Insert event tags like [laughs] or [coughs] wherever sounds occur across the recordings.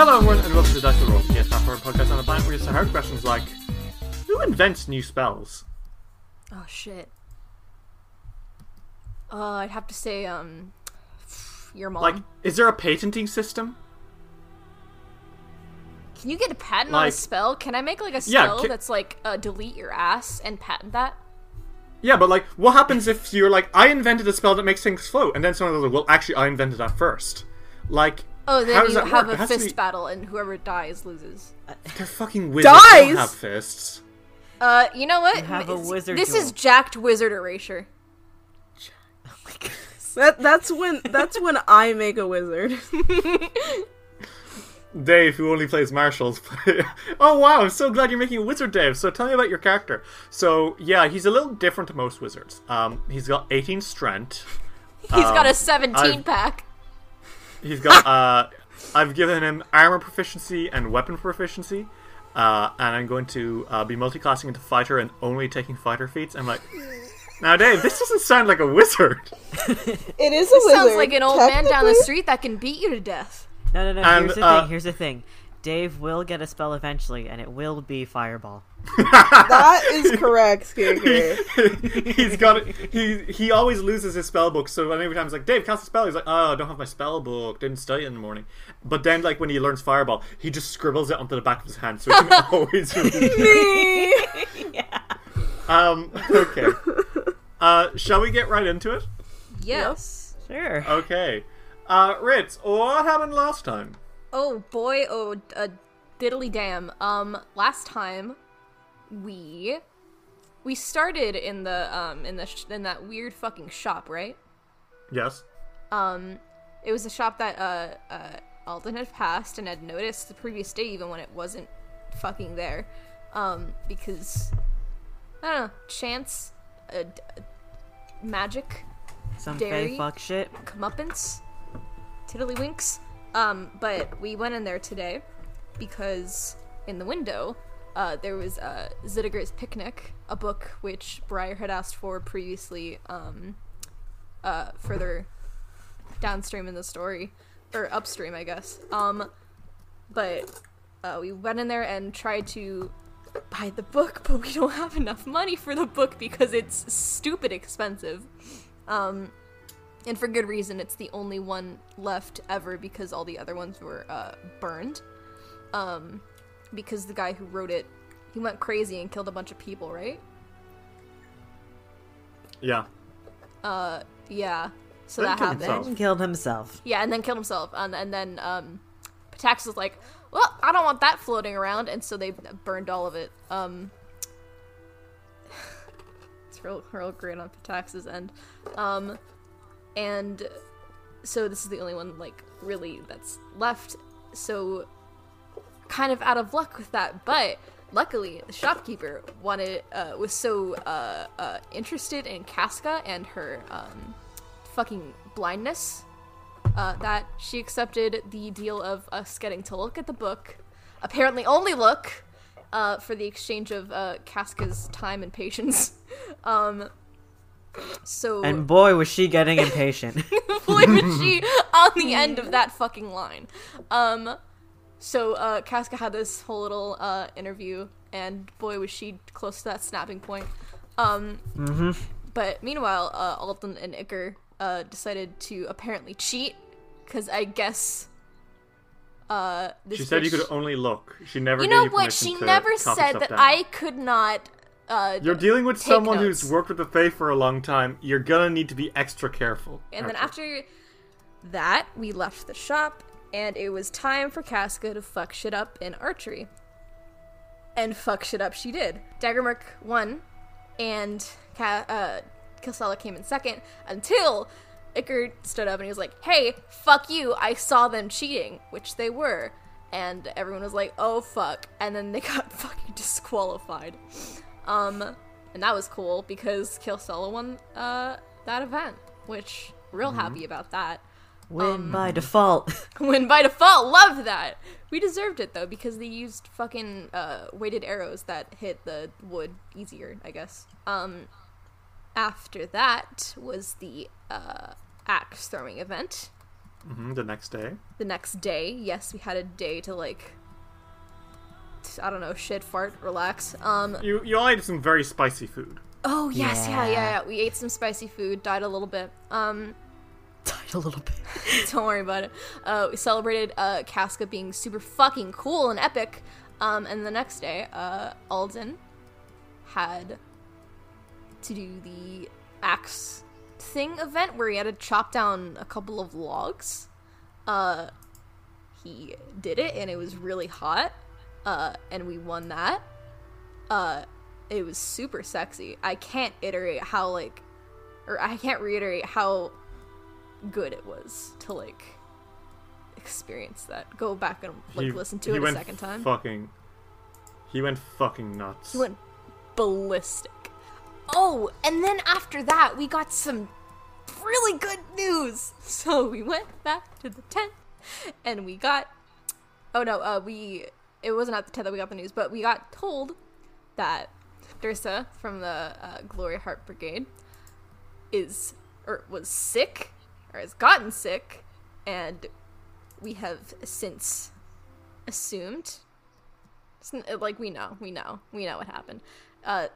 Hello everyone and welcome to Dice the Roll, yes, our podcast on a planet where you hard questions like Who invents new spells? Oh shit. Uh, I'd have to say, um, your mom. Like, is there a patenting system? Can you get a patent on a like- spell? Can I make like a Yeah, spell ca- that's like uh, delete your ass and patent that? Yeah, but like, what happens if you're like, I invented a spell that makes things float, and then someone goes, like, well, actually, I invented that first. Like, Oh, then how does you that have work? A fist be- battle, and whoever dies loses. They're fucking wizards. They don't have fists. Uh, you know what? have a wizard This is jacked wizard erasure. [laughs] That that's when that's when I make a wizard. [laughs] Dave, who only plays martials. [laughs] oh wow, I'm so glad you're making a wizard, Dave. So tell me about your character. So yeah, he's a little different to most wizards. Um, he's got 18 strength. He's got a Um, 17 I've- pack. He's got. uh, I've given him armor proficiency and weapon proficiency, uh, and I'm going to uh, be multiclassing into fighter and only taking fighter feats. I'm like, now Dave, this doesn't sound like a wizard. [laughs] It is a wizard. This sounds like an old man down the street that can beat you to death. No, no, no. And, here's the uh, thing. Here's the thing. Dave will get a spell eventually, and it will be Fireball. That is [laughs] correct, Kicker. he's got it. He he always loses his spell book. So every time he's like, Dave, cast a spell. He's like, Oh, I don't have my spell book. Didn't study it in the morning. But then, like when he learns fireball, he just scribbles it onto the back of his hand, so he can [laughs] always read it. Um. Okay. Uh, shall we get right into it? Yes. Sure. Okay. Uh, Ritz, what happened last time? Oh boy, oh uh, diddly damn. Um, last time we we started in the um in the sh- in that weird fucking shop, right? Yes. Um, it was a shop that uh uh Alden had passed and had noticed the previous day, even when it wasn't fucking there. Um, because I don't know, chance, uh, d- uh, magic, Some dairy. fey fuck shit. comeuppance, tiddlywinks. Um, but we went in there today because in the window uh, there was uh, Zidiger's Picnic, a book which Briar had asked for previously, um, uh, further downstream in the story, or upstream, I guess. Um, but uh, we went in there and tried to buy the book, but we don't have enough money for the book because it's stupid expensive. Um, and for good reason. It's the only one left ever because all the other ones were uh, burned. Um, because the guy who wrote it, he went crazy and killed a bunch of people, right? Yeah. Uh, yeah. So Then that killed happened. himself. And killed himself. Yeah, and then killed himself. And, and then um, Pitax was like, "Well, I don't want that floating around," and so they burned all of it. Um, [laughs] it's real, real great on Pitax's end. Um, and so this is the only one like really that's left. So kind of out of luck with that, but luckily the shopkeeper wanted uh, was so uh, uh, interested in Casca and her um, fucking blindness uh, that she accepted the deal of us getting to look at the book, apparently only look, uh, for the exchange of uh, Casca's time and patience. [laughs] um, so And boy, was she getting impatient. [laughs] boy was she [laughs] on the end of that fucking line. Um, so uh, Casca had this whole little uh, interview, and boy was she close to that snapping point. Um, But meanwhile, uh, Alton and Iker uh, decided to apparently cheat because I guess uh, this She said you could only look. She never You know you what? permission She never said that down. I could not. Uh, You're dealing with someone notes. who's worked with the Fae for a long time. You're gonna need to be extra careful. And then after that, we left the shop, and it was time for Casca to fuck shit up in archery. And fuck shit up she did. Daggermark won, and Ka- uh, Kilsella came in second until Iker stood up and he was like, hey, fuck you, I saw them cheating, which they were. And everyone was like, oh fuck. And then they got [laughs] fucking disqualified. Um, and that was cool because Kilsella won uh, that event, which real happy about that. Win Um, by default. [laughs] [laughs] Win by default, love that. We deserved it though because they used fucking uh, weighted arrows that hit the wood easier, I guess. Um, after that was the uh, axe throwing event. Mhm, the next day. The next day, yes, we had a day to like, t- I don't know, shit, fart, relax. Um, You you all ate some very spicy food. oh yes, yeah, yeah, Yeah. yeah. We ate some spicy food, died a little bit. Um, [laughs] Died a little bit. [laughs] Don't worry about it. Uh, we celebrated uh, Casca being super fucking cool and epic. Um, and the next day, uh, Alden had to do the axe thing event where he had to chop down a couple of logs. Uh, he did it, and it was really hot. Uh, and we won that. Uh, it was super sexy. I can't iterate how like, or I can't reiterate how good it was to like experience that. Go back and like He- listen to it a second time. Fucking. He went fucking nuts. He went ballistic. Oh, and then after that, we got some really good news. [laughs] So we went back to the tent, and we got. Oh no, uh, we. It wasn't at the time that we got the news, but we got told that Dursa from the uh, Glory Heart Brigade is or was sick or has gotten sick, and we have since assumed like we know, we know, we know what happened. Uh,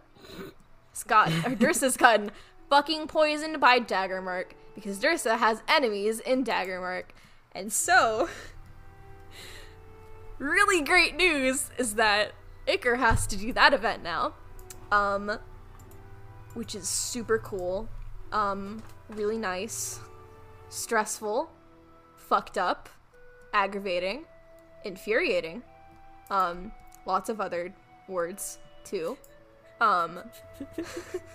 Scott or Dursa's gotten fucking poisoned by Daggermark because Dursa has enemies in Daggermark, and so really great news is that Iker has to do that event now, um, which is super cool, um, really nice, stressful, fucked up, aggravating, infuriating um lots of other words too. Um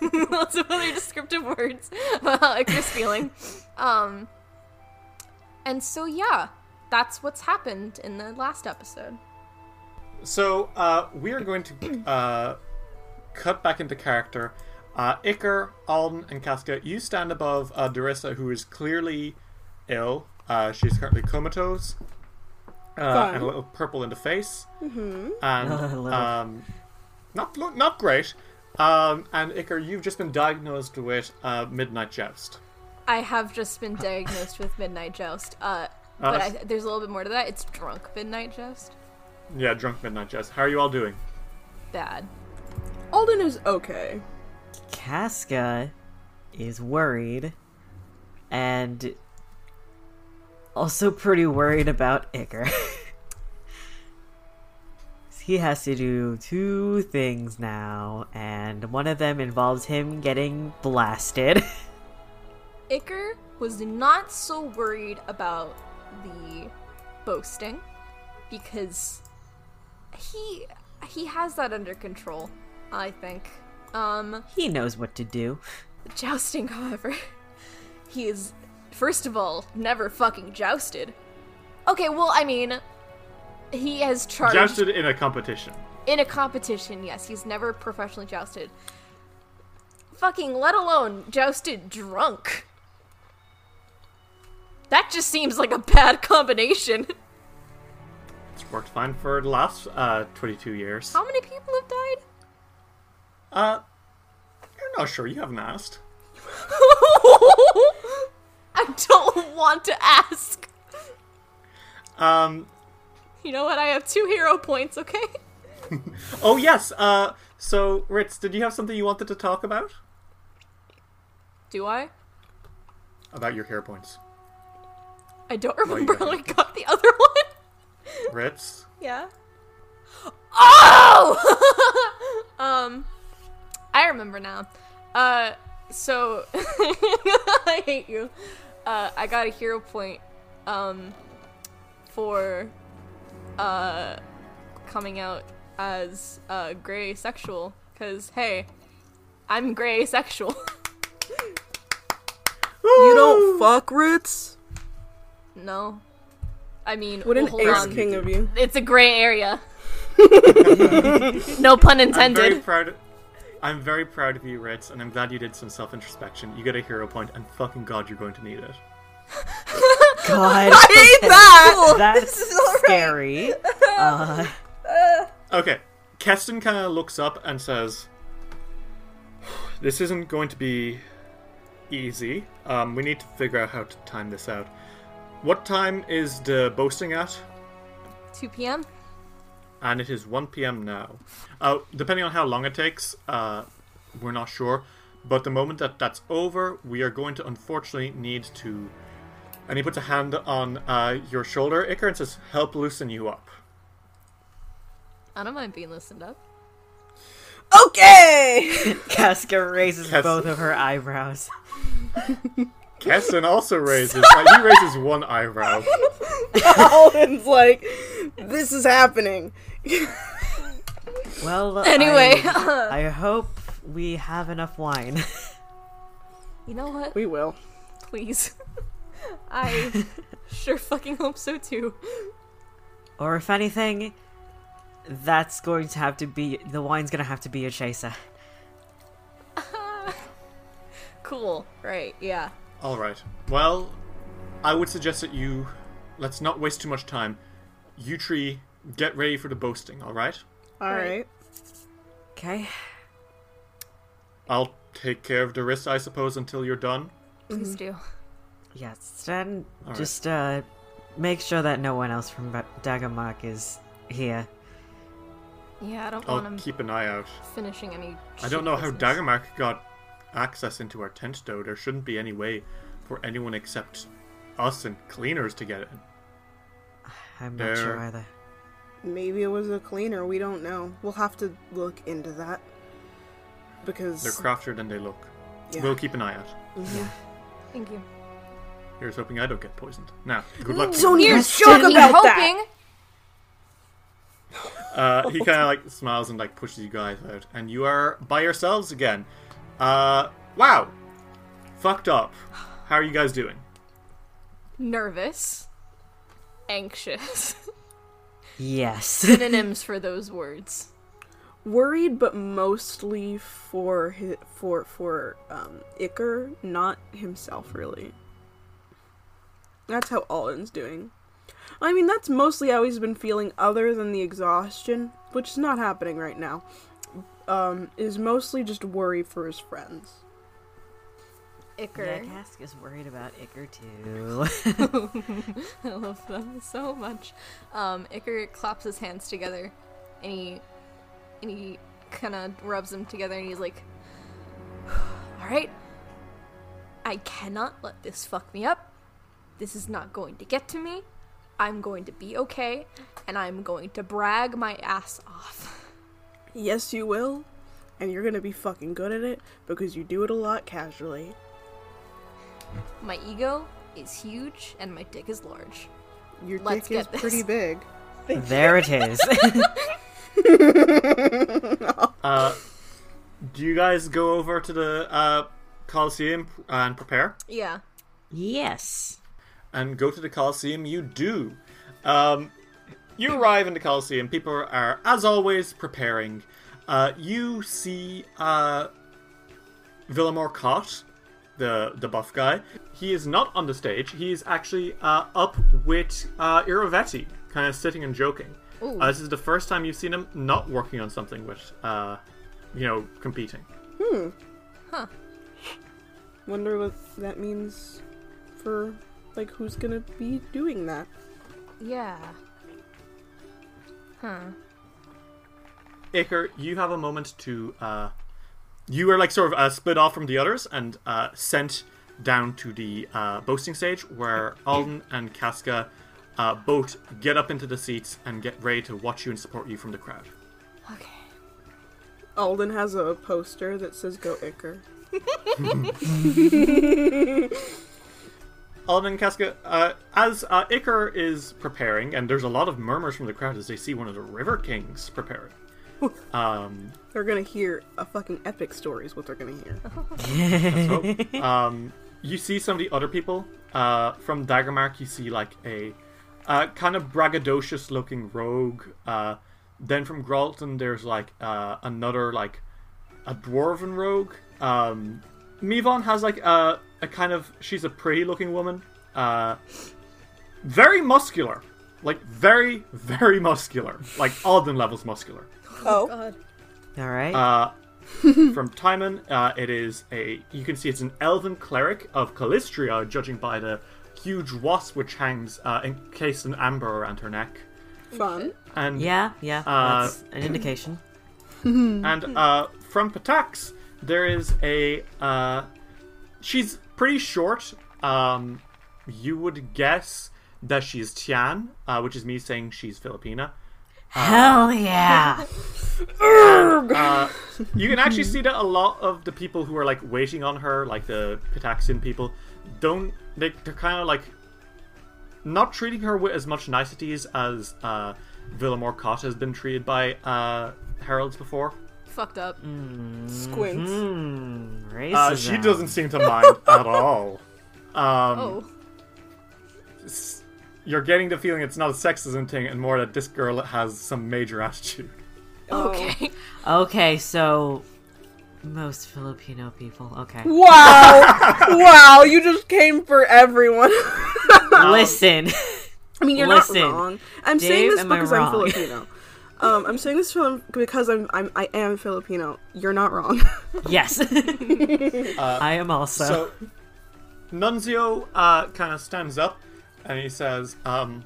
[laughs] lots of other descriptive words [laughs] about Icarus feeling. Um and so yeah that's what's happened in the last episode So uh, we are going to uh, cut back into character. Uh, Iker, Alden, and Casca, you stand above uh, Darissa, who is clearly ill. Uh, she's currently comatose uh, and a little purple in the face, mm-hmm. and [laughs] um, not lo- not great. Um, and Iker, you've just been diagnosed with uh, midnight joust. i have just been diagnosed with midnight joust uh but I, there's a little bit more to that it's drunk midnight joust Yeah, drunk midnight joust. How are you all doing? bad Alden is okay. Casca is worried and also pretty worried about Iker. [laughs] he has to do two things now, and one of them involves him getting blasted. [laughs] Iker was not so worried about the boasting because he he has that under control, I think. Um he knows what to do. jousting, [laughs] however, he is first of all never fucking jousted. Okay, well, I mean, he has charged Jousted in a competition. in a competition. Yes, he's never professionally jousted. Fucking let alone jousted drunk. That just seems like a bad combination. It's worked fine for the last uh, 22 years. How many people have died? Uh, you're not sure. You haven't asked. [laughs] I don't want to ask. Um, You know what? I have two hero points, okay? [laughs] oh yes. Uh, so Ritz, did you have something you wanted to talk about? Do I? about your hero points. I don't remember how I got the other [laughs] one. Ritz, Yeah. Oh! [laughs] um, I remember now. Uh, so [laughs] I hate you. Uh, I got a hero point, um, for uh coming out as uh gray sexual. Cause hey, I'm gray sexual. You don't fuck Ritz? No, I mean, What an well, hold ace on. king of you. It's a gray area. [laughs] no pun intended. I'm very intended. proud. I'm very proud of you, Ritz, and I'm glad you did some self introspection. You get a hero point, and fucking god, you're going to need it. [laughs] God, I hate that! that's scary. Uh, Okay, Keston kind of looks up and says, "This isn't going to be easy. Um, we need to figure out how to time this out. What time is the boasting at?" 2 p.m. and it is 1 p.m. now. Uh, depending on how long it takes, uh, we're not sure. But the moment that that's over, we are going to unfortunately need to. And he puts a hand on uh, your shoulder, Iker, and says, "Help loosen you up." I don't mind being listened up. Okay! [laughs] Casca raises Cas- both of her eyebrows. [laughs] Keston also [laughs] raises. like he raises one eyebrow. [laughs] Alden's like, this is happening. Well, Anyway, I, [laughs] uh, I hope we have enough wine. you know what? We will. Please. I sure fucking hope so too. or if anything, that's going to have to be the wine's gonna have to be a chaser. Cool. Right, yeah. All right. Well, I would suggest that you let's not waste too much time. You three get ready for the boasting. All right. Alright. Okay. I'll take care of the wrist, I suppose, until you're done. Please do. Yes, then All right. just uh, make sure that no one else from Ba- Daggermark is here. Yeah, I don't I'll want him keep an eye out. finishing any. I don't know how business. Daggermark got access into our tent, though. There shouldn't be any way for anyone except us and cleaners to get in. I'm not sure either. Maybe it was a cleaner, we don't know. We'll have to look into that. Because. They're craftier than they look. Yeah. We'll keep an eye out. Thank you. Here's hoping I don't get poisoned. Now, good luck. to you. Don't even joke to me about hoping. that! Uh, he kind of like smiles and like pushes you guys out, and you are by yourselves again. Uh, wow, fucked up. How are you guys doing? Nervous. Anxious. Yes. [laughs] Synonyms for those words. Worried, but mostly for hi for for um Iker, not himself really. That's how Alden's doing. I mean, that's mostly how he's been feeling, other than the exhaustion, which is not happening right now. Um, is mostly just worry for his friends. yeah, Iker. is worried about Iker too. [laughs] I love them so much. Um, Iker claps his hands together, and he, and he kind of rubs them together, and he's like, [sighs] "All right, I cannot let this fuck me up. This is not going to get to me. I'm going to be okay, and I'm going to brag my ass off." [laughs] Yes, you will, and you're gonna be fucking good at it because you do it a lot casually. My ego is huge, and my dick is large. Your Let's dick is get this. pretty big. [laughs] there it is. [laughs] [laughs] Uh, do you guys go over to the uh, Coliseum and prepare? Yeah. yes. and go to the Coliseum, you do. Um, you arrive in the Coliseum. People are, as always, preparing. Uh, you see uh, Villamor Koth, the the buff guy. He is not on the stage. He is actually uh, up with uh, Irovetti, kind of sitting and joking. Uh, this is the first time you've seen him not working on something with, uh, you know, competing. Hmm. Huh. Wonder what that means for like who's gonna be doing that. Yeah. Huh. Iker, you have a moment to. Uh, you are like sort of uh, split off from the others and uh, sent down to the uh, boasting stage where Alden and Casca uh, both get up into the seats and get ready to watch you and support you from the crowd. Okay. Alden has a poster that says "Go Iker." [laughs] [laughs] Alden and Casca, uh, as uh, Iker is preparing, and there's a lot of murmurs from the crowd as they see one of the River Kings preparing. Um, They're gonna hear a fucking epic story. Is what they're gonna hear. [laughs] [laughs] um, you see some of the other people uh, from Daggermark. You see like a uh, kind of braggadocious looking rogue. Uh, then from Gralton, there's like uh, another like a dwarven rogue. Um, Mivon has like a, a kind of she's a pretty looking woman. Uh, very muscular, like very very muscular, like Alden levels muscular. Oh, God. All right. Uh, [laughs] from Tymon, uh, it is a. You can see it's an elven cleric of Calistria, judging by the huge wasp which hangs uh, encased in amber around her neck. fun. And yeah, yeah. uh, that's an indication. and uh, from Pitax, there is a. Uh, she's pretty short. Um, you would guess that she's Tian, uh, which is me saying she's Filipina. Hell yeah! [laughs] Uh, you can actually see that a lot of the people who are like waiting on her, like the Pitaxian people, don't they? They're kind of like not treating her with as much niceties as uh, Villamor Cotta has been treated by uh, heralds before. Fucked up. Squints. Hmm, racism. Uh, she doesn't seem to mind [laughs] at all. Um, Oh. You're getting the feeling it's not a sexism thing, and more that this girl has some major attitude. Okay. Okay, so most Filipino people. Okay, Wow! [laughs] wow! You just came for everyone. listen. [laughs] I mean, you're Listen, not wrong. I'm saying this because I'm? Filipino. Um, I'm saying this film because I'm, I'm I am Filipino. You're not wrong. [laughs] yes, [laughs] I am also. So, Nunzio uh, kind of stands up and he says, um,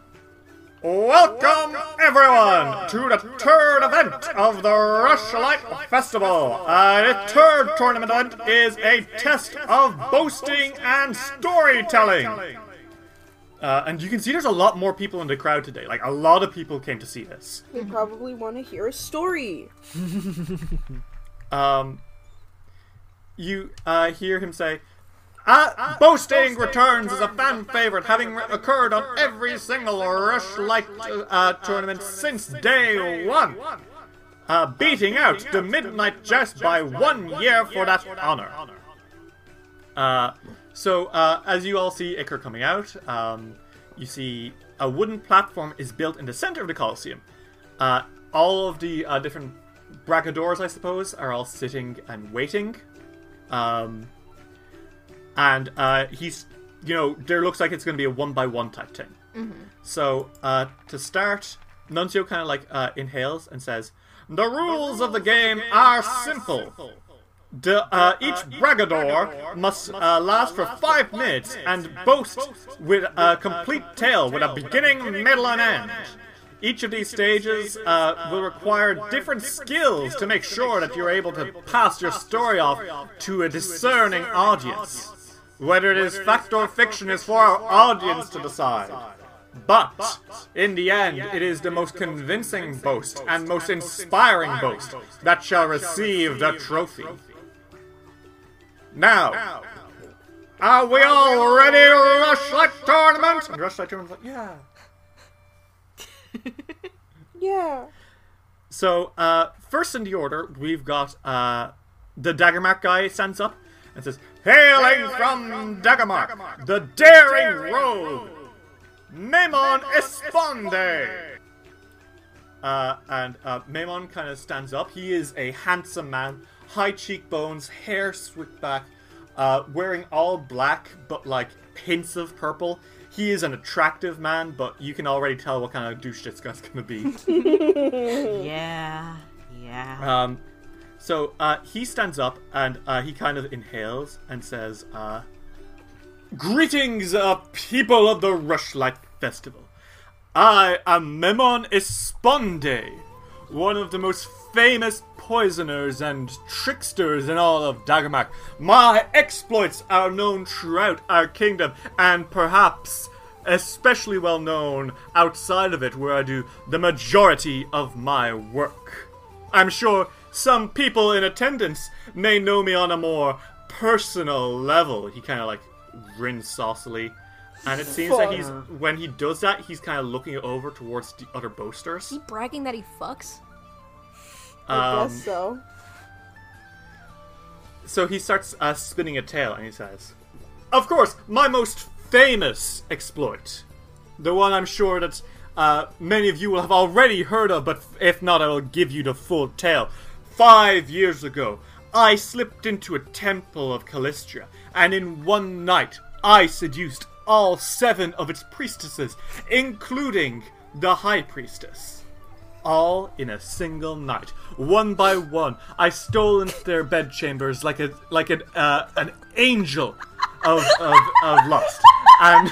Welcome, everyone, to the third event of the Rushlight Festival. Uh, the third tournament event is a test of boasting and storytelling. Uh, and you can see there's a lot more people in the crowd today. Like, a lot of people came to see this. They probably want to hear a story. [laughs] um, you uh, hear him say, uh, Boasting returns as a fan favorite, having re- occurred on every single Rushlight uh, tournament since day one, uh, beating out the Midnight Joust by one year for that honor. Uh, so, uh, as you all see Iker coming out, um, you see a wooden platform is built in the center of the Colosseum. Uh, all of the uh, different bracadors, I suppose, are all sitting and waiting. Um, and uh, he's, you know, there looks like it's going to be a one by one type thing. So, uh, to start, Nuncio kind of like uh, inhales and says, The rules of the game are simple. The, uh, each Bragador must uh, last for five minutes and boast with a complete tale with a beginning, middle, and end. Each of these stages uh, will require different skills to make sure that you're able to pass your story off to a discerning audience. Whether it is fact or fiction is for our audience to decide. But, in the end, it is the most convincing boast and most inspiring boast that shall receive the trophy. Now, are we all ready to rush that tournament? And rush that tournament's like, yeah. [laughs] Yeah. So, uh, first in the order, we've got uh, the Daggermark guy stands up and says, Hailing from Daggermark, the daring rogue, Memon Esponde. Uh, and uh, Memon kind of stands up. He is a handsome man, high cheekbones, hair slicked back, uh, wearing all black, but like hints of purple. He is an attractive man, but you can already tell what kind of douche this guy's gonna be. [laughs] yeah, yeah. Um, so uh, he stands up and uh, he kind of inhales and says, uh, "Greetings, uh, people of the Rushlight Festival. I am Memon Esponde, one of the most famous poisoners and tricksters in all of Daggermark. My exploits are known throughout our kingdom, and perhaps especially well known outside of it, where I do the majority of my work. I'm sure some people in attendance may know me on a more personal level. He kind of like grins saucily. And it seems that he's when he does that, he's kind of looking over towards the other boasters. He bragging that he fucks? I Um, guess so. So he starts uh, spinning a tale and he says, Of course, my most famous exploit. The one I'm sure that uh, many of you will have already heard of, but if not, I will give you the full tale. Five years ago, I slipped into a temple of Calistria, and in one night, I seduced all seven of its priestesses, including the High Priestess all in a single night, one by one. I stole into their bedchambers like a like an uh, an angel of, of of lust, and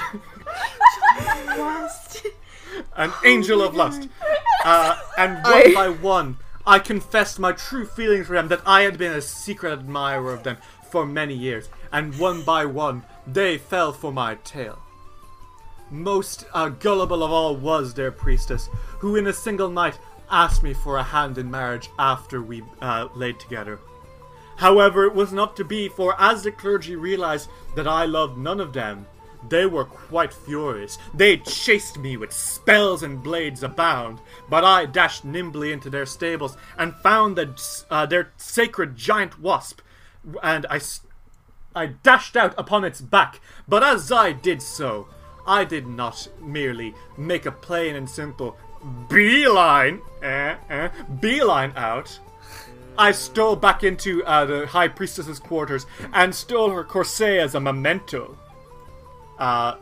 an angel of lust, [laughs] uh, and one I- by one, I confessed my true feelings for them that I had been a secret admirer of them for many years, and one by one, they fell for my tale. Most uh, gullible of all was their priestess, who in a single night asked me for a hand in marriage after we uh, laid together. However, it was not to be, for as the clergy realized that I loved none of them, they were quite furious. They chased me with spells and blades abound, but I dashed nimbly into their stables and found the, uh, their sacred giant wasp, and I, I dashed out upon its back, but as I did so, I did not merely make a plain and simple beeline, eh, eh, beeline out. I stole back into uh, the High Priestess's quarters and stole her corset as a memento. Uh,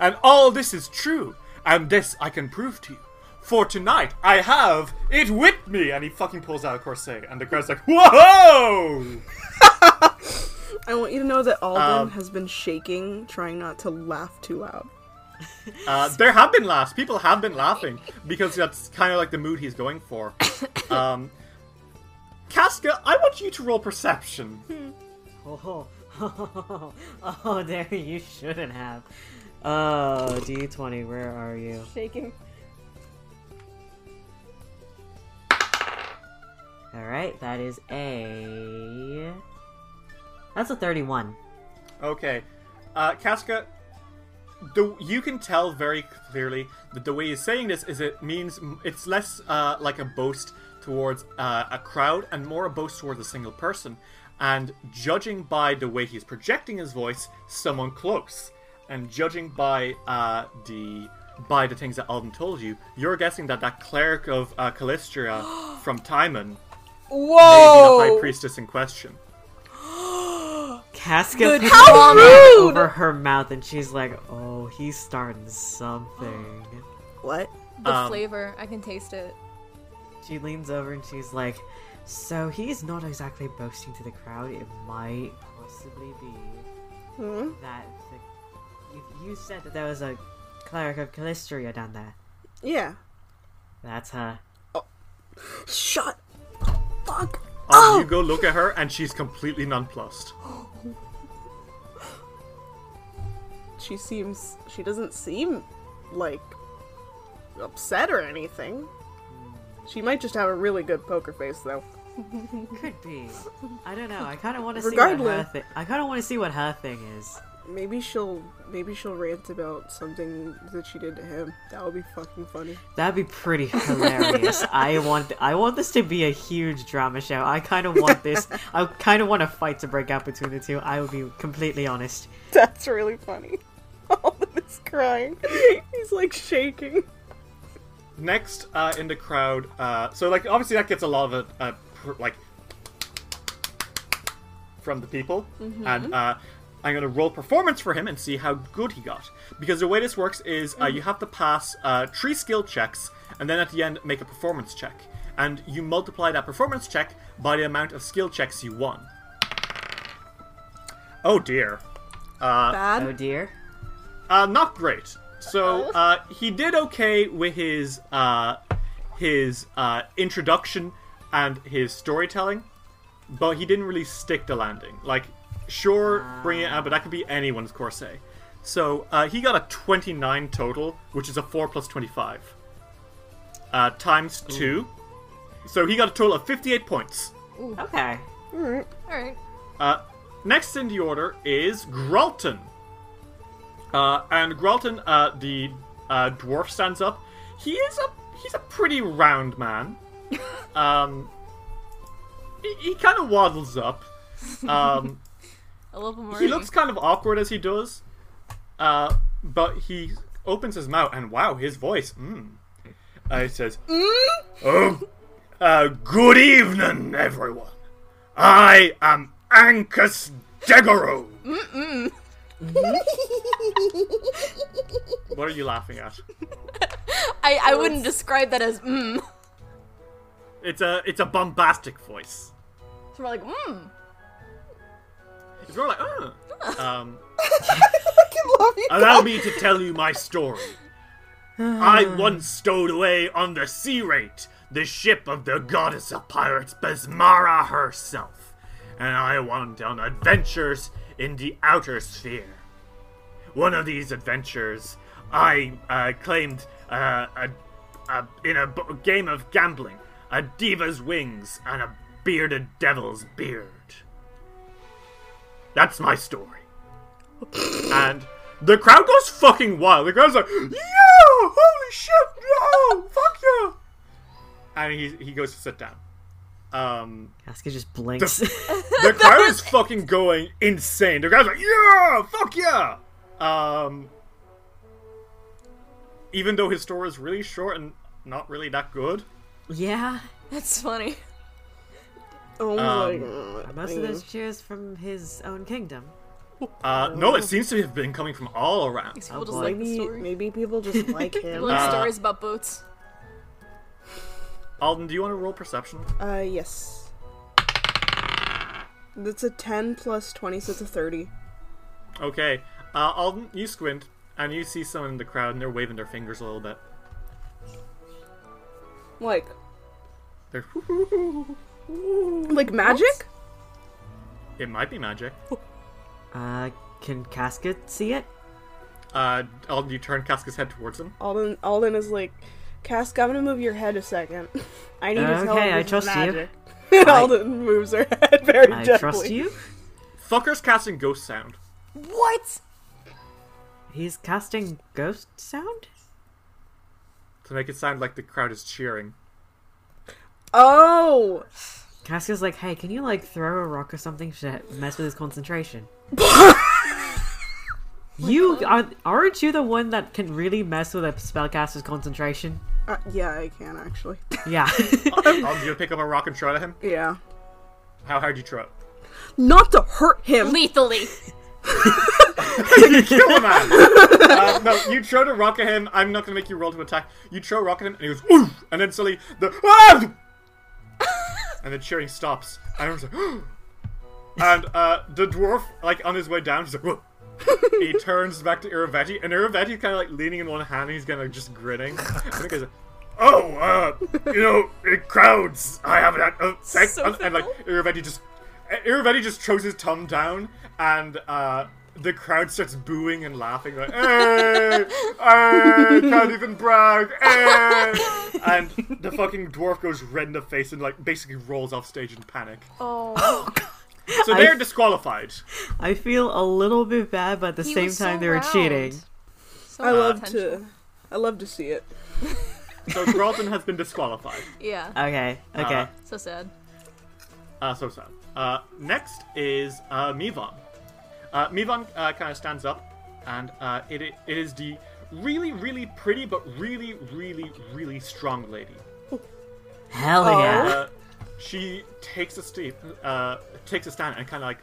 and all this is true, and this I can prove to you. For tonight, I have it with me, and he fucking pulls out a corset, and the crowd's like, "Whoa!" [laughs] I want you to know that Alden um, has been shaking, trying not to laugh too loud. Uh, there have been laughs. People have been laughing because that's kind of like the mood he's going for. [coughs] Um, Casca, I want you to roll perception. [laughs] Oh, oh, Oh, [laughs] there you shouldn't have. Oh, D20, where are you? Shaking. Alright, that is a. That's a 31. Okay, uh, Casca, the, you can tell very clearly that the way he's saying this is it means it's less uh, like a boast towards uh, a crowd and more a boast towards a single person. And judging by the way he's projecting his voice, someone close. And judging by uh, the by the things that Alden told you, you're guessing that that cleric of uh, Calistria [gasps] from Tymon may be the high priestess in question. Casca Good puts How her rude! over her mouth and she's like, oh, he's starting something. What? The Um, flavor, I can taste it. She leans over and she's like, so he's not exactly boasting to the crowd. It might possibly be Hmm? that the, you, you said that there was a cleric of Calistria down there. Yeah. That's her. Oh, shut. Fuck. Um, You go look at her, and she's completely nonplussed. [gasps] [gasps] [gasps] She seems. She doesn't seem like upset or anything. She might just have a really good poker face, though. [laughs] Could be. I don't know. I kind of want to see what her thing. I kind of want to see what her thing is. Maybe she'll. Maybe she'll rant about something that she did to him. That would be fucking funny. That'd be pretty hilarious. [laughs] I want I want this to be a huge drama show. I kind of want this. I kind of want a fight to break out between the two. I will be completely honest. [laughs] That's really funny. Alden is crying. [laughs] He's like shaking. Next, uh, in the crowd, uh, so like obviously that gets a lot of it, uh, pr- like from the people, and uh, I'm gonna roll performance for him and see how good he got. Because the way this works is uh, you have to pass uh, three skill checks, and then at the end make a performance check, and you multiply that performance check by the amount of skill checks you won. Oh dear. Uh, Bad. Oh dear. Uh, not great. So uh, he did okay with his uh, his uh, introduction and his storytelling, but he didn't really stick the landing. Like, sure, bring it out, but that could be anyone's corset. So uh, he got a 29 total, which is a 4 plus 25. Uh, times 2. So he got a total of 58 points. Okay. Alright. Uh, next in the order is Gralton. Uh, and Gralton, uh, the uh, dwarf, stands up. He is a he's a pretty round man. [laughs] Um, he, he kind of waddles up. Um, [laughs] A little more. he looks kind of awkward as he does, uh, but he opens his mouth and wow, his voice. Mm. Uh, he says, "Oh, uh, good evening, everyone. I am Ankus Degaro." What are you laughing at? I, I wouldn't describe that as mm. It's a it's a bombastic voice. It's more like mm. It's more like, uh. Um, fucking love you. Allow me to tell you my story. I [sighs] once stowed away on the Sea Rate, the ship of the goddess of pirates Besmara herself, and I went on adventures in the outer sphere. One of these adventures, I uh, claimed uh, a, a, in a b- game of gambling a diva's wings and a bearded devil's beard. That's my story [laughs] and the crowd goes fucking wild. The crowd's like, "Yeah, holy shit, no, fuck yeah!" And he he goes to sit down. Um, Casca just blinks. the [laughs] crowd is fucking going insane. The crowd's like, "Yeah, fuck yeah!" Um, even though his story is really short and not really that good. yeah. That's funny. Oh Um, my god. Most of those cheers from his own kingdom. Uh, no, it seems to have been coming from all around. People Oh, just boy. like the Maybe story. maybe people just [laughs] like him. People have Uh, stories about boats. Alden, do you want to roll perception? Uh, yes. That's a 10 plus 20, so it's a 30. Okay, uh, Alden, you squint and you see someone in the crowd and they're waving their fingers a little bit. Like, They're [laughs] like magic? it might be magic. Uh, can Casca see it? Uh, Alden, you turn Casca's head towards him. Alden, Alden is like, Cask, I'm gonna move your head a second. [laughs] I need to tell Okay, him I this is trust you. magic. [laughs] And Alden moves her head very I gently. trust you. Fucker's casting ghost sound. What? He's casting ghost sound? to make it sound like the crowd is cheering. Oh! Casca's like, hey, can you like throw a rock or something to mess with his concentration? [laughs] you are aren't you the one that can really mess with a spellcaster's concentration? Uh, yeah, I can actually. [laughs] Yeah. Alden, you pick up a rock and throw it at him. yeah. How hard do you throw it? Not to hurt him! Lethally. you Kill a man! uh, no, you throw the rock at him. I'm not going to make you roll to attack. You throw a rock at him, and he goes, Oof! And then suddenly, the. Ah! and the cheering stops. And everyone's like, [gasps] [gasps] And uh, the dwarf, like, on his way down, he's like, Whoa. [laughs] he turns back to Irovetti, and Irovetti's kind of like leaning in one hand, and he's kind of just grinning. [laughs] And the guy's Oh, uh, you know, in crowds, I have that effect. So and, and, like, Irovetti just. Irovetti just throws his thumb down, and uh, the crowd starts booing and laughing, like, hey, hey, can't even brag, hey. [laughs] And the fucking dwarf goes red in the face and, like, basically rolls off stage in panic. Oh. So they're disqualified. I feel a little bit bad, but at the He same was time so they were round. cheating. So I love potential. to. I love to see it. [laughs] So Gralton has been disqualified. Yeah. Okay, okay. Uh, so sad. Uh, so sad. Uh, next is uh, Mivon. Uh, Mivon uh, kind of stands up, and uh, it, it is the really, really pretty but really, really, really strong lady. Hell yeah. Uh, she takes a steep, uh, takes a stand and kind of like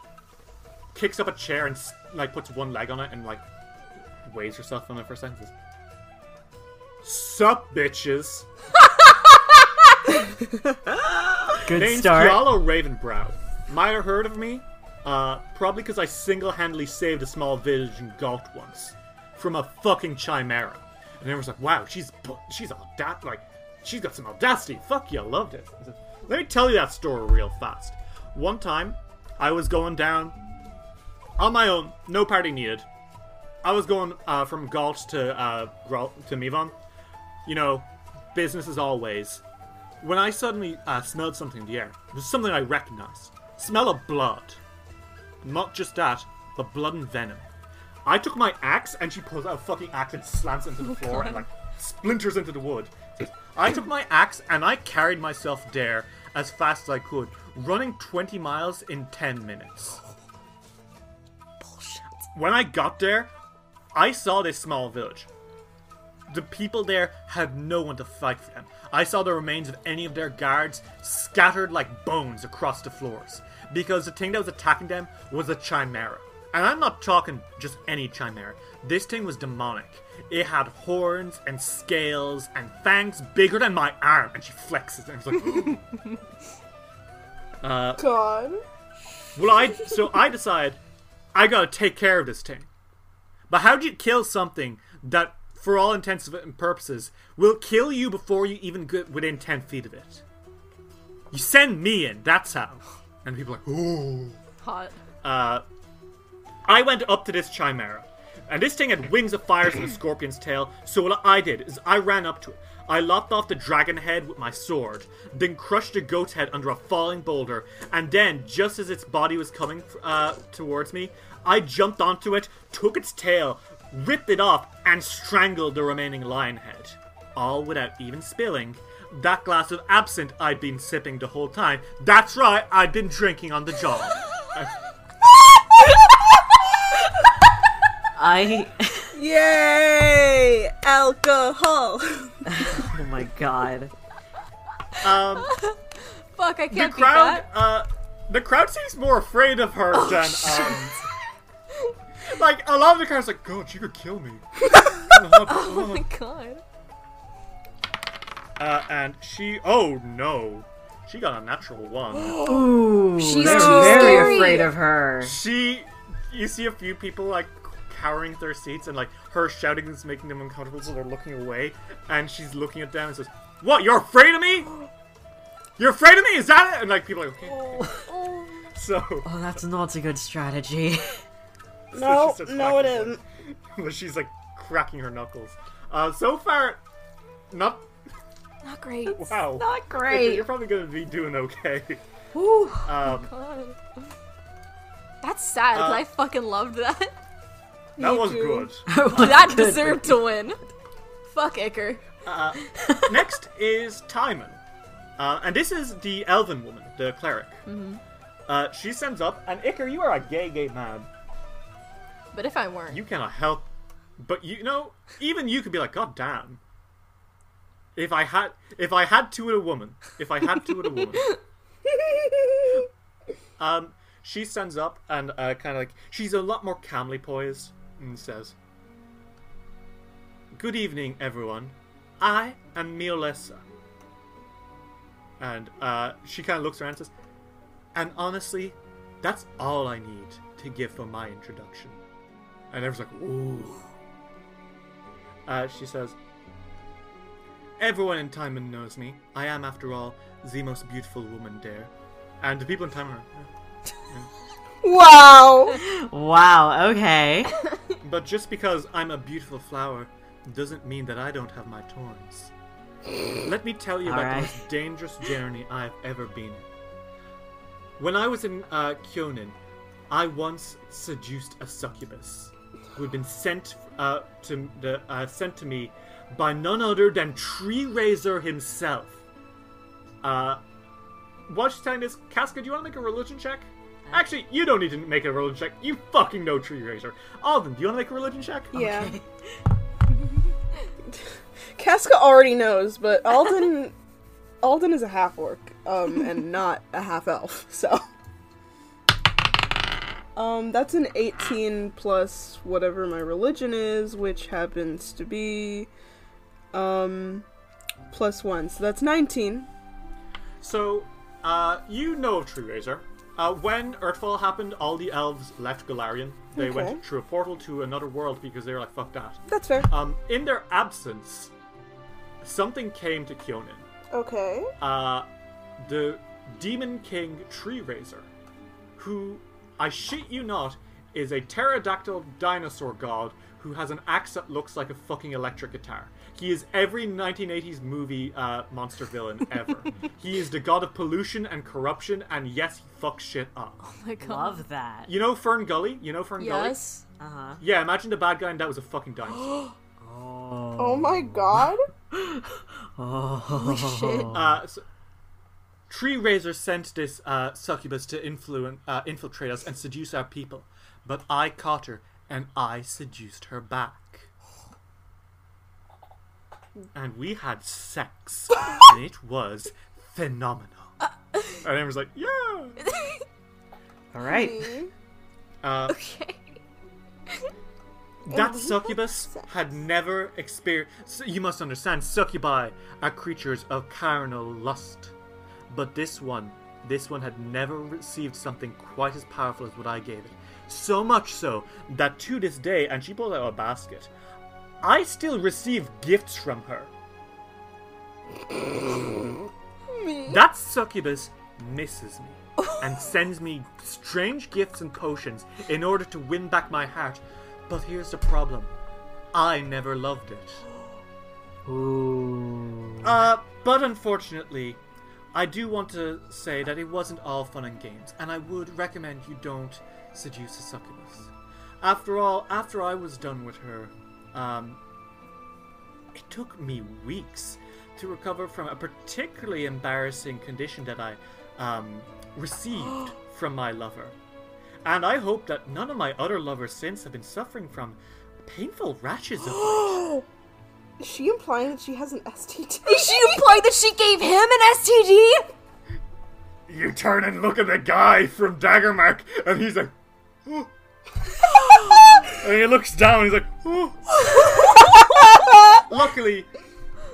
kicks up a chair and like puts one leg on it and like waves herself on it for a second. Says, Sup, bitches. [laughs] Good Name's start. Kiala Ravenbrow. Might have heard of me. Uh, probably because I single-handedly saved a small village in Galt once from a fucking chimera. And everyone's like, "Wow, she's she's that like she's got some audacity. Fuck you, I loved it. Said, Let me tell you that story real fast. One time, I was going down on my own, no party needed. I was going uh, from Galt to uh, to Mivon. You know, business as always. When I suddenly uh, smelled something in the air, it was something I recognized. Smell of blood. Not just that, but blood and venom. I took my axe and she pulls out a fucking axe and slams into the floor and like splinters into the wood. I took my axe and I carried myself there as fast as I could, running 20 miles in 10 minutes. When I got there, I saw this small village. The people there had no one to fight for them. I saw the remains of any of their guards scattered like bones across the floors. Because the thing that was attacking them was a chimera. And I'm not talking just any chimera. This thing was demonic. It had horns and scales and fangs bigger than my arm. And she flexes and it's like, [laughs] God. well, I so I decide I gotta take care of this thing. But how do you kill something that, for all intents and purposes, will kill you before you even get within ten feet of it? You send me in. That's how. And people are like, ooh. Hot. Uh, I went up to this chimera, and this thing had wings of fire and a scorpion's tail. So what I did is I ran up to it. I lopped off the dragon head with my sword, then crushed the goat's head under a falling boulder, and then, just as its body was coming uh, towards me, I jumped onto it, took its tail, ripped it off, and strangled the remaining lion head. All without even spilling that glass of absinthe I'd been sipping the whole time. That's right, I'd been drinking on the job. [laughs] [laughs] [laughs] I. Yay! Alcohol. [laughs] Oh my god. Um, Fuck, I the can't beat crowd, that. uh, the crowd seems more afraid of her Oh, than, um, like a lot of the crowd's like, God, she could kill me. [laughs] [laughs] Oh my god. Uh, and she, oh no, she got a natural one. [gasps] Ooh, She's they're very scary. afraid of her. she, you see a few people like cowering at their seats, and like her shouting is making them uncomfortable, so they're looking away, and she's looking at them and says, "What? You're afraid of me? You're afraid of me? Is that it?" And like people are like, okay. [laughs] So, Oh, that's not a good strategy. [laughs] no, no, it whacking isn't. she's like cracking her knuckles. Uh, so far, not Not great. [laughs] wow. not great. You're probably gonna be doing okay. Ooh. Um, God. That's sad, 'cause Uh, I fucking loved that. That Me was too. good. [laughs] that deserved to win. Fuck Iker. Next is Tymon. Uh, and this is the elven woman, the cleric. Uh, she sends up, and Iker, you are a gay, gay man. But if I weren't, You cannot help, but you know, even you could be like, God damn. If I had, if I had to with a woman, if I had to with a woman, [laughs] um, she stands up and uh, kind of like she's a lot more calmly poised and says, "Good evening, everyone. I am Miolessa." And uh, she kind of looks around and says, "And honestly, that's all I need to give for my introduction." And everyone's like, "Ooh." Uh, she says, "Everyone in Tymon knows me. I am, after all, the most beautiful woman there." And the people in Tymon are. "Yeah." Wow. Wow, okay. [laughs] But just because I'm a beautiful flower doesn't mean that I don't have my thorns. Let me tell you about Alright. the most dangerous journey I've ever been. When I was in uh, Kyonin, I once seduced a succubus who had been sent uh, to the uh, sent to me by none other than Treerazer himself. Uh, what she's telling is, Casca, do you want to make a religion check? Actually, you don't need to make a religion check. You fucking know Treerazer. Alden, do you want to make a religion check? Yeah. [laughs] Casca already knows, but Alden Alden is a half orc, um, and [laughs] not a half elf, so Um, that's an 18 plus whatever my religion is, which happens to be um plus one. So that's 19. So, uh, you know of Treerazer. Uh, when Earthfall happened, all the elves left Golarion. They Okay. went through a portal to another world because they were like, fuck that. That's fair. Um, in their absence, something came to Kyonin. Okay. Uh, the Demon King Treerazer, who, I shit you not, is a pterodactyl dinosaur god who has an axe that looks like a fucking electric guitar. He is every 1980s movie uh, monster villain ever. [laughs] he is the god of pollution and corruption, and yes, he fucks shit up. Oh my god. Love that. You know Fern Gully? You know Fern Gully? Yes. Uh huh. Yeah, imagine the bad guy and that was a fucking dinosaur. Oh. [gasps] Oh my god. [laughs] Holy shit. [laughs] Uh, so, Treerazer sent this uh, succubus to influ- uh, infiltrate us and seduce our people, but I caught her and I seduced her back. And we had sex, [laughs] and it was phenomenal. And everyone's like, "Yeah." [laughs] All right. Uh, okay. That succubus had never experienced. You must understand, succubi are creatures of carnal lust. But this one, this one had never received something quite as powerful as what I gave it. So much so that to this day, and she pulled out a basket, I still receive gifts from her. That succubus misses me and sends me strange gifts and potions in order to win back my heart. But here's the problem I never loved it. Ooh. Uh, but unfortunately, I do want to say that it wasn't all fun and games, and I would recommend you don't seduce a succubus. After all, after I was done with her, um, it took me weeks to recover from a particularly embarrassing condition that I um, received [gasps] from my lover. And I hope that none of my other lovers since have been suffering from painful rashes of late. [gasps] Is she implying that she has an STD? Is she implying that she gave him an STD? You turn and look at the guy from Daggermark, and he's like, "Oh." [gasps] [laughs] and he looks down, he's like, "Oh." [laughs] Luckily,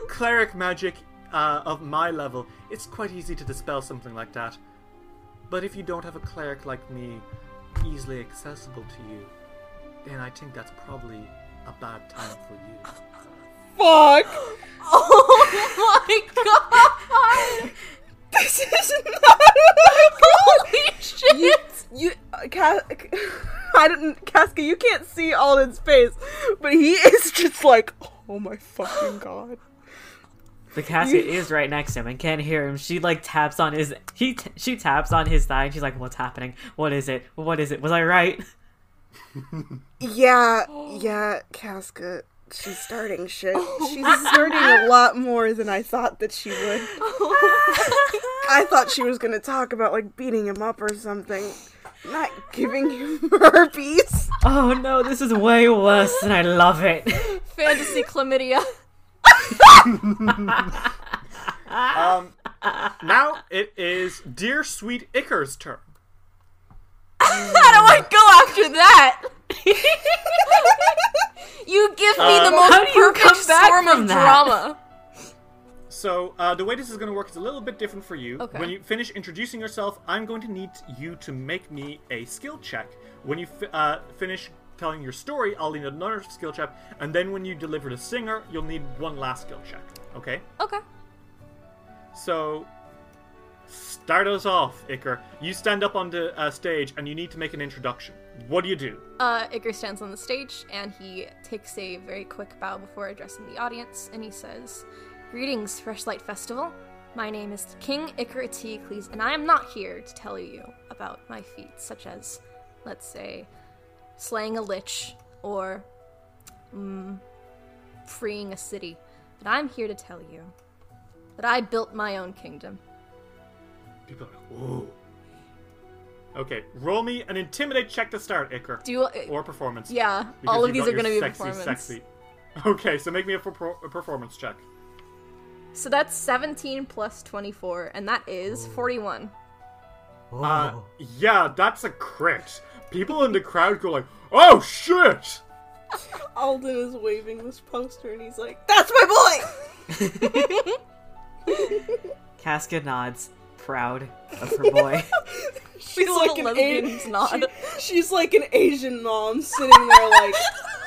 cleric magic uh, of my level, it's quite easy to dispel something like that. But if you don't have a cleric like me easily accessible to you, then I think that's probably a bad time for you. Fuck! [laughs] Oh my god! [laughs] [laughs] This is not. Holy [laughs] shit! You, uh, Ca- [laughs] I didn't, Casca, you can't see Alden's face, but he is just like, oh my fucking [gasps] god. The casket is right next to him and can't hear him. She like taps on his he t- she taps on his thigh and she's like, "What's happening? What is it? What is it? Was I right?" Yeah, [gasps] yeah, Casca. She's starting shit. She's starting a lot more than I thought that she would. [laughs] I thought she was gonna talk about like beating him up or something, not giving him [laughs] herpes. Oh no, this is way worse and I love it. Fantasy chlamydia. [laughs] Um, now it is Dear Sweet Iker's turn. How do I go after that? You give me the Um, most how do you perfect come back storm from of that? drama. So uh, the way this is going to work is a little bit different for you. Okay. When you finish introducing yourself, I'm going to need you to make me a skill check. When you fi- uh, finish telling your story, I'll need another skill check, and then when you deliver the singer, you'll need one last skill check. Okay. Okay. So start us off, Iker. You stand up on the uh, stage, and you need to make an introduction. What do you do? Uh, stands on the stage and he takes a very quick bow before addressing the audience and he says, Greetings, Rushlight Festival. My name is King Iker Eteocles, and I am not here to tell you about my feats, such as, let's say, slaying a lich or mm, freeing a city. But I'm here to tell you that I built my own kingdom. People are like, ooh. Okay, roll me an intimidate check to start, Iker. Do you, or performance. yeah, all of these are going to be sexy, performance. Sexy. [laughs] Okay, so make me a, per- a performance check. So that's 17 plus 24, and that is 41. Uh, yeah, that's a crit. People in the crowd go like, "Oh shit!" [laughs] Alden is waving this poster and he's like, "That's my boy." [laughs] Casca nods, proud of her [laughs] boy. [laughs] She's The like little an lesbians A- nod. she- she's like an Asian mom sitting there like,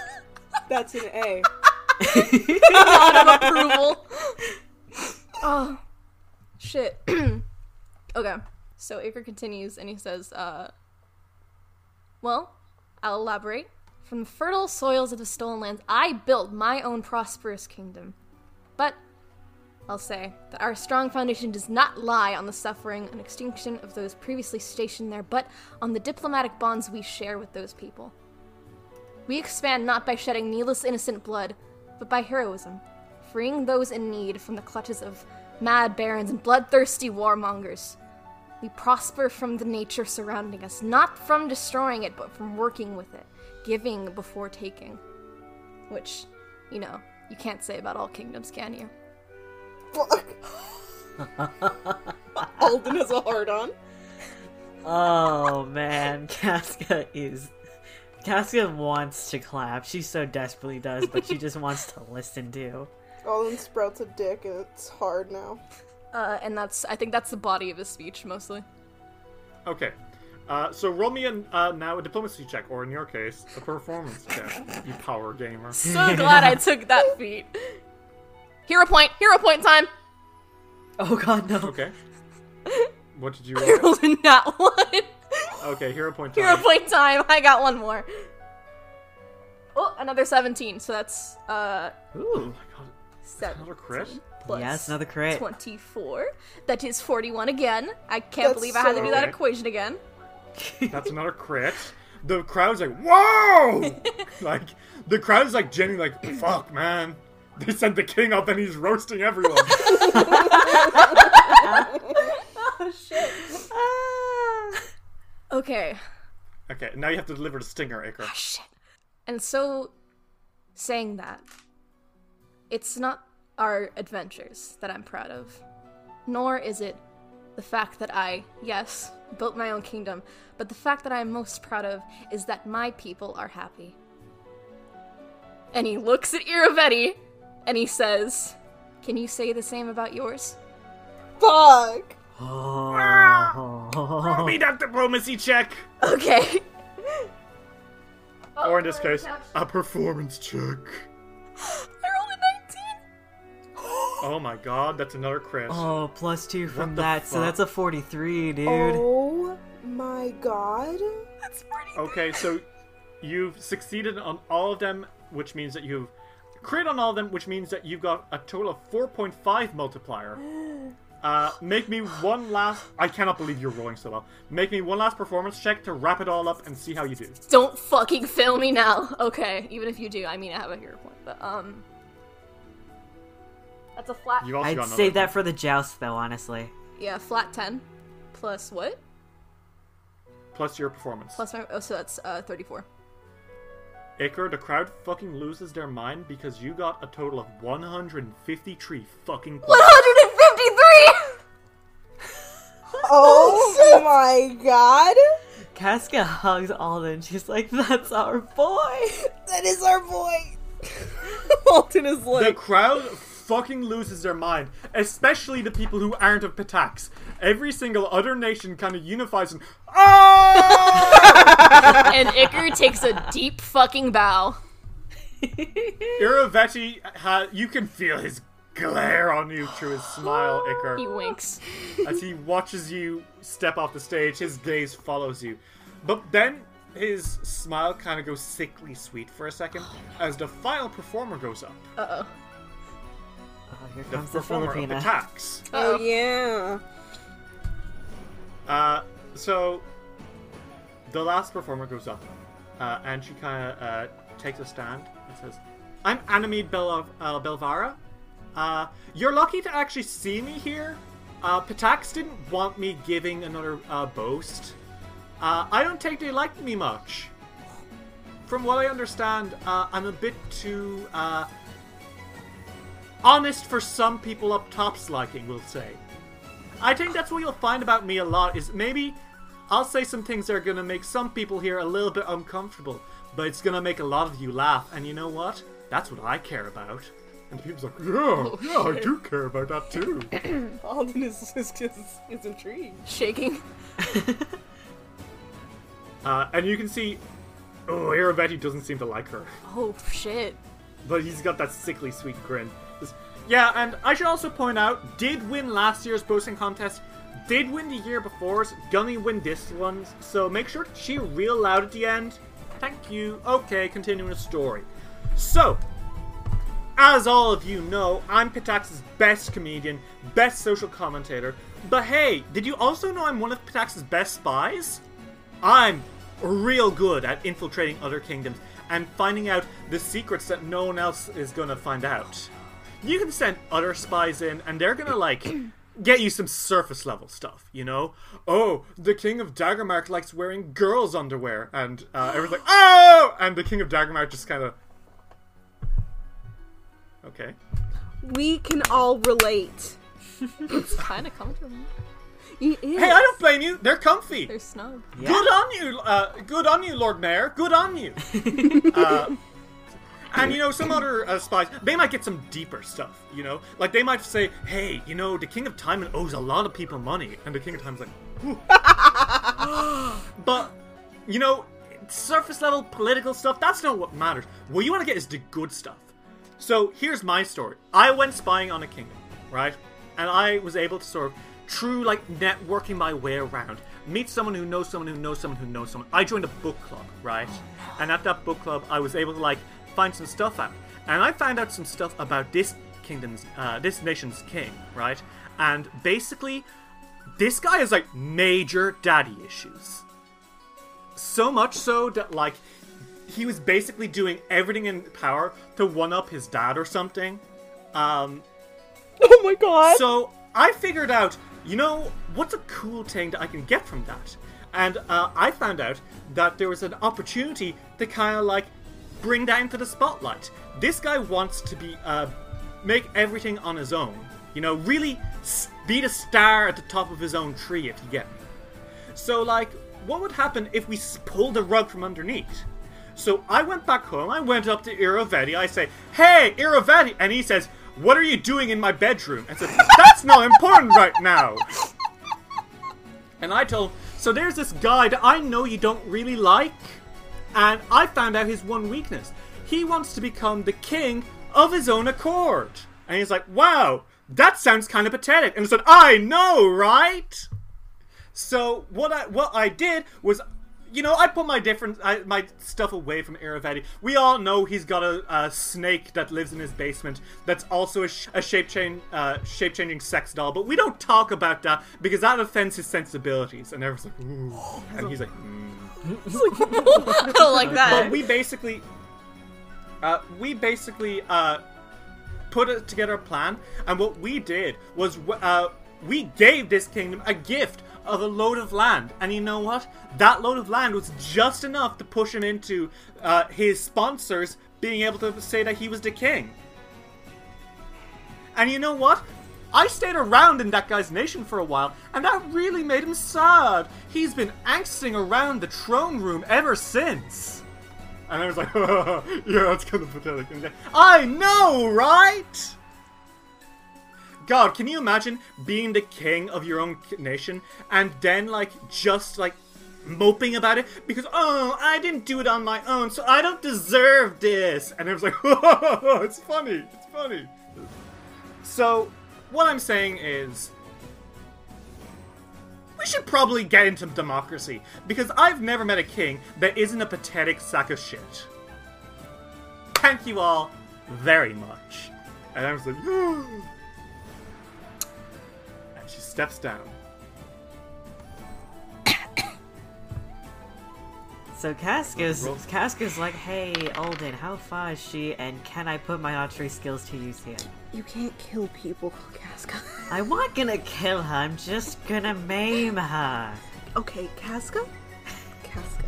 [laughs] "That's an A. Nod of approval. oh, shit. [clears throat] okay, so Iker continues and he says, uh, Well, I'll elaborate. From the fertile soils of the stolen lands, I built my own prosperous kingdom. But I'll say that our strong foundation does not lie on the suffering and extinction of those previously stationed there, but on the diplomatic bonds we share with those people. We expand not by shedding needless innocent blood, but by heroism, freeing those in need from the clutches of mad barons and bloodthirsty warmongers. We prosper from the nature surrounding us, not from destroying it, but from working with it, giving before taking. Which, you know, you can't say about all kingdoms, can you? [laughs] Alden has a hard on. Oh man, [laughs] Casca is. Casca wants to clap. She so desperately does, but she just wants to listen to. Alden sprouts a dick and it's hard now. Uh, and that's, I think that's the body of his speech mostly. Okay. Uh, so roll me an, uh, now a diplomacy check, or in your case, a performance check. You power gamer. So glad I took that feat. Hero point, hero point time. Oh god, no. Okay. [laughs] What did you I roll? rolled a nat one. Okay, hero point time. Hero point time. I got one more. Oh, another 17. So that's uh Oh Ooh. my god. seven Another crit? plus Yes, another crit. 24. That is 41 again. I can't That's believe I had to do that Okay. equation again. That's another crit. The crowd's like, whoa! [laughs] like, the crowd's like genuinely like, fuck, man. They sent the king up and he's roasting everyone. [laughs] [laughs] Oh shit. Ah. Okay. okay, now you have to deliver the stinger, Iker. Oh shit. And so, saying that, it's not our adventures that I'm proud of, nor is it the fact that I, yes, built my own kingdom, but the fact that I'm most proud of is that my people are happy. And he looks at Irovetti and he says, Can you say the same about yours? Fuck! [laughs] Oh. Roll me that diplomacy check! Okay. [laughs] Or in this case, a performance check. I rolled a 19! [gasps] Oh my god, that's another crit. Oh, plus two from What the that, so fuck? that's a 43, dude. Oh my god. That's 40. Okay, so you've succeeded on all of them, which means that you've crit on all of them, which means that you've got a total of 4.5 multiplier. [gasps] Uh, make me one last. I cannot believe you're rolling so well. Make me one last performance check to wrap it all up and see how you do. Don't fucking fail me now. [laughs] Okay, even if you do, I mean I have a hero point, but um, that's a flat. You also I'd got another. save that for the joust, though, honestly. Yeah, flat ten, plus what? plus your performance. Plus my oh, so that's uh thirty-four. Iker, the crowd fucking loses their mind because you got a total of 153 fucking One points. hundred and fifty-three. Oh my god. Casca hugs Alden. She's like, "That's our boy." That is our boy. [laughs] Alden is like. The crowd fucking loses their mind, especially the people who aren't of Pitax. Every single other nation kind of unifies and oh! [laughs] and Iker takes a deep fucking bow. Irovetti, ha- you can feel his glare on you through his smile, Iker. He winks. As he watches you step off the stage, his gaze follows you. But then his smile kind of goes sickly sweet for a second as the final performer goes up. Uh oh. Here The comes the performer of Filipina. Pitax. oh yeah. Uh, so the last performer goes up, uh, and she kind of uh, takes a stand and says, "I'm Animede Bel- uh, Belvara. Uh, you're lucky to actually see me here. Uh, Pitax didn't want me giving another uh, boast. I don't think they liked me much. From what I understand, I'm a bit too honest for some people up top's liking. We'll say." I think that's what you'll find about me a lot is maybe I'll say some things that are gonna make some people here a little bit uncomfortable, but it's gonna make a lot of you laugh, and you know what? That's what I care about. And the people's like, yeah, yeah, I do care about that too. [laughs] [clears throat] Alden is is, is, is intrigued. Shaking. [laughs] Uh, and you can see, oh, Irovetti doesn't seem to like her. Oh shit. but he's got that sickly sweet grin. Just- yeah, and I should also point out, did win last year's boasting contest, did win the year before's, gonna win this one, so make sure to cheer real loud at the end. Thank you. Okay, continuing the story. So, as all of you know, I'm Pitax's best comedian, best social commentator. But hey, did you also know I'm one of Pitax's best spies? I'm real good at infiltrating other kingdoms and finding out the secrets that no one else is gonna find out. You can send other spies in, and they're gonna like get you some surface level stuff, you know? Oh, the King of Daggermark likes wearing girls' underwear, and uh, everyone's like, oh! And the King of Daggermark just kind of. Okay. We can all relate. It's kind of comfortable. It is. Hey, I don't blame you. They're comfy. They're snug. Yeah. Good on you. Uh, good on you, Lord Mayor. Good on you. [laughs] uh, and you know, some other uh, spies, they might get some deeper stuff. You know, like they might say, "Hey, you know, the King of Tymon owes a lot of people money," and the King of time's like, [laughs] but you know, surface level political stuff. That's not what matters. What you want to get is the good stuff. So here's my story. I went spying on a kingdom, right? And I was able to sort of true like networking my way around. Meet someone who knows someone who knows someone who knows someone. I joined a book club, right? And at that book club, I was able to like find some stuff out. And I found out some stuff about this kingdom's, uh, this nation's king, right? And basically, this guy has like major daddy issues. So much so that like he was basically doing everything in power to one up his dad or something. Um, [laughs] Oh my god. so I figured out, you know, what's a cool thing that I can get from that? And uh, I found out that there was an opportunity to kind of like bring that into the spotlight. This guy wants to be uh, make everything on his own. You know, really be the star at the top of his own tree, if you get me. So, like, what would happen if we pulled the rug from underneath? So I went back home, I went up to Irovetti, I say, Hey, Irovetti! And he says, What are you doing in my bedroom? And I said, That's not important right now! And I told So there's this guy that I know you don't really like, and I found out his one weakness. He wants to become the king of his own accord. And he's like, Wow, that sounds kind of pathetic. And I said, I know, right? So what I what I did was, you know, I put my different I, my stuff away from Irovetti. We all know he's got a, a snake that lives in his basement. That's also a, sh- a shape change uh, shape changing sex doll. But we don't talk about that because that offends his sensibilities. And everyone's like, ooh, and he's like, mm. I don't like that. But we basically, uh, we basically uh, put together a plan, and what we did was uh, we gave this kingdom a gift of a load of land, and you know what? That load of land was just enough to push him into uh, his sponsors being able to say that he was the king. And you know what? I stayed around in that guy's nation for a while, and that really made him sad. He's been angsting around the throne room ever since. And I was like, oh, [laughs] yeah, that's kind of pathetic. Like, I know, right? God, can you imagine being the king of your own nation and then, like, just, like, moping about it because, oh, I didn't do it on my own, so I don't deserve this. And I was like, oh, [laughs] it's funny, it's funny. So, what I'm saying is, we should probably get into democracy because I've never met a king that isn't a pathetic sack of shit. Thank you all very much. And I was like, [gasps] and she steps down. So Casca's Roll. Casca's like, hey, Alden, how far is she? And can I put my archery skills to use here? You can't kill people, Casca. [laughs] I'm not gonna kill her. I'm just gonna maim her. okay, Casca? Casca.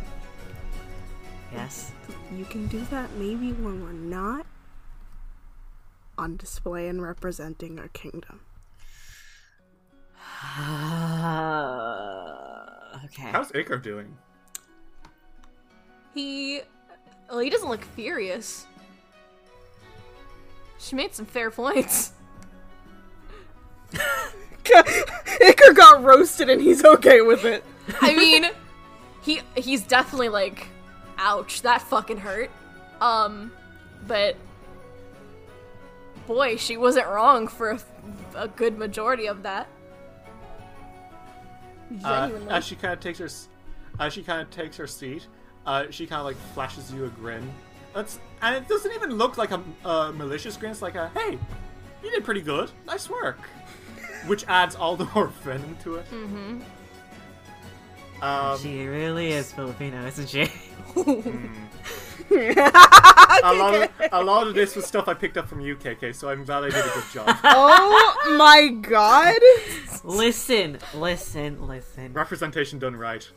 Yes. You can do that maybe when we're not on display and representing our kingdom. [sighs] okay. How's Iker doing? He, well, he doesn't look furious. She made some fair points. [laughs] Iker got roasted and he's okay with it. I mean, he he's definitely like, ouch, that fucking hurt. Um, but boy, she wasn't wrong for a, a good majority of that. Uh, as she kind of takes her, as she kind of takes her seat, uh, she kind of like flashes you a grin. That's and it doesn't even look like a, a malicious grin. It's like a hey, you did pretty good, nice work, [laughs] which adds all the more venom to it. Mm-hmm. Um, She really is Filipino, isn't she? a lot of [laughs] a lot of this was stuff I picked up from UKK, so I'm glad I did a good job. [laughs] Oh my god! listen, listen, listen. Representation done right.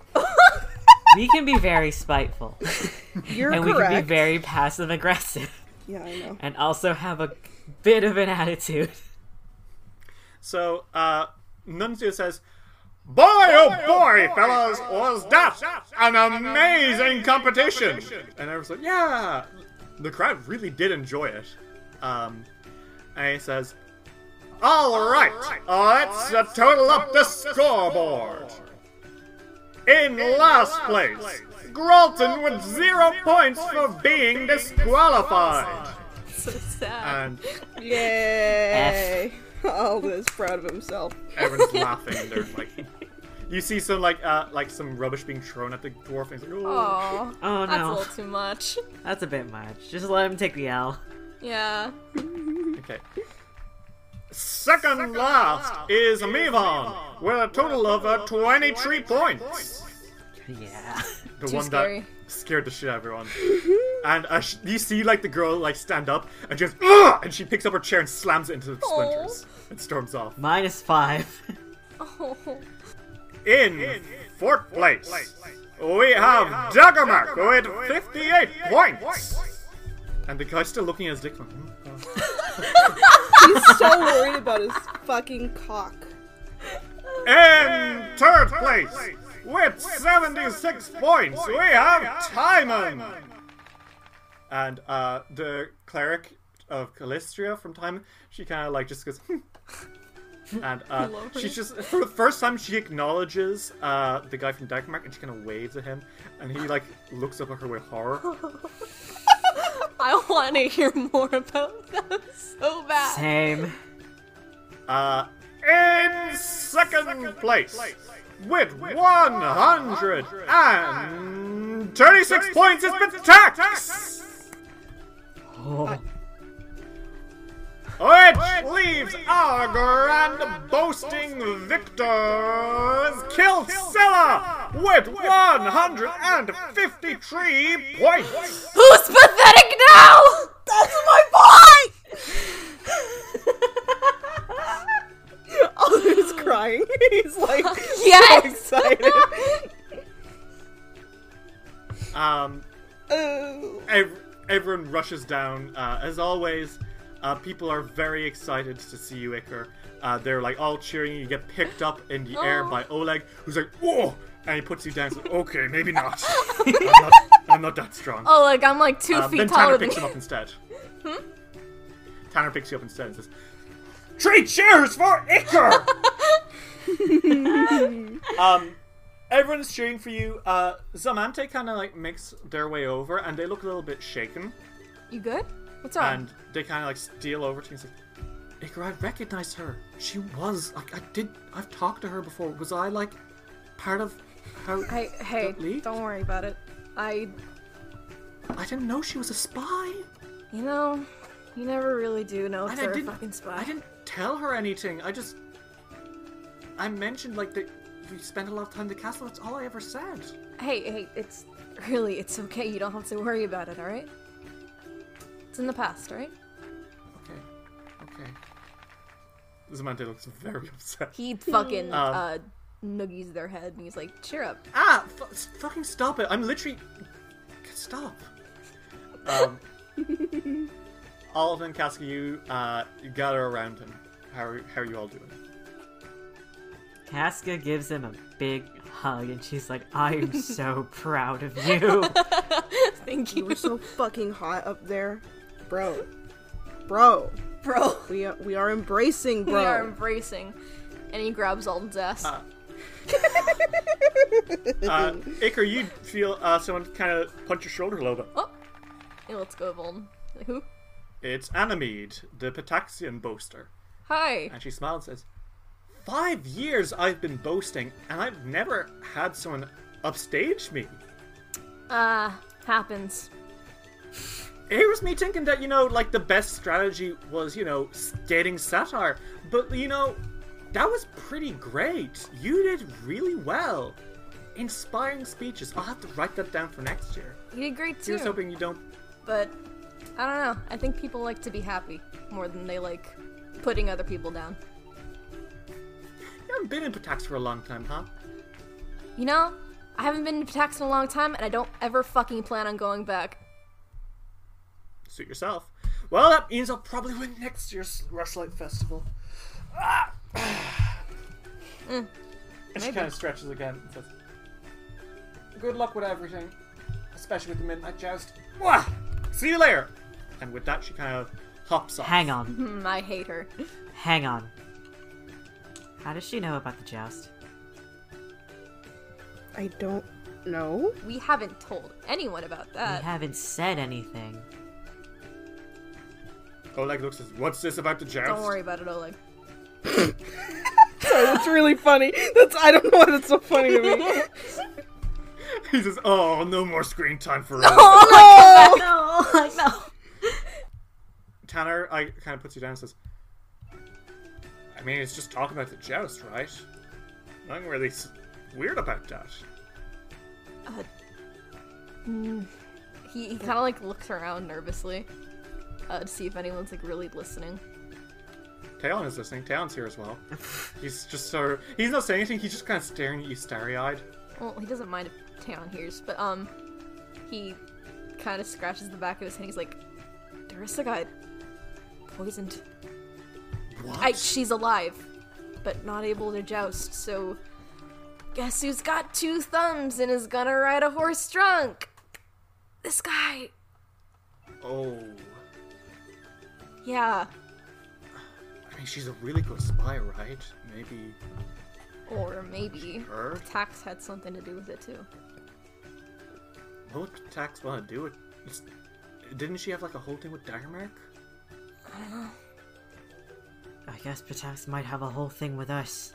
We can be very spiteful, [laughs] You're and we can be very passive aggressive, Yeah, I know. and also have a bit of an attitude. So, uh, Nunzio says, Boy, oh boy, fellas, was that an amazing competition! And I was like, yeah, the crowd really did enjoy it. Um, and he says, All right, let's uh, total up the scoreboard. In last place, Gralton with zero points for being disqualified. so sad. And Yay! [laughs] Alden's proud of himself. everyone's [laughs] laughing they're like you see some like uh like some rubbish being thrown at the dwarf and it's like, oh. Aw, Oh that's a little too much. that's a bit much. Just let him take the L. Yeah. okay second last is Mivon with a total of uh, 23 points Yeah. [laughs] the Too one scary. that scared the shit out of everyone [laughs] and uh, sh- you see like the girl like stand up and just Ugh! and she picks up her chair and slams it into the splinters and storms off Minus five. [laughs] Oh. In fourth place, we have Daggermark with 58 points. And the guy's still looking at his dick. like, "Hmm, He's so worried about his fucking cock. In third place, with 76 points, we have Tymon. And uh, the cleric of Calistria from Tymon, she kind of like just goes. "Hmm." [laughs] And uh, she's just for the first time she acknowledges uh, the guy from Daggermark and she kind of waves at him and he like looks up at her with horror. [laughs] [laughs] I want to hear more about that so bad. Same. Uh, in second place, with 136 points, is Pitax! Oh. Which leaves our grand boasting victors, Kilsilla, with 153 points! Who's pathetic now? That's my point! [laughs] he's crying. [laughs] He's like [laughs] so excited. Um, Oh. ev- everyone rushes down. Uh, as always, uh, people are very excited to see you, Iker. Uh, they're like all cheering. You get picked up in the air by Oleg, who's like, "Whoa!" and he puts you down. He's like, "Okay, maybe not. [laughs] I'm not. I'm not that strong." Oh, like I'm like two Um, feet then taller Tanner than picks him you. up instead. [laughs] Tanner picks you up instead and says, Three cheers for Iker! [laughs] um, everyone's cheering for you. Uh, Zamante kind of like makes their way over and they look a little bit shaken. You good? What's wrong? And they kind of like steal over to me. and say, Iker, I recognized her. She was, like, I did, I've talked to her before. Was I, like, part of how. [laughs] Hey, hey, league? don't worry about it. I, I didn't know she was a spy. you know, you never really do know if And they're a fucking spy. I didn't tell her anything. I just. I mentioned, like, that we spent a lot of time in the castle. That's all I ever said. Hey, hey, it's really, it's okay. You don't have to worry about it, alright? It's in the past, right? Okay. Okay. Zamante looks very [laughs] upset. He fucking, Um, uh, noogies their head and he's like, cheer up. Ah! F- fucking stop it! I'm literally. Stop! Um. [laughs] Olive and Casca, you, uh, you gather around him. How are, how are you all doing? Casca gives him a big hug, and she's like, "I am [laughs] so proud of you." Thank You you, were so fucking hot up there, bro. Bro, bro. we are, we are embracing, bro. We are embracing. And he grabs Alden's ass. Uh, Uh, Iker, you feel uh, someone kind of punch your shoulder a little bit. oh! Hey, let's go, Alden. Like, who? it's Anomede, the Pitaxian boaster. Hi. And she smiles and says, Five years I've been boasting, and I've never had someone upstage me. Uh, happens. Was me thinking that, you know, like the best strategy was, you know, skating satire. But, you know, that was pretty great. You did really well. Inspiring speeches. I'll have to write that down for next year. You did great too. Here's hoping you don't. But I don't know. I think people like to be happy more than they like putting other people down. You haven't been in Pitax for a long time, huh? You know, I haven't been in Pitax in a long time, and I don't ever fucking plan on going back. Suit yourself. Well, that means I'll probably win next year's Rushlight Festival. Ah! and she kind of stretches again and says, Good luck with everything, especially with the Midnight Joust. Mwah! See you later! And with that, she kind of hops off. Hang on. [laughs] I hate her. Hang on. How does she know about the joust? I don't know. We haven't told anyone about that. We that. haven't said anything. Oh, Oleg looks and What's this about the joust? Don't worry about it, Oleg. [laughs] Sorry, that's really funny. That's I don't know why that's so funny to me. [laughs] he says, Oh, no more screen time for [laughs] us. Oh No, like no. Tanner, I kind of puts you down and says, I mean, it's just talking about the joust, right? Nothing really weird about that. Uh, mm, he, he kind of like looks around nervously uh, to see if anyone's like really listening. Talon is listening. Talon's here as well. [laughs] He's just so he's not saying anything, he's just kind of staring at you starry eyed. Well, he doesn't mind if Taeon hears, but um, he kind of scratches the back of his head. He's like, "Darissa got poisoned. What? I, she's alive, but not able to joust. So, guess who's got two thumbs and is gonna ride a horse drunk? This guy. oh. Yeah. I mean, she's a really good spy, right? Maybe Or maybe her? tax had something to do with it too. What would Tax want to do? It, it's, didn't she have like a whole thing with Daggermark? I guess Pitax might have a whole thing with us.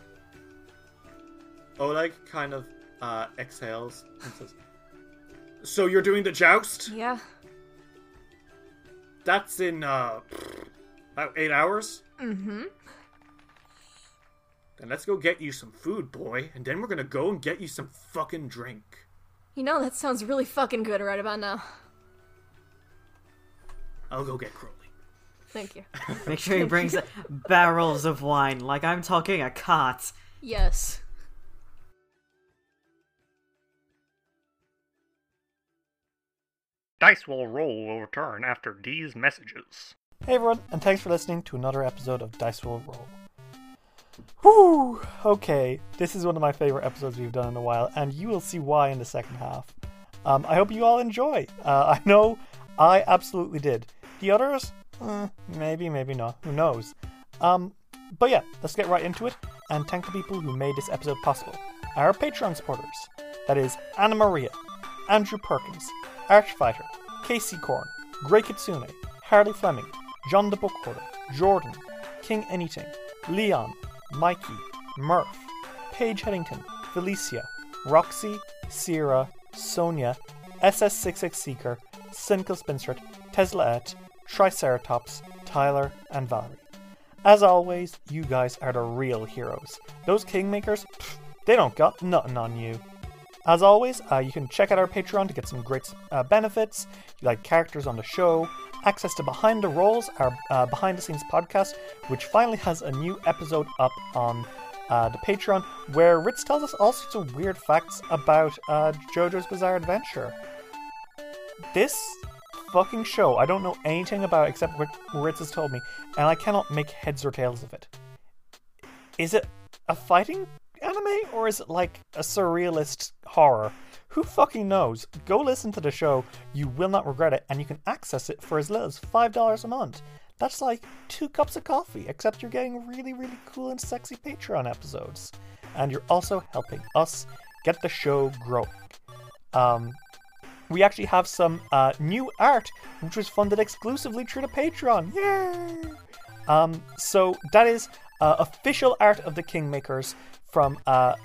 Oleg kind of uh, exhales and says, So you're doing the joust? Yeah. That's in uh, about eight hours? Mm-hmm. Then let's go get you some food, boy, and then we're gonna go and get you some fucking drink. You know that sounds really fucking good right about now. I'll go get Crowley. Thank you. [laughs] Make sure he brings [laughs] barrels of wine, like I'm talking a cart. Yes. Dice will roll will return after these messages. Hey everyone, and thanks for listening to another episode of Dice Will Roll. Whew, okay, this is one of my favorite episodes we've done in a while, and you will see why in the second half. Um, I hope you all enjoy. Uh, I know I absolutely did. The others, eh, maybe, maybe not. Who knows? Um, but yeah, let's get right into it and thank the people who made this episode possible. Our Patreon supporters. That is Anna Maria, Andrew Perkins, Archfighter, Casey Korn, Grey Kitsune, Harley Fleming, John the Bookhoarder, Jordan, King Anything, Leon, Mikey, Murph, Paige Headington, Felicia, Roxy, Sierra, Sonia, SS66 Seeker, Cynical Spinstert, Teslaet, Triceratops, Tyler, and Valerie. As always, you guys are the real heroes. Those Kingmakers, pff, they don't got nothing on you. As always, uh, you can check out our Patreon to get some great uh, benefits, like characters on the show, access to Behind the Rolls, our uh, behind the scenes podcast, which finally has a new episode up on uh, the Patreon, where Ritz tells us all sorts of weird facts about uh, JoJo's Bizarre Adventure. This fucking show, I don't know anything about except what Ritz has told me, and I cannot make heads or tails of it. Is it a fighting anime or is it like a surrealist horror? Who fucking knows? Go listen to the show. You will not regret it, and you can access it for as little as $5 a month. That's like two cups of coffee, except you're getting really, really cool and sexy Patreon episodes. And you're also helping us get the show growing. Um, we actually have some uh, new art, which was funded exclusively through the Patreon. Yay! Um, so that is uh, official art of the Kingmakers from uh,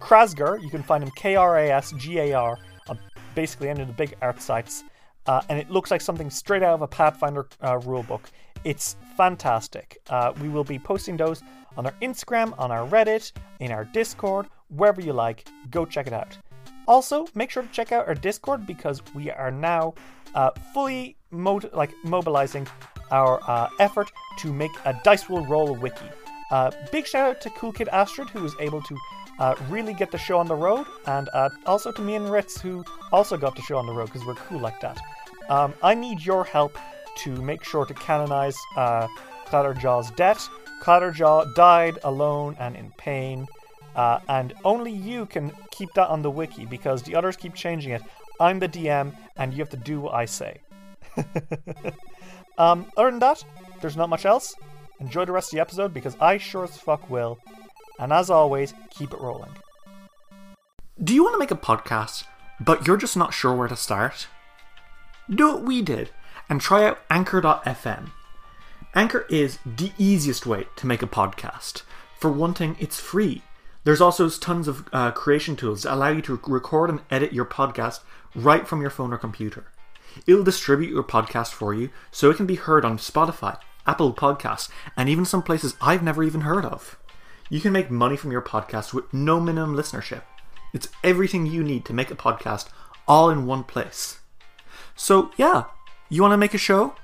Krasgar. You can find him K R A S G A R on basically any of the big art sites. Uh, and it looks like something straight out of a Pathfinder uh, rulebook. It's fantastic. Uh, we will be posting those on our Instagram, on our Reddit, in our Discord, wherever you like. Go check it out. Also, make sure to check out our Discord because we are now uh, fully mo- like mobilizing our uh, effort to make a Dice Will Roll wiki. Uh, big shout out to Cool Kid Astrid who was able to uh, really get the show on the road, and uh, also to me and Ritz who also got the show on the road because we're cool like that. Um, I need your help to make sure to canonize uh, Clatterjaw's death. Clatterjaw died alone and in pain. Uh, and only you can keep that on the wiki because the others keep changing it. I'm the DM, and you have to do what I say. [laughs] um, other than that, there's not much else. Enjoy the rest of the episode because I sure as fuck will. And as always, keep it rolling. Do you want to make a podcast, but you're just not sure where to start? Do what we did and try out Anchor.fm. Anchor is the easiest way to make a podcast. For one thing, it's free. There's also tons of uh, creation tools that allow you to record and edit your podcast right from your phone or computer. It'll distribute your podcast for you so it can be heard on Spotify, Apple Podcasts, and even some places I've never even heard of. You can make money from your podcast with no minimum listenership. It's everything you need to make a podcast all in one place. So, yeah, you want to make a show?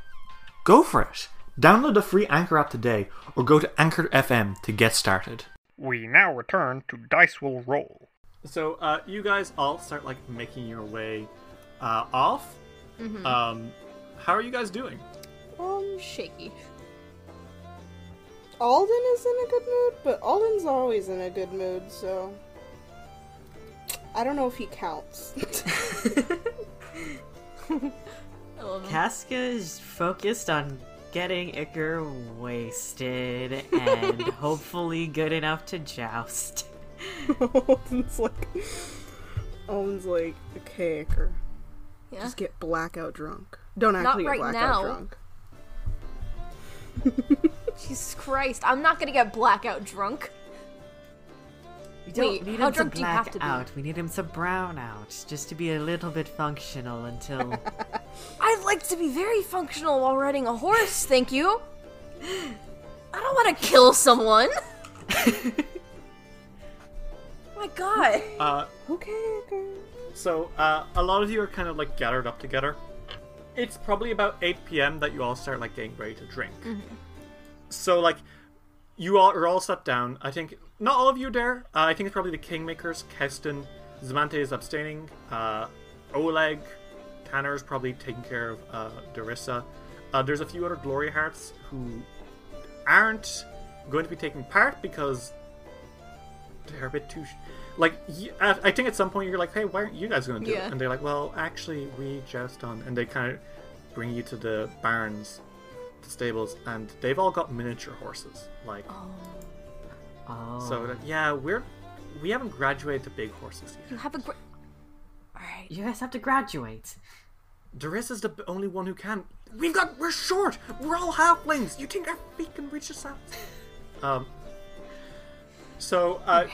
Go for it. Download the free Anchor app today or go to Anchor FM to get started. We now return to Dice Will Roll. So, uh, you guys all start like making your way uh, off. Um, how are you guys doing? Um, Shaky. Alden is in a good mood, but Alden's always in a good mood, so I don't know if he counts. [laughs] I. Casca is focused on getting Iker wasted and [laughs] hopefully good enough to joust. [laughs] Alden's like, Alden's like, okay, Iker, Yeah. just get blackout drunk. Don't Not actually right get blackout now. drunk. Jesus Christ, I'm not gonna get blackout drunk. We don't Wait, need how him to drunk do you have black to be? out. We need him to brown out, just to be a little bit functional until. [laughs] I'd like to be very functional while riding a horse, thank you. I don't want to kill someone. [laughs] My God. Uh, Okay, Iker. So, uh, a lot of you are kind of like gathered up together. It's probably about 8 p.m. that you all start like getting ready to drink. So, like, you all are all sat down. I think not all of you are there. Uh, I think it's probably the Kingmakers. Keston, Zamante is abstaining. Uh, Oleg, Tanner is probably taking care of uh, Darissa. Uh, there's a few other Glory Hearts who aren't going to be taking part because they're a bit too. Sh- like, I think at some point you're like, hey, why aren't you guys going to do Yeah. it? And they're like, well, actually, we joust on. And they kind of bring you to the barns, the stables, and they've all got miniature horses. Like, oh. so, like, yeah, we're. We haven't graduated to big horses You have a great. Alright. you guys have to graduate. Doris is the only one who can. We've got. We're short. We're all halflings. You think our feet can reach us [laughs] out? Um. So, uh,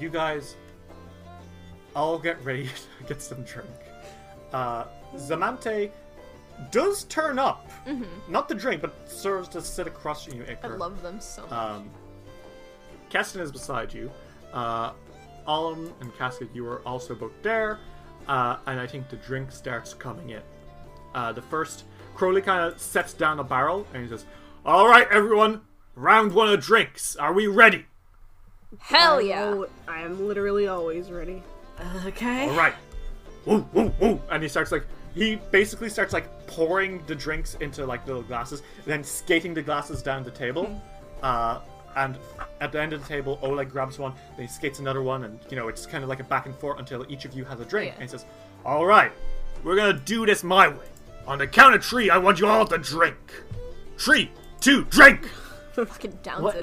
you guys all get ready [laughs] to get some drink. Uh, Zamante does turn up. Not the drink, but serves to sit across from you, I love them so much. Um, Keston is beside you. Uh, Alum and Casca, you are also both there. Uh, and I think the drink starts coming in. Uh, the first, Crowley kind of sets down a barrel and he says, All right, everyone, round one of drinks. Are we ready? Hell I'm yeah. al- I am literally always ready. Okay. All right. Woo, woo, woo. And he starts like, he basically starts like pouring the drinks into like little glasses, then skating the glasses down the table. Uh, and at the end of the table, Oleg grabs one, then he skates another one, and you know, it's kind of like a back and forth until each of you has a drink. Yeah. And he says, All right, we're gonna do this my way. On the count of three, I want you all to drink. Three, two, drink! [laughs] Fucking downs What?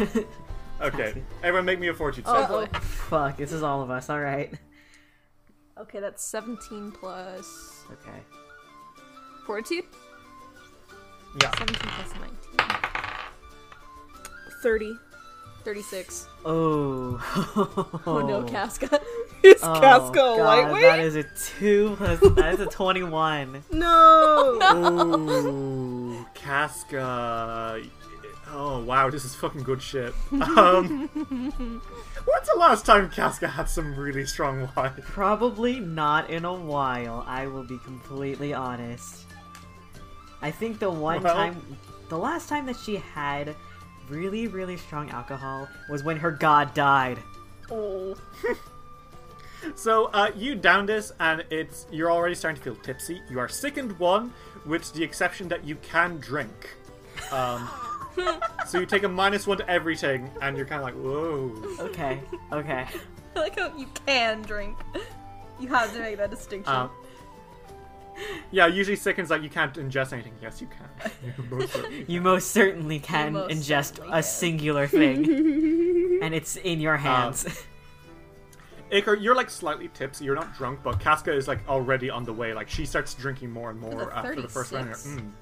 it. [laughs] Okay, [laughs] everyone make me a fortitude Oh save. boy. Fuck, this is all of us, alright. Okay, that's 17 plus Okay. fortitude. Yeah. 17 plus 19. 30. 36. Oh. Oh, no, Casca. [laughs] Is Oh, Casca a God, lightweight? That is a two plus. That is a twenty-one. [laughs] No! [laughs] Ooh, Casca. Oh wow, this is fucking good shit. Um, when's the last time Casca had some really strong wine? Probably not in a while. I will be completely honest. I think the one Well- time, the last time that she had really, really strong alcohol was when her god died. oh. [laughs] So uh, you down this, and it's you're already starting to feel tipsy. You are sickened one, with the exception that you can drink. Um, [laughs] [laughs] so you take a minus one to everything, and you're kind of like, whoa. Okay, okay. I [laughs] like how you can drink. You have to make that distinction. Um, yeah, usually sicken's like you can't ingest anything. Yes, you can. [laughs] You most certainly You most certainly can most ingest certainly a can. singular thing, and it's in your hands. Iker, you're like slightly tipsy. You're not drunk, but Casca is like already on the way. Like she starts drinking more and more after the first round. Mm.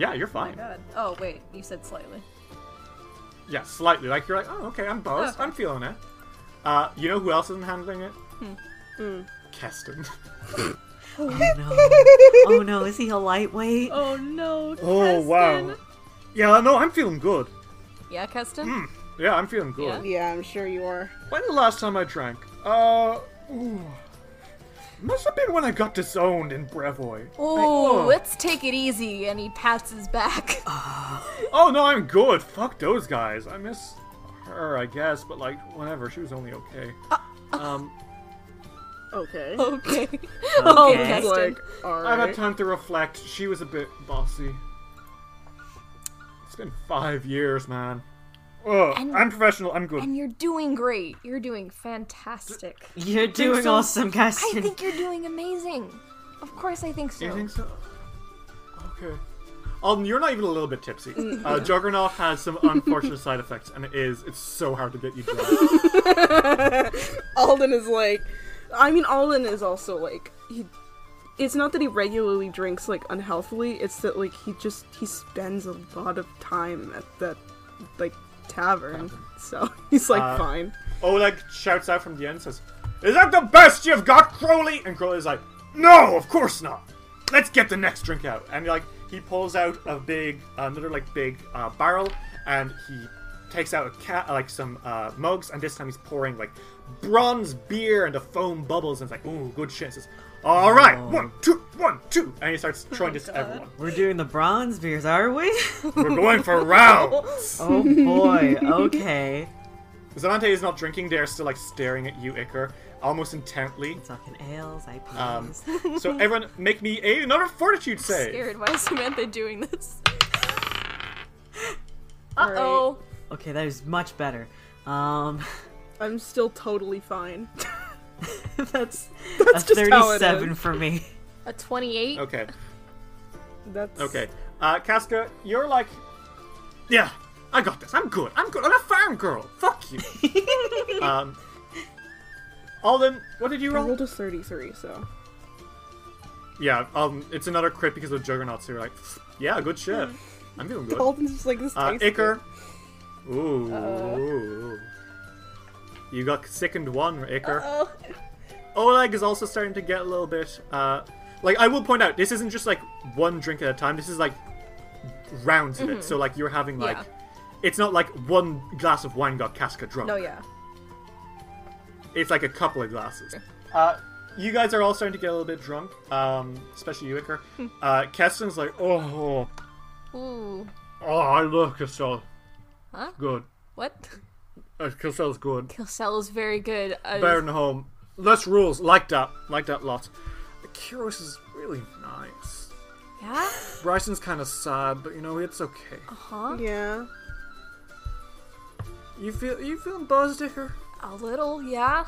Yeah, you're oh fine. my god. Oh, wait, you said slightly. Yeah, slightly. Like you're like, oh, okay, I'm buzzed. Okay. I'm feeling it. Uh, you know who else isn't handling it? Hmm. Keston. [laughs] oh no! Oh no! Is he a lightweight? Oh no, Oh wow. Yeah, no, I'm feeling good. Yeah, Keston? Hmm. Yeah, I'm feeling good. Yeah, I'm sure you are. When the last time I drank? Uh, ooh. Must have been when I got disowned in Brevoy. Oh, Oh. let's take it easy. And he pats his back. [laughs] Oh no, I'm good. Fuck those guys. I miss her, I guess, but like, whatever. She was only okay. Um, Okay. okay. [laughs] [laughs] Oh, Okay. It's Keston. like, I've had time to reflect. She was a bit bossy. It's been five years, man. Oh, And- I'm professional. I'm good. And you're doing great. You're doing fantastic. [laughs] You're doing so? awesome, guys. I think you're doing amazing. Of course, I think so. You think so? Okay. Um, you're not even a little bit tipsy. Uh, Juggernaut has some [laughs] unfortunate side effects, and it is it's so hard to get you drunk. [laughs] Alden is like, I mean, Alden is also like he. It's not that he regularly drinks like unhealthily. It's that like he just he spends a lot of time at that like tavern. So [laughs] he's like Uh, fine. Oleg shouts out from the end, says, "Is that the best you've got, Crowley?" And Crowley's like, "No, of course not. Let's get the next drink out." And like he pulls out a big, another like big uh, barrel, and he takes out a cat, like some uh, mugs, and this time he's pouring like bronze beer and the foam bubbles, and it's like, "Ooh, good shit." He says, "All right, one, two, one, two," and he starts throwing this to everyone. We're doing the bronze beers, are we? We're going for rounds. [laughs] oh boy. Okay. Zamante is not drinking; they're still like staring at you, Iker, almost intently. Talking ales, IPAs. Um, so [laughs] everyone, make me a, another fortitude save. Scared. Why is Samantha doing this? [laughs] Uh oh. okay, that is much better. Um, I'm still totally fine. [laughs] that's That's a just how it thirty-seven for me. A 28. Okay, That's okay. Uh, Casca, you're like, yeah, I got this. I'm good. I'm good. I'm a farm girl. Fuck you. [laughs] um, Alden, what did you I roll? rolled a 33, so Yeah, um, it's another crit because of Juggernauts. So you're like, yeah, good shit. I'm feeling good. Alden's just like this. Uh, tastes Iker. Ooh, Uh-oh. You got sickened one, Iker. Oh. [laughs] Oleg is also starting to get a little bit. Uh, like I will point out, this isn't just like one drink at a time. This is like rounds of it. So like you're having like, Yeah. it's not like one glass of wine got Casca drunk. No, yeah. It's like a couple of glasses. Uh, you guys are all starting to get a little bit drunk. Um, especially you, Iker. uh, Keston's like, oh, Ooh. oh, I look so Huh? Good. What? [laughs] Uh, Castell's good. Kilcell very good. Uh, Better than home. Less rules. Like that. Like that lot. Kyros is really nice. yeah? Bryson's kind of sad, but you know it's okay. Uh huh? Yeah. You feel you feeling buzzed, Iker? A little, yeah.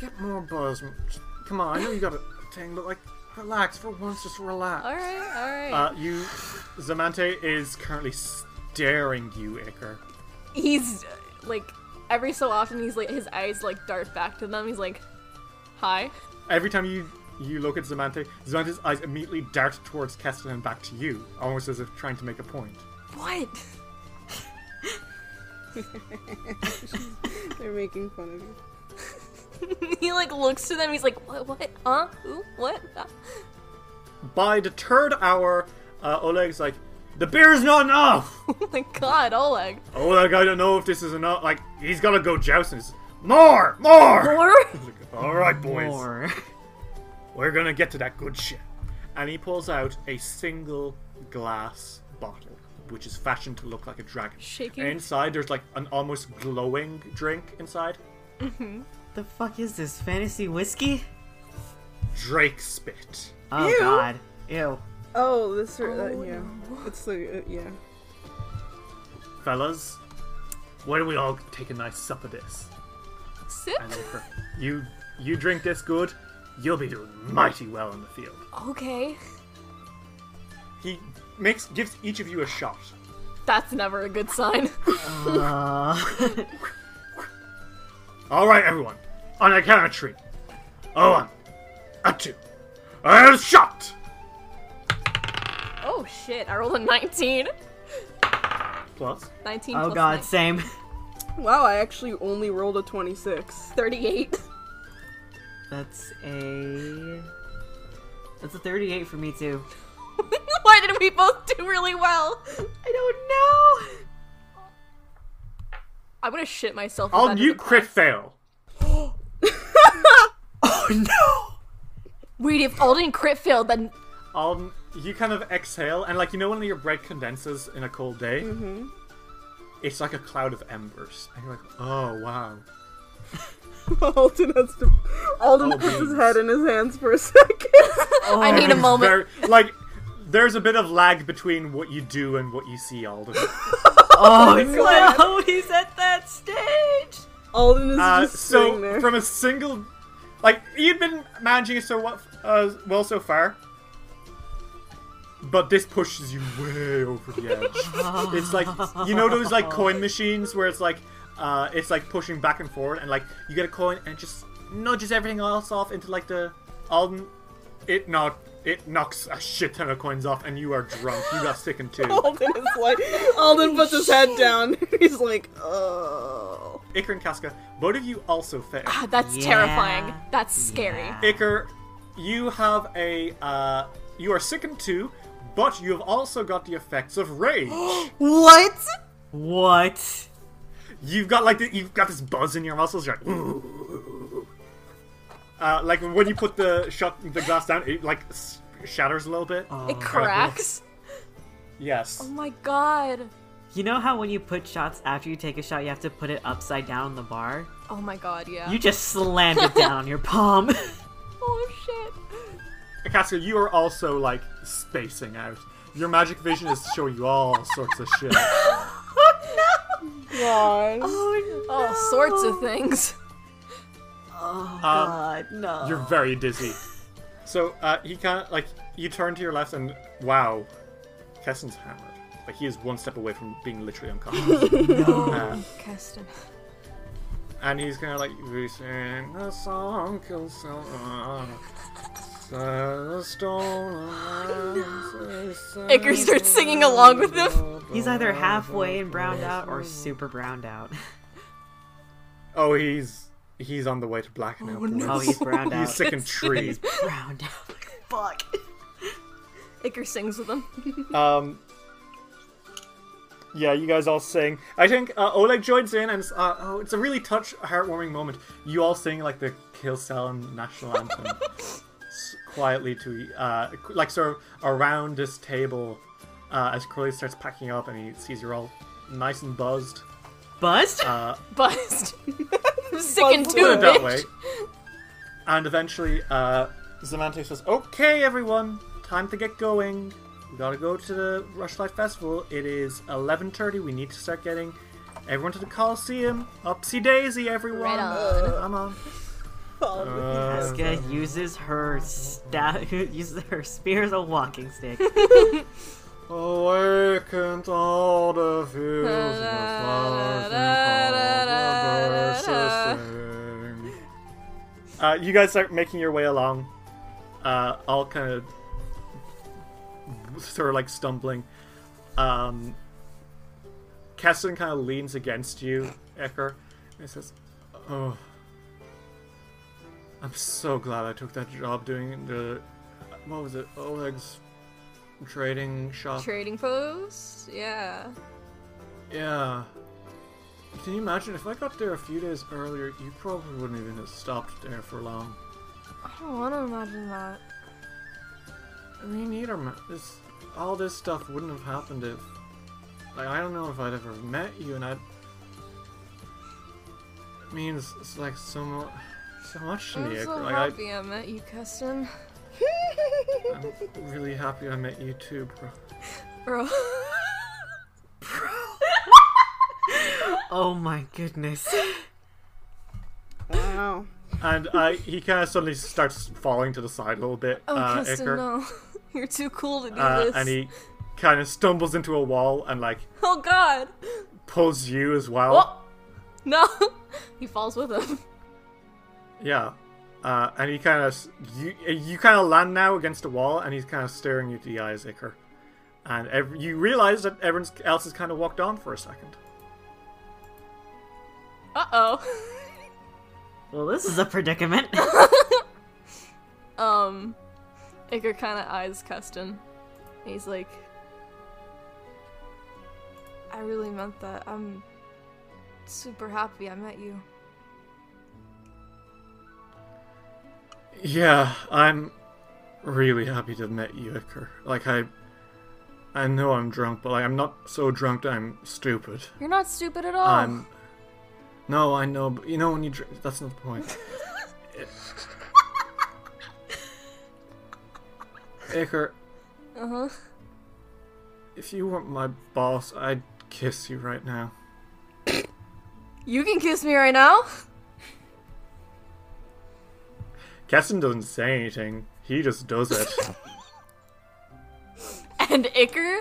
Get more buzzed. Just- Come on, I know you got a [laughs] thing, but like, relax for once. Just relax. Alright, alright. Uh, you, Zamante is currently staring you, Iker. he's, like, every so often he's like, his eyes, like, dart back to them. He's like, Hi. Every time you you look at Zamante, Zamante's eyes immediately dart towards Keston and back to you, almost as if trying to make a point. What? They're making fun of you. [laughs] he like looks to them. He's like, what? What? Huh? Who? What? Uh, By the third hour, uh, Oleg's like, "The beer is not enough." [laughs] Oh my god, Oleg. Oleg, I don't know if this is enough. Like, he's gotta go jousting. More, more. More? [laughs] All right, boys. More. We're gonna get to that good shit. And he pulls out a single glass bottle, which is fashioned to look like a dragon. Shaking. And inside, there's like an almost glowing drink inside. Mm-hmm. The fuck is this? Fantasy whiskey? Drake spit. Oh Ew. god. Ew. Oh, this are uh, yeah. It's like uh, yeah. Fellas, why don't we all take a nice sup of this? Sip? And if you you drink this good, you'll be doing mighty well in the field. Okay. He makes gives each of you a shot. That's never a good sign. [laughs] Uh, All right, everyone. On a count of three. A one, a two, a shot. Oh shit, I rolled a 19. Plus, 19 oh plus god, nine. same. Wow, I actually only rolled a twenty-six. 38. That's a. That's a 38 for me too. [laughs] Why did we both do really well? I don't know. I'm gonna shit myself. if I'll that you crit pass. fail. [laughs] Oh no! Wait, if Alden crit failed, then I'll you kind of exhale and like you know when your bread condenses in a cold day. Mm-hmm. It's like a cloud of embers, and you're like, oh wow. [laughs] Alden has to. Alden Oh, puts his head in his hands for a second. [laughs] I need a moment. very- like, there's a bit of lag between what you do and what you see, Alden. [laughs] Oh God. no! He's at that stage. Alden is Uh, just sitting so there. from a single, like he'd been managing it so well, uh, well so far, but this pushes you way over the edge. [laughs] it's like you know those like coin machines where it's like uh, it's like pushing back and forward, and like you get a coin and it just nudges everything else off into like the Alden. It not it knocks a shit ton of coins off, and you are drunk. You got sickened [laughs] too. Alden is like. Alden puts his head down. [laughs] He's like, oh. Iker and Casca, both of you also fail. Ah, That's Yeah. terrifying. That's scary. Yeah. Iker, you have a uh, you are sickened too, but you have also got the effects of rage. [gasps] What? What? you've got like the, you've got this buzz in your muscles. You're like, "Ooh." uh, like when you put the shot the glass down, it like s- shatters a little bit. It cracks. Yes. Oh my god. You know how when you put shots after you take a shot, you have to put it upside down on the bar? Oh my god, yeah. You just slammed it down on your palm. [laughs] Oh shit. Casca, you are also like spacing out. Your magic vision is showing you all sorts of shit. [laughs] oh no! God. All sorts of things. Um, God, no. You're very dizzy. So uh, he kind of like you turn to your left and wow, Keston's hammered. Like he is one step away from being literally unconscious. [laughs] Uh, Keston. and he's kind of like we sing a song, kill someone. A. Iker starts singing along with him. He's either halfway and browned out or super browned out. Oh, he's he's on the way to black now. boys. Oh, he's browned out. He's sick and [laughs] tree. browned out. Fuck. Iker sings with him. [laughs] Um, yeah, you guys all sing. I think uh, Oleg joins in, and it's, uh, oh, it's a really touch, heartwarming moment. You all sing like the Kilsellen national anthem s- [laughs] quietly to, uh, like sort of around this table uh, as Crowley starts packing up, and he sees you're all nice and buzzed. Buzzed? Uh, [laughs] Buzzed. [laughs] Sick and put two, it that way. And eventually, uh, Zamante says, "Okay, everyone, time to get going. We gotta go to the Rushlight Festival. It is 11:30. We need to start getting everyone to the Coliseum. Upsy daisy, everyone. Right on. Come on. Casca uses her staff, [laughs] uses her spear as a walking stick. [laughs] Awakened all the fields and the flowers and calls the birds sing. [laughs] Uh, you guys start making your way along, uh, all kind of sort of like stumbling. Um, Keston kind of leans against you, Iker, and he says, "Oh, I'm so glad I took that job doing the what was it, Oleg's trading shop. Trading post? Yeah. yeah. Can you imagine if I got there a few days earlier? You probably wouldn't even have stopped there for long. I don't want to imagine that. Me neither. This, all this stuff wouldn't have happened if, like, I don't know if I'd ever met you, and I'd. It means it's like so much, so much to I'm me. so like, happy I met you, Keston. I'm really happy I met you too, bro. Bro. [laughs] Oh my goodness. Wow. And uh, he kind of suddenly starts falling to the side a little bit, Oh, uh, Keston, Iker. no. [laughs] You're too cool to do Uh, this. and he kind of stumbles into a wall and like Oh, God. pulls you as well. Oh! No. [laughs] he falls with him. Yeah. Uh, and he kind of you you kind of land now against a wall, and he's kind of staring you to the eyes, Iker. And ev- you realize that everyone else has kind of walked on for a second. Uh oh. [laughs] Well, this is a predicament. [laughs] [laughs] um, Iker kind of eyes Keston. He's like, I really meant that. I'm super happy I met you. Yeah, I'm really happy to have met you, Iker. Like I, I know I'm drunk, but like I'm not so drunk that I'm stupid. You're not stupid at all. I'm. No, I know, but you know when you drink, that's not the point. [laughs] Iker, Uh huh. if you weren't my boss, I'd kiss you right now. You can kiss me right now. Keston doesn't say anything. He just does it. [laughs] And Iker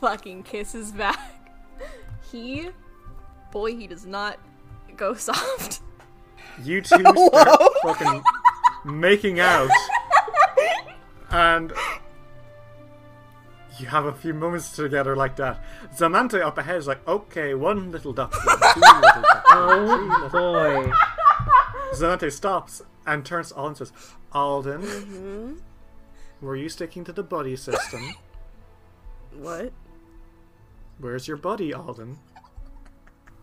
fucking kisses back. He, boy, he does not go soft. You two start [laughs] fucking making out, and you have a few moments together like that. Zamante up ahead is like, okay, one little duckling, two little ducklings, three little oh, Boy. Zamante stops and turns to Alden and says, Alden, mm-hmm. were you sticking to the buddy system? What? Where's your buddy, Alden?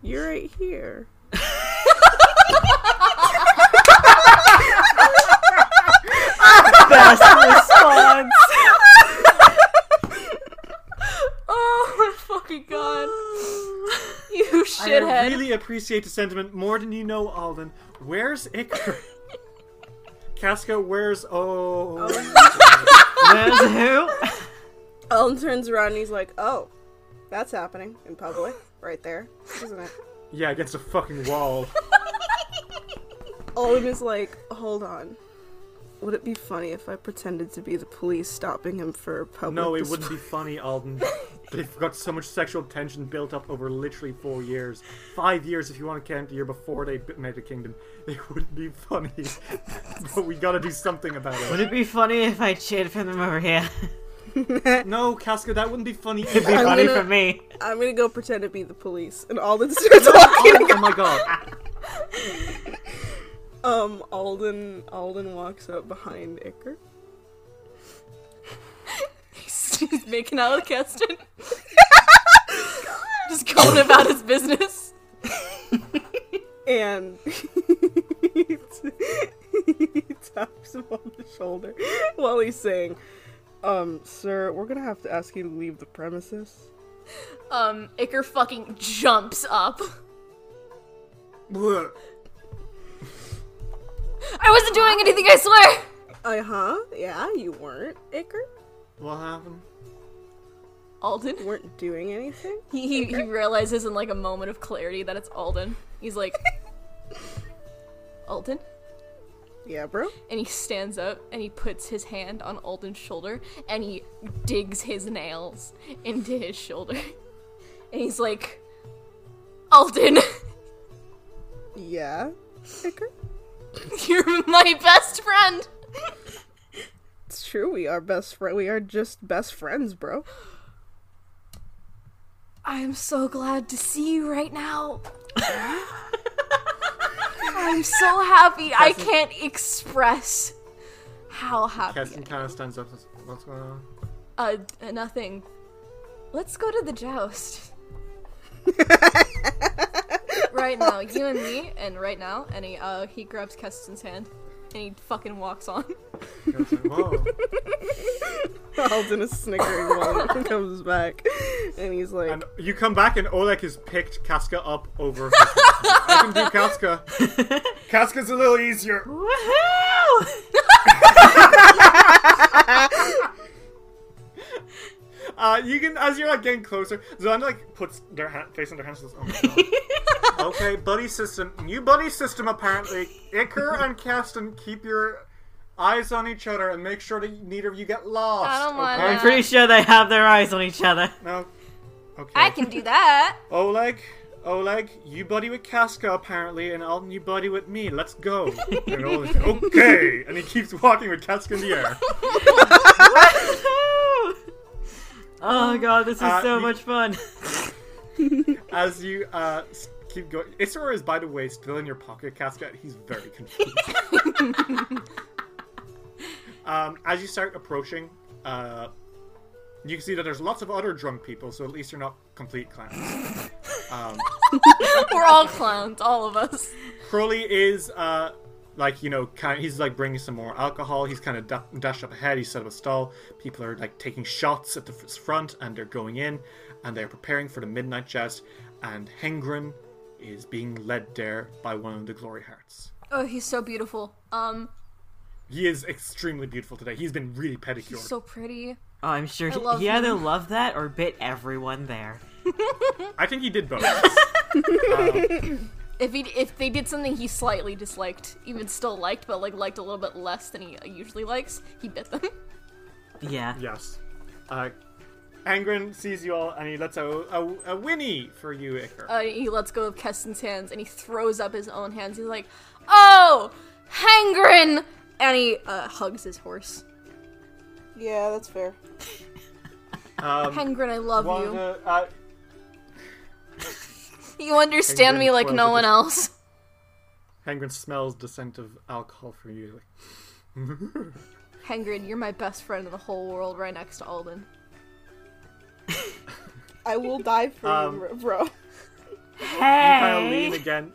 You're right here. Best response. Oh my fucking god. [sighs] You shithead. I really appreciate the sentiment more than you know, Alden. Where's Iker? Casca, where's oh? [laughs] There's who? [laughs] Alden turns around and he's like, "Oh, that's happening in public, right there, isn't it?" Yeah, against a fucking wall. [laughs] Alden is like, "Hold on. Would it be funny if I pretended to be the police stopping him for public?" No, it display?" wouldn't be funny, Alden. [laughs] They've got so much sexual tension built up over literally four years. Five years, if you want to count the year before they made a kingdom. [laughs] It wouldn't be funny. [laughs] but we gotta do something about it. Would it. it be funny if I cheered for them over here? No, Casca, that wouldn't be funny. It'd be. I'm funny gonna- for me. I'm gonna go pretend to be the police, and Alden starts walking. oh, oh my god. Um, Alden, Alden walks up behind Iker. [laughs] He's making out with Keston. [laughs] Just going about his business. and [laughs] he taps him on the shoulder while he's saying, "Um, sir, we're gonna have to ask you to leave the premises." Um, Iker fucking jumps up. Blech. I wasn't doing anything, I swear! Uh huh. Yeah, you weren't, Iker. What happened? Alden? You weren't doing anything. [laughs] He, he, he realizes in like a moment of clarity that it's Alden. He's like, Alden? Yeah, bro. And he stands up and he puts his hand on Alden's shoulder and he digs his nails into his shoulder. [laughs] And he's like, Alden! Yeah, Iker. [laughs] You're my best friend. It's true. We are best friend. We are just best friends, bro. I am so glad to see you right now. [laughs] I'm so happy. I can't express how happy. Keston kind of stands up. and says, What's going on? Uh, nothing. Let's go to the joust. [laughs] right now, you and me, and right now, and he uh he grabs Keston's hand, and he fucking walks on. It's like, Whoa. [laughs] Alden is snickering while he comes back, and he's like, And you come back and Oleg has picked Casca up over. his. [laughs] I can do Casca. Casca's [laughs] a little easier. Woohoo! [laughs] Uh, you can as you're like getting closer. Zon like puts their hand, face on their hands. and says, Oh my god. [laughs] okay, buddy system. New buddy system apparently. Iker and Keston, keep your eyes on each other and make sure that neither of you get lost. I don't wanna- okay? I'm pretty sure they have their eyes on each other. No. Okay. I can do that. Oleg, Oleg, you buddy with Casca apparently, and Alden, you buddy with me. Let's go. And Oleg's like, [laughs] okay, and he keeps walking with Casca in the air. Oh god, this is Uh, so you- much fun. [laughs] As you uh, keep going, Isra is by the way still in your pocket, Casca. He's very confused. [laughs] um, as you start approaching, uh, you can see that there's lots of other drunk people, so at least you're not complete clowns. [laughs] Um, We're all clowns, all of us. Crowley is uh like you know kind he's like bringing some more alcohol. He's kind of da- dashed up ahead. He set up a stall. People are like taking shots at the f- front and they're going in and they're preparing for the midnight joust. And Hengren is being led there by one of the glory hearts. Oh, he's so beautiful. Um, He is extremely beautiful today. He's been really pedicured. he's so pretty. Oh, I'm sure he, love he either loved that or bit everyone there. [laughs] [laughs] I think he did both. [laughs] If he if they did something he slightly disliked, even still liked, but like liked a little bit less than he usually likes, he bit them. [laughs] Yeah. yes. Uh, Hengren sees you all and he lets out a, a, whinny for you, Iker. Uh, he lets go of Keston's hands and he throws up his own hands. He's like, "Oh, Hangren!" And he uh, hugs his horse. "Yeah, that's fair." Um, Hangren, I love one you. the, uh, You understand Hangren me like no one else. Hengren smells the scent of alcohol from you. Like, [laughs] Hangren, you're my best friend in the whole world, right next to Alden. I will die for Um, you, bro. kind of lean again.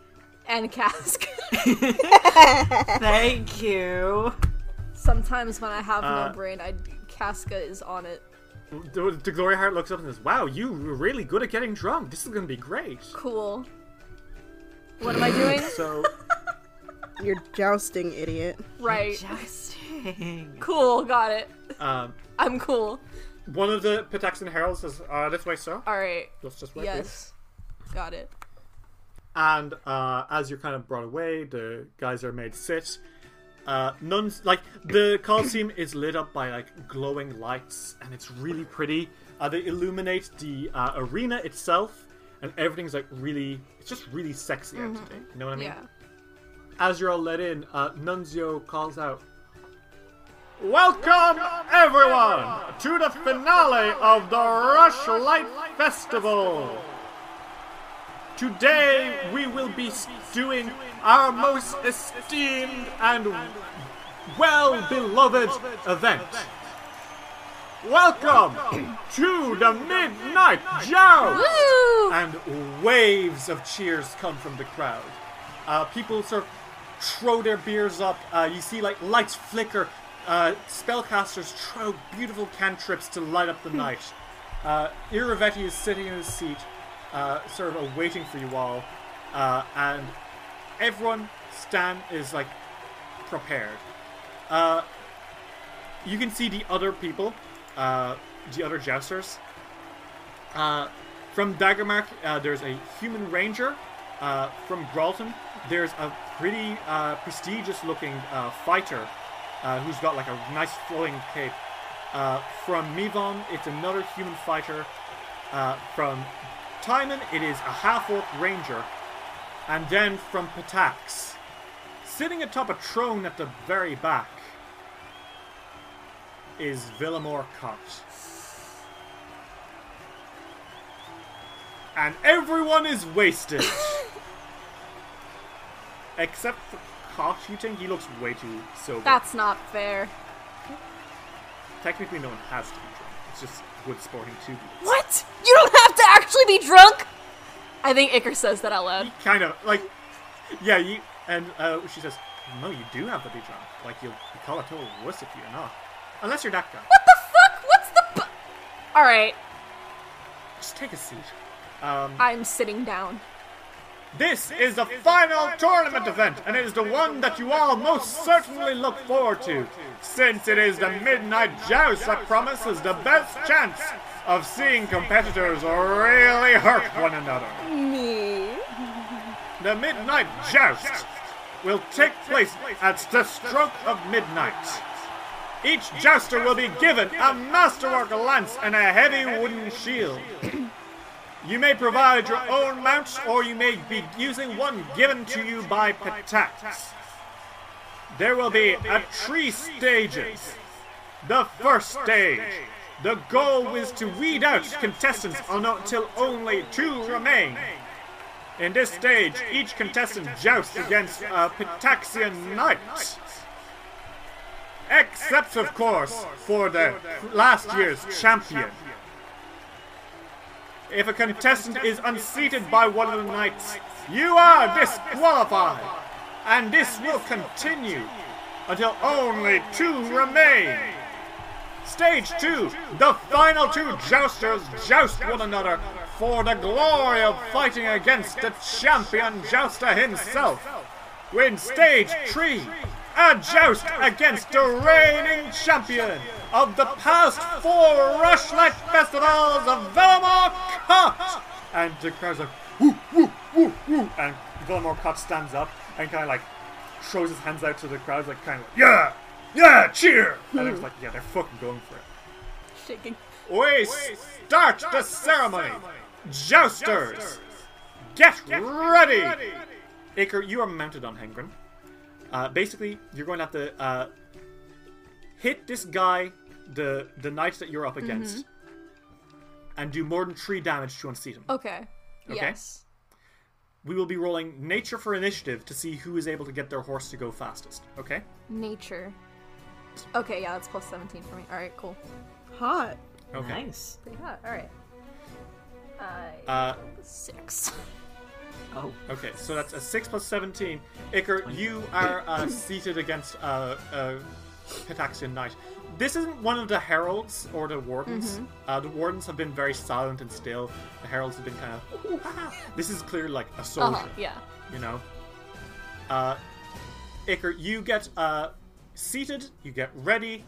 And Cask. [laughs] Thank you. Sometimes when I have Uh, no brain, I Casca is on it. The, the Glory Heart looks up and says, "Wow, you were really good at getting drunk. This is gonna be great." Cool. What am I doing? [laughs] So, [laughs] You're jousting, idiot. right. Jousting. Cool. Got it. um, I'm cool. one of the Pitaxian heralds says, uh, "This way, sir. All right. Let's just wait." Yes. Got it. And uh, as you're kind of brought away, the guys are made sit. Uh, nuns like the Colosseum is lit up by like glowing lights, and it's really pretty. Uh, they illuminate the uh, arena itself, and everything's like really. It's just really sexy out today. You know what I mean? Yeah. As you're all let in, uh, Nunzio calls out, Welcome, everyone, to the finale of the Rushlight Festival. Today, we will be doing our most esteemed and well beloved event. Welcome to the Midnight Joust! And waves of cheers come from the crowd. Uh, people sort of throw their beers up. Uh, you see like lights flicker. Uh, spellcasters throw beautiful cantrips to light up the night. Uh, Irovetti is sitting in his seat, uh, sort of awaiting for you all, uh, and everyone stand is like prepared. Uh, you can see the other people, uh, the other jousters. Uh, from Daggermark, uh, there's a human ranger. Uh, from Gralton, there's a pretty uh, prestigious-looking uh, fighter uh, who's got like a nice flowing cape. Uh, from Mivon, it's another human fighter. Uh, from Tymon, it is a half-orc ranger. And then from Pitax, sitting atop a throne at the very back is Villamor Koth. And everyone is wasted. [laughs] Except for Cott, you think he looks way too sober. That's not fair. Technically, no one has to be drunk. It's just good sporting be. What? You don't have to actually be drunk? I think Iker says that out loud. Kind of like, yeah. You and uh, she says, "No, you do have to be drunk. Like you'll you call a total wuss if you're not, unless you're that guy. What the fuck? What's the. Bu- Alright, Just take a seat." Um, I'm sitting down. This is the final tournament event, and it is the one that you all most certainly look forward to, since it is the Midnight Joust that promises the best chance of seeing competitors really hurt one another. Me. The Midnight Joust will take place at the stroke of midnight. Each jouster will be given a masterwork lance and a heavy wooden shield. You may provide your own mounts, or you may be using one given to you by Pitax. There will be a three stages. The first stage. The goal is to weed out contestants until only two remain. In this stage, each contestant jousts against a Pitaxian knight. Except, of course, for the last year's champion. If a contestant is unseated by one of the knights, you are disqualified. And this will continue until only two remain. Stage two, the final two jousters joust one another for the glory of fighting against the champion jouster himself. In stage three, a joust against the reigning champion of the past four Rushlight festivals of Villamor Koth! And the crowd's like, woo, woo, woo, woo. And Villamor Koth stands up and kind of like throws his hands out to the crowd, like kind of like, yeah, yeah, cheer! And it's like, yeah, they're fucking going for it. Shaking. We start the ceremony! Jousters! Get ready! Iker, you are mounted on Hengren. Uh, basically, you're going to have to uh, hit this guy, the the knight that you're up against, and do more than three damage to unseat him. Okay. Yes. We will be rolling nature for initiative to see who is able to get their horse to go fastest. Okay? Nature. Okay, yeah, that's plus 17 for me. Alright, cool. Hot. Okay. Nice. Pretty hot. Alright. Uh, Uh, six. [laughs] Oh, Okay, so that's a 6 plus 17. Iker, you are uh, [laughs] seated against uh, a Pitaxian Knight. This isn't one of the heralds or the wardens. Uh, the wardens have been very silent and still. The heralds have been kind of. Ah." This is clearly like a soldier, Uh-huh, yeah. you know? Uh, Iker, you get uh, seated, you get ready,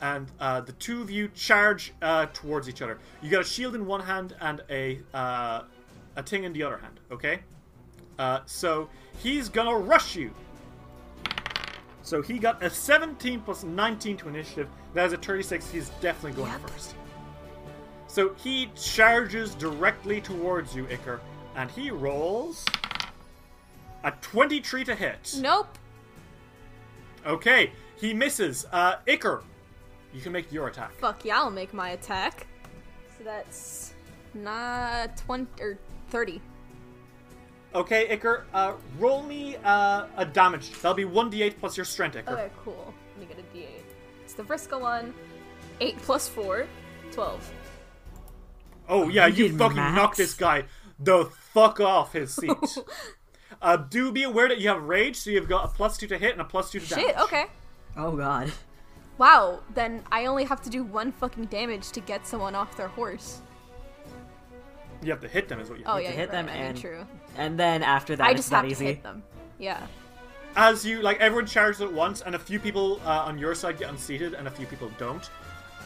and uh, the two of you charge uh, towards each other. You got a shield in one hand and a uh, a thing in the other hand. Okay. Uh, so he's gonna rush you. So he got a 17 plus 19 to initiative. That is a 36. He's definitely going first. So he charges directly towards you, Iker, and he rolls a 23 to hit. Nope. Okay, he misses. Uh, Iker, you can make your attack. Fuck yeah, I'll make my attack. So that's not 20 or 30. Okay, Iker, uh, roll me uh, a damage. That'll be 1d8 plus your strength, Iker. Okay, cool. Let me get a d8. It's the Vriska one. 8 plus 4. 12. Oh, yeah, you did fucking max? knocked this guy the fuck off his [laughs] seat. uh, do be aware that you have rage, so you've got a plus 2 to hit and a plus 2 to damage. Shit, okay. oh god. Wow, then I only have to do one fucking damage to get someone off their horse. You have to hit them, is what you Oh have yeah, to hit them right. Mean, and- true. And then after that, I it's just have easy. to hit them. Yeah. as you like everyone charges at once and a few people uh, on your side get unseated and a few people don't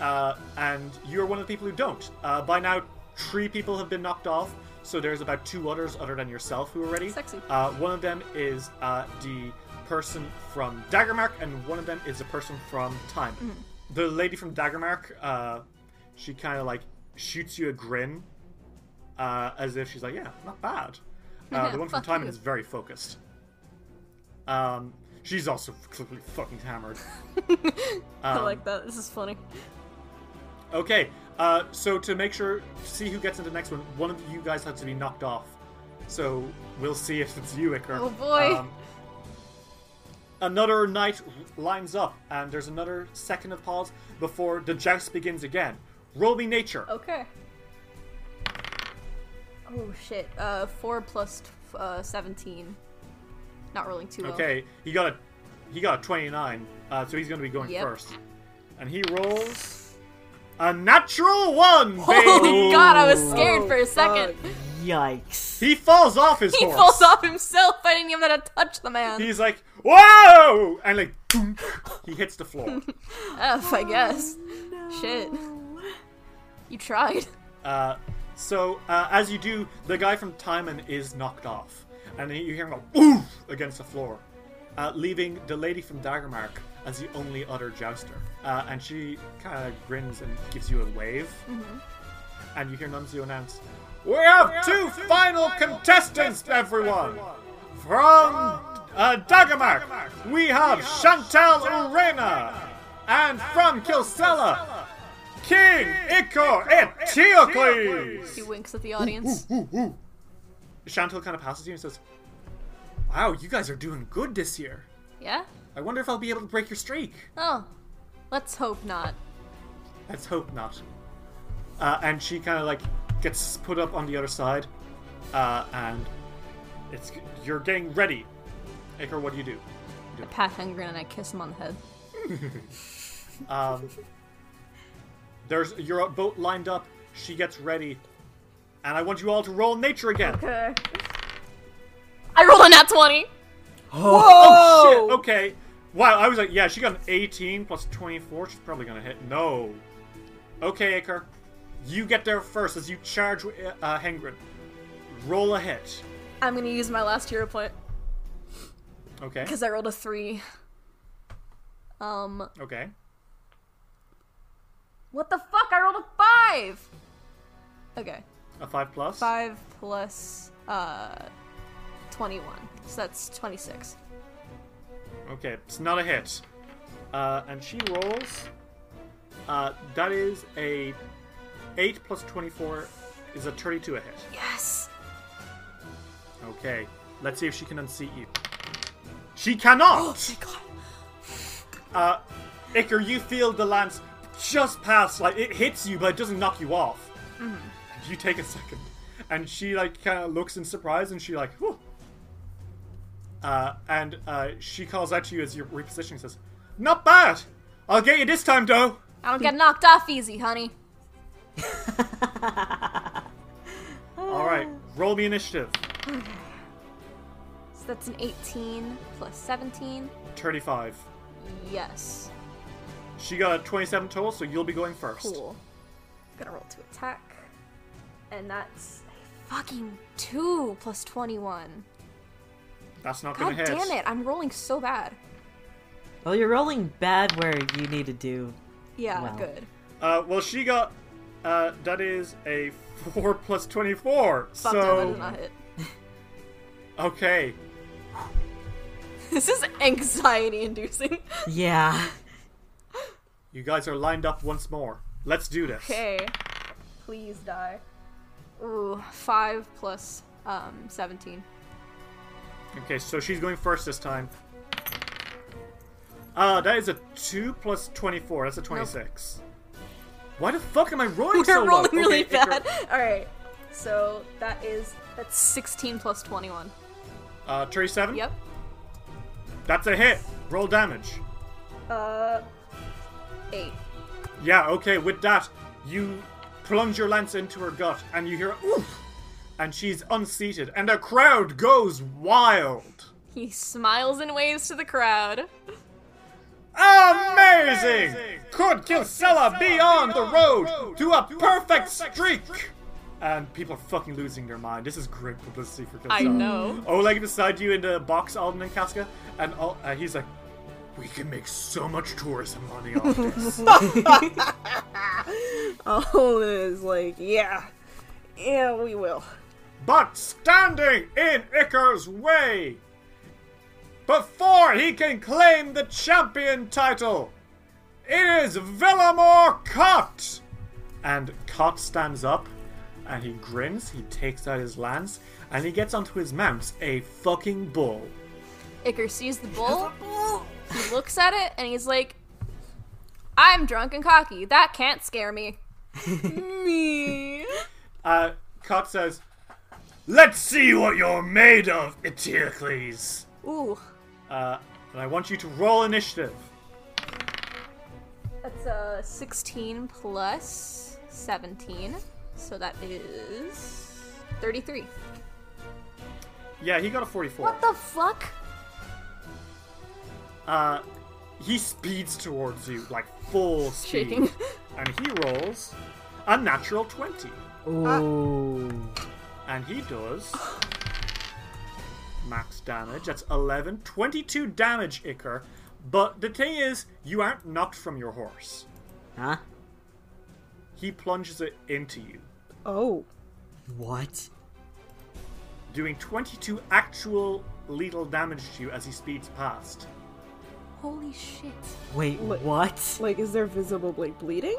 uh, and you're one of the people who don't uh, by now three people have been knocked off so there's about two others other than yourself who are ready Sexy. uh, one of them is uh, the person from Daggermark and one of them is a person from time Mm-hmm. the lady from Daggermark uh, she kind of like shoots you a grin uh, as if she's like yeah not bad uh, [laughs] the one from time is very focused um, She's also clearly fucking hammered. [laughs] I Um, like that. This is funny. Okay, uh, so to make sure, to see who gets into the next one, one of you guys has to be knocked off. So we'll see if it's you, Iker. Oh, boy. Um, another knight lines up, and there's another second of pause before the joust begins again. Roll me nature. Okay. Oh shit. Uh, four plus t- uh seventeen. Not rolling too well. Okay, he got a he got a 29, uh, so he's going to be going Yep. first, and he rolls a natural one, baby. Holy god, I was scared Oh, for a second. fuck. Yikes. He falls off his He horse. falls off himself. I didn't even know how to touch the man. He's like, whoa! And like, boom, he hits the floor. [laughs] F, I guess. Shit. You tried. Uh, so uh, as you do, the guy from Tymon is knocked off, and you hear him go oof against the floor, uh, leaving the lady from Daggermark as the only other jouster. Uh, and she kind of grins and gives you a wave, and you hear Nunzio announce, "We have two final contestants, everyone! From uh, Daggermark, we have Chantal Urena, and from Kilsella." King Iker Eteocles! He winks at the audience. Chantal kind of passes you and says, Wow, you guys are doing good this year. Yeah? I wonder if I'll be able to break your streak. Oh. Let's hope not. Let's hope not. Uh, and she kind of like gets put up on the other side, uh, and it's you're getting ready. Iker, what do you do? I pat Hengrin and I kiss him on the head. [laughs] Um, there's your boat lined up. She gets ready, and I want you all to roll nature again. Okay. I rolled a nat 20! Oh shit! Okay. Wow, I was like, yeah, she got an 18 plus 24. She's probably gonna hit. No. Okay, Iker. You get there first as you charge uh, Hengrin. Roll a hit. I'm gonna use my last hero point Okay. because I rolled a 3. Um, Okay. What the fuck? I rolled a 5! Okay. A 5 plus? 5 plus, uh, 21. So that's 26. Okay, it's not a hit. Uh, and she rolls. Uh, that is a 8 plus 24 is a 32 a hit. Yes! Okay. Let's see if she can unseat you. She cannot! [gasps] Oh, thank god. Uh, Iker, you feel the lance just pass, like it hits you, but it doesn't knock you off. You take a second, and she like kind of looks in surprise, and she like, Whew. uh, and uh, she calls out to you as you're repositioning. Says, "Not bad. I'll get you this time, though." I don't get knocked off easy, honey. [laughs] All right, roll me initiative. So that's an 18 plus 17. Thirty-five. Yes. She got a twenty-seven total, so you'll be going first. Cool. Gonna roll to attack. And that's fucking 2 plus 21. That's not gonna God hit. damn it, I'm rolling so bad. Well, you're rolling bad where you need to do. Yeah, Wow. good. Uh, well, she got. Uh, that is a four [laughs] plus twenty-four. Fuck no, that so not hit. [laughs] okay. This is anxiety inducing. Yeah. You guys are lined up once more. Let's do this. Okay. Please die. Ooh, 5 plus um 17. Okay, so she's going first this time. Uh, that is a 2 plus 24. That's a 26. Why the fuck am I rolling [laughs] We're so low? rolling really Okay, bad. Alright. So that is that's 16 plus 21. Uh, 37? Yep. That's a hit. Roll damage. Uh 8. Yeah, okay, with that, you plunge your lance into her gut, and you hear oof! And she's unseated, and the crowd goes wild. He smiles and waves to the crowd. Amazing! Could Kilsella be on the road to a perfect streak? And people are fucking losing their mind. This is great publicity for Kilsella. I know. Oleg beside you in the box, Alden and Casca, and all, uh, he's like, "We can make so much tourism money off [laughs] this." [laughs] Olin is like, yeah, yeah, we will. but standing in Iker's way, before he can claim the champion title. It is Villamor Koth! And Koth stands up and he grins, he takes out his lance, and he gets onto his mount, a fucking bull. Iker sees the bull. He looks at it and he's like, "I'm drunk and cocky. That can't scare me." [laughs] Me. Uh, Koth says, Let's see what you're made of, Eteocles. Ooh, Uh, and I want you to roll initiative. that's a 16 plus 17, so that is 33. Yeah, he got a 44. What the fuck? Uh, he speeds towards you, like full speed. Shaking. And he rolls a natural 20. Ooh. And he does max damage. That's 11. 22 damage, Iker. But the thing is, you aren't knocked from your horse. Huh? He plunges it into you, Oh. What? doing 22 actual lethal damage to you as he speeds past. Holy shit. Wait, Li- what? Like, is there visibly bleeding?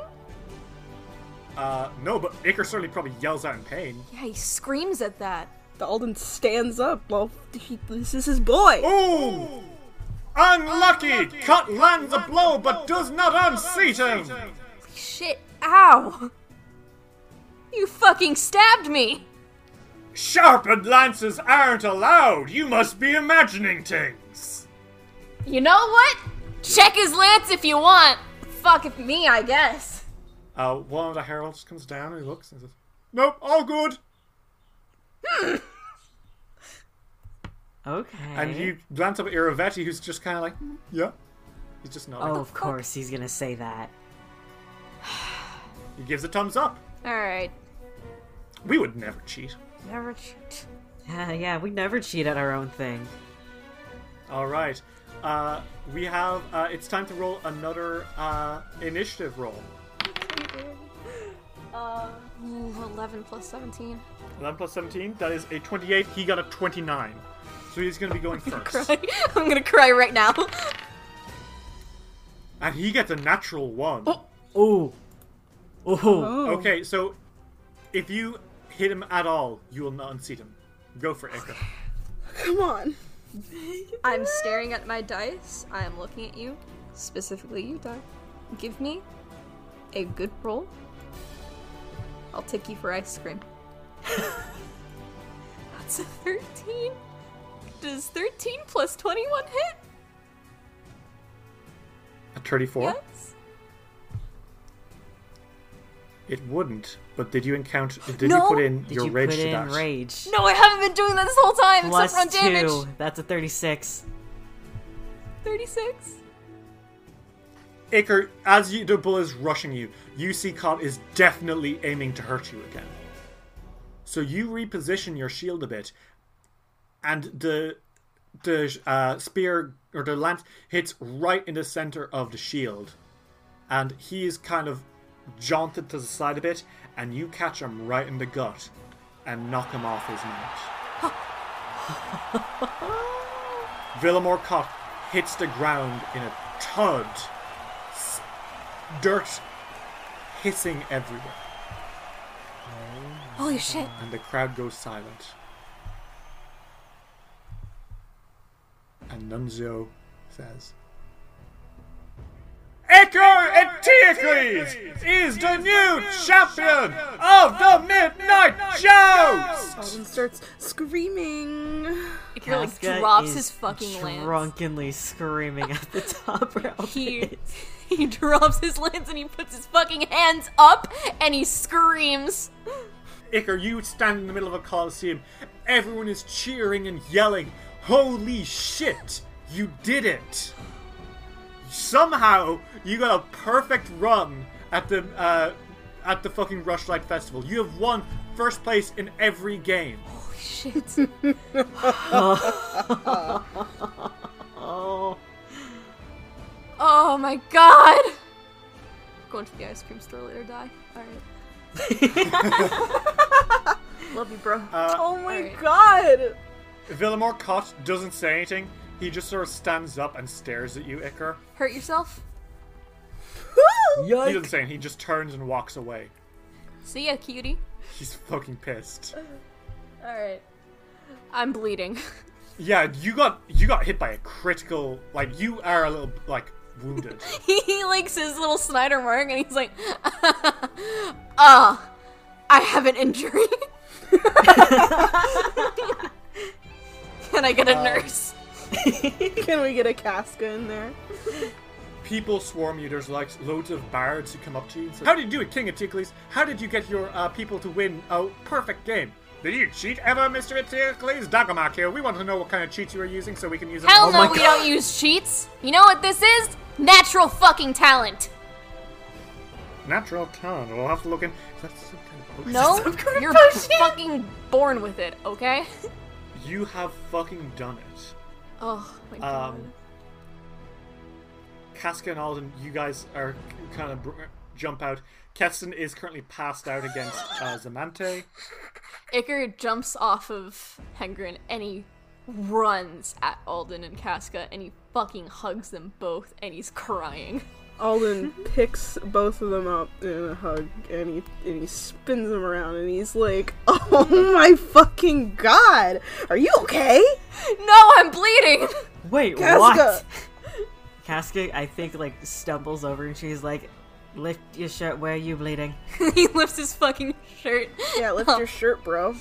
Uh, no, but Iker certainly probably yells out in pain. Yeah, he screams at that. The Alden stands up. Well, he, this is his boy. Ooh! Unlucky! Koth lands a blow but does not unseat him! Holy Shit, ow! You fucking stabbed me! Sharpened lances aren't allowed! You must be imagining things! You know what? Check his lance if you want. Fuck if me, I guess. Uh, one of the heralds comes down and he looks and says, Nope, all good! Okay. And you glance up at Irovetti, who's just kind of like, "Mm, Yeah. He's just nodding. Oh, of course, he's gonna say that. He gives a thumbs up. Alright. We would never cheat. Never cheat. Yeah, [laughs] yeah, we never cheat at our own thing. Alright. Uh, we have, uh, it's time to roll another, uh, initiative roll. [laughs] Ooh, 11 plus 17. 11 plus 17, that is a 28. He got a 29. So he's [laughs] going to be going first. Cry. [laughs] I'm gonna cry right now. And he gets a natural one. Ooh. Ooh. Oh. Okay, so if you hit him at all, you will not unseat him. Go for Iker. [sighs] Come on. I'm staring at my dice. I am looking at you. Specifically, you, die. Give me a good roll. I'll take you for ice cream. [laughs] That's a 13. Does 13 plus 21 hit? A 34? Yes. It wouldn't. But did you encounter? Did you put in Did your you rage put to in that? rage? No, I haven't been doing that this whole time Plus except for on damage. two. That's a 36. 36. Iker, as you, the bull is rushing you, you see Koth is definitely aiming to hurt you again. So you reposition your shield a bit, and the the uh, spear or the lance hits right in the center of the shield, and he is kind of jaunted to the side a bit, and you catch him right in the gut and knock him off his mount. [laughs] Villamor Koth hits the ground in a thud, dirt hissing everywhere, Holy shit. and the crowd goes silent. And Nunzio says, Iker Eteocles is the new champion of the Midnight Joust! Alden starts screaming. Iker like drops is his fucking lance. drunkenly screaming at the top rail. [laughs] He [laughs] he drops his lance and he puts his fucking hands up and he screams. Iker, you stand in the middle of a coliseum. Everyone is cheering and yelling. Holy shit! You did it! Somehow you got a perfect run at the uh, at the fucking Rushlight Festival. You have won first place in every game. Shit. Oh. [laughs] Oh my god. Going to the ice cream store later, die. Alright. [laughs] Love you, bro. oh my Alright. god! Villamor Koth doesn't say anything. He just sort of stands up and stares at you, Iker. Hurt yourself? He doesn't say, anything, he just turns and walks away. See ya, cutie. He's fucking pissed. [laughs] Alright. I'm bleeding. [laughs] Yeah, you got you got hit by a critical. Like you are a little like wounded. [laughs] he likes his little Snyder mark and he's like, Ah, I have an injury. Can I get a nurse? [laughs] Can we get a Casca in there? People swarm you. There's like loads of bards who come up to you and say, "How did you do it, King Eteocles? How did you get your uh, people to win a perfect game?" Did you cheat ever, Mr. Eteocles? Daggermark here. We want to know what kind of cheats you were using so we can use them. Hell Oh no, my we God. don't use cheats. You know what this is? Natural fucking talent. Natural talent. We'll have to look in. Is that some kind of potion? No, you're fucking born with it, okay? You have fucking done it. Oh my god. Um, Casca and Alden, you guys are kind of br- jump out. Keston is currently passed out against uh, Zamante. Iker jumps off of Hengrin and he runs at Alden and Casca and he fucking hugs them both and he's crying. [laughs] Alden picks both of them up in a hug and he and he spins them around and he's like, "Oh [laughs] my fucking god, are you okay?" No, I'm bleeding! Wait, Casca! what? Casca, I think, like, stumbles over and she's like, lift your shirt, where are you bleeding? [laughs] he lifts his fucking shirt. Yeah, lift your [laughs] shirt, bro.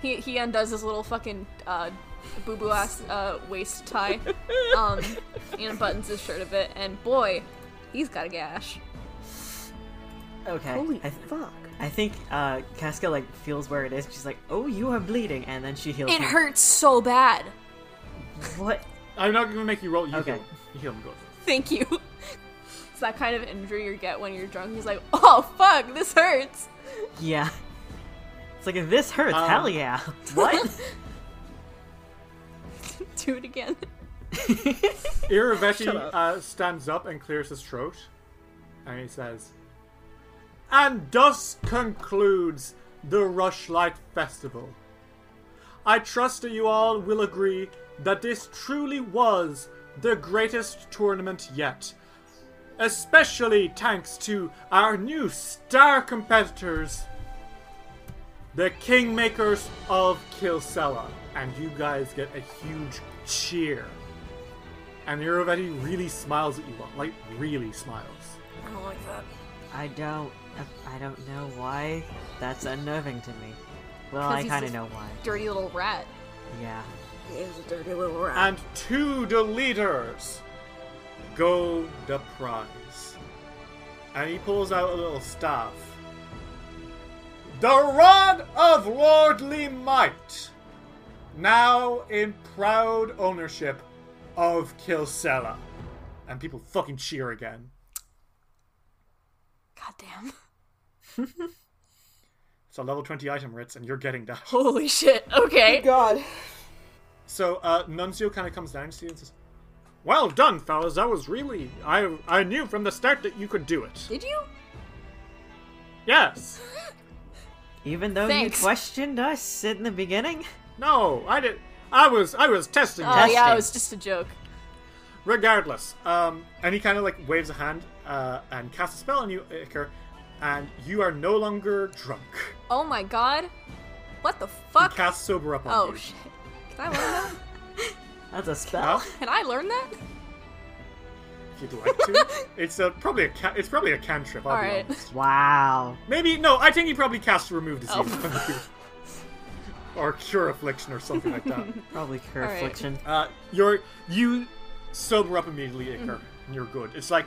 He, he undoes his little fucking uh, boo boo ass uh, waist tie um, and buttons his shirt a bit, and boy, he's got a gash. Okay. Holy I, th- fuck. I think uh, Casca, like, feels where it is. She's like, oh, you are bleeding. And then she heals It him. hurts so bad. What? I'm not going to make you roll. You Okay. heal. You heal him good. Thank you. [laughs] It's that kind of injury you get when you're drunk. He's like, oh fuck, this hurts. Yeah. It's like, if this hurts, Um, hell yeah. [laughs] [laughs] What? Do it again. [laughs] Up. uh, stands up and clears his throat. And he says, And thus concludes the Rushlight Festival. I trust that you all will agree that this truly was the greatest tournament yet. Especially thanks to our new star competitors, the Kingmakers of Kilsella. And you guys get a huge cheer. And Irovetti really smiles at you, like really smiles. I don't like that. I don't. I don't know why. That's unnerving to me. Well, 'Cause I kind of know why. Dirty little rat. Yeah. He is a dirty little rat. And to the leaders go the prize. And he pulls out a little staff. The Rod of Lordly Might, now in proud ownership of Kilsella. And people fucking cheer again. God damn. [laughs] It's a level 20 item, Ritz, and you're getting that. Holy shit. Okay. God. So uh, Nuncio kind of comes down to you and says, "Well done, fellas. That was really I I knew from the start that you could do it. Did you? Yes. [laughs] Even though Thanks. you questioned us in the beginning? No, I did. I was I was testing. Oh you. yeah, it was just a joke. Regardless, um, and he kind of like waves a hand uh, and casts a spell on you, Iker, and you are no longer drunk. Oh my god. What the He fuck? casts sober up on Oh you. shit. Can I learn that? [laughs] That's a spell. Huh? Can I learn that? If you'd like to, [laughs] it's a, probably a ca- it's probably a cantrip. I'll be Alright. honest. Wow. Maybe no. I think he probably cast remove disease Oh. [laughs] on you. or cure affliction or something like that. [laughs] Probably cure Alright. affliction. Uh, you're you sober up immediately, Iker, and you're good. It's like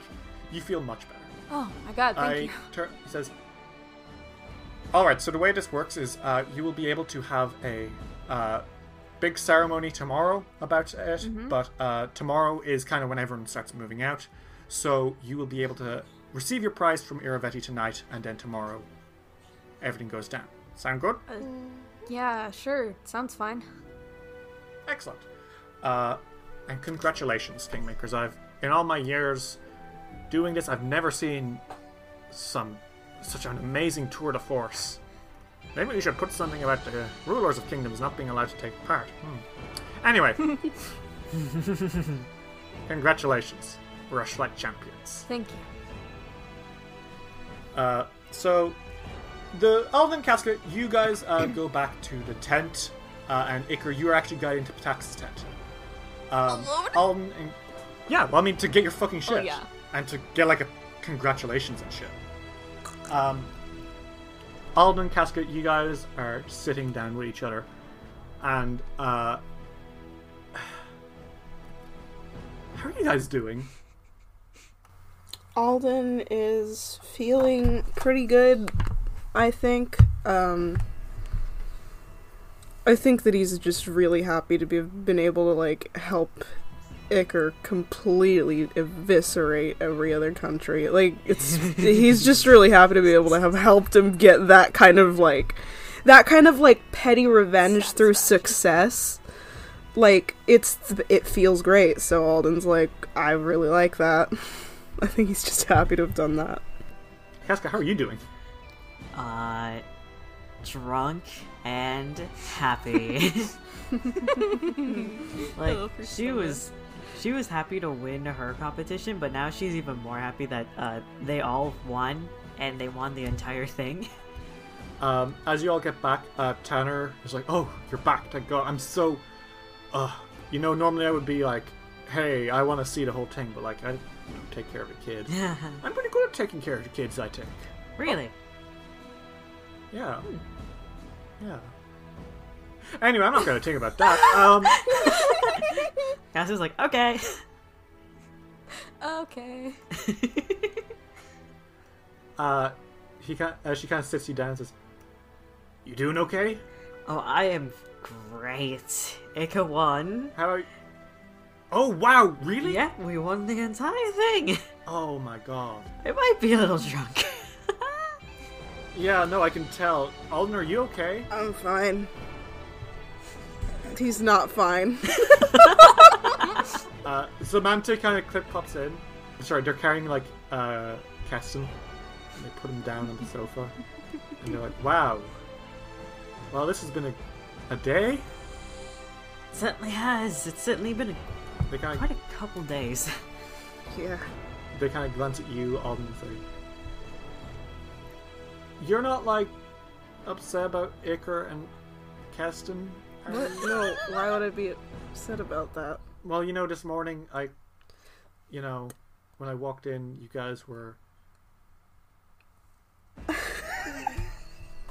you feel much better. Oh my god, thank I you. [laughs] tur- he says, "All right. So the way this works is, uh, you will be able to have a uh, big ceremony tomorrow about it, Mm-hmm. but uh, tomorrow is kind of when everyone starts moving out. So you will be able to receive your prize from Irovetti tonight, and then tomorrow everything goes down. Sound good? Yeah, sure. Sounds fine. Excellent. Uh, and congratulations, Kingmakers. I've in all my years doing this, I've never seen some such an amazing tour de force. Maybe we should put something about the rulers of kingdoms not being allowed to take part. Hmm. Anyway, [laughs] Congratulations, Rushlight champions. Thank you. Uh, so, the Alden Casca, you guys uh, go back to the tent, uh, and Iker, you are actually guiding to Pitax's tent. Um, Alone? Alden, and, yeah, well, I mean, to get your fucking shit. Oh, yeah. And to get, like, a congratulations and shit. Um, Alden and Casca, you guys are sitting down with each other, and, uh, [sighs] how are you guys doing? Alden is feeling pretty good, I think. Um, I think that he's just really happy to be been able to like help Iker completely eviscerate every other country. Like it's [laughs] he's just really happy to be able to have helped him get that kind of like that kind of like petty revenge through success. Like it's it feels great. So Alden's like I really like that. [laughs] I think he's just happy to have done that. Casca, how are you doing? Uh, drunk and happy. [laughs] [laughs] like Oh, she sure. was, she was happy to win her competition, but now she's even more happy that uh, they all won and they won the entire thing. [laughs] Um, as you all get back, uh, Tanner is like, "Oh, you're back! Thank God! I'm so, uh, you know, normally I would be like, hey, I want to see the whole thing, but like, I you know, take care of a kid. I'm pretty good at taking care of the kids. I think. really? Yeah. Yeah. Anyway, I'm not going to think about that. [laughs] Um, Cassie's like, okay. Okay. [laughs] uh, he kind, uh, she kind of sits you down and says, "You doing okay? oh, I am great. Iker won. How are you?" Oh wow, really? Yeah, we won the entire thing. Oh my god. It might be a little drunk. [laughs] Yeah, no, I can tell. Alden, are you okay? I'm fine. He's not fine. [laughs] Uh, Zamante kind of clip pops in. Sorry, they're carrying like uh, Keston. And they put him down on the sofa, and they're like, "Wow. Well, this has been a, a day." certainly has. It's certainly been a, They kind quite a couple days. yeah. they kind of glance at you, Alden, and say, "You're not like upset about Iker and Keston." What? No, why would I be upset about that? Well, you know, this morning I, you know, when I walked in, you guys were. [laughs]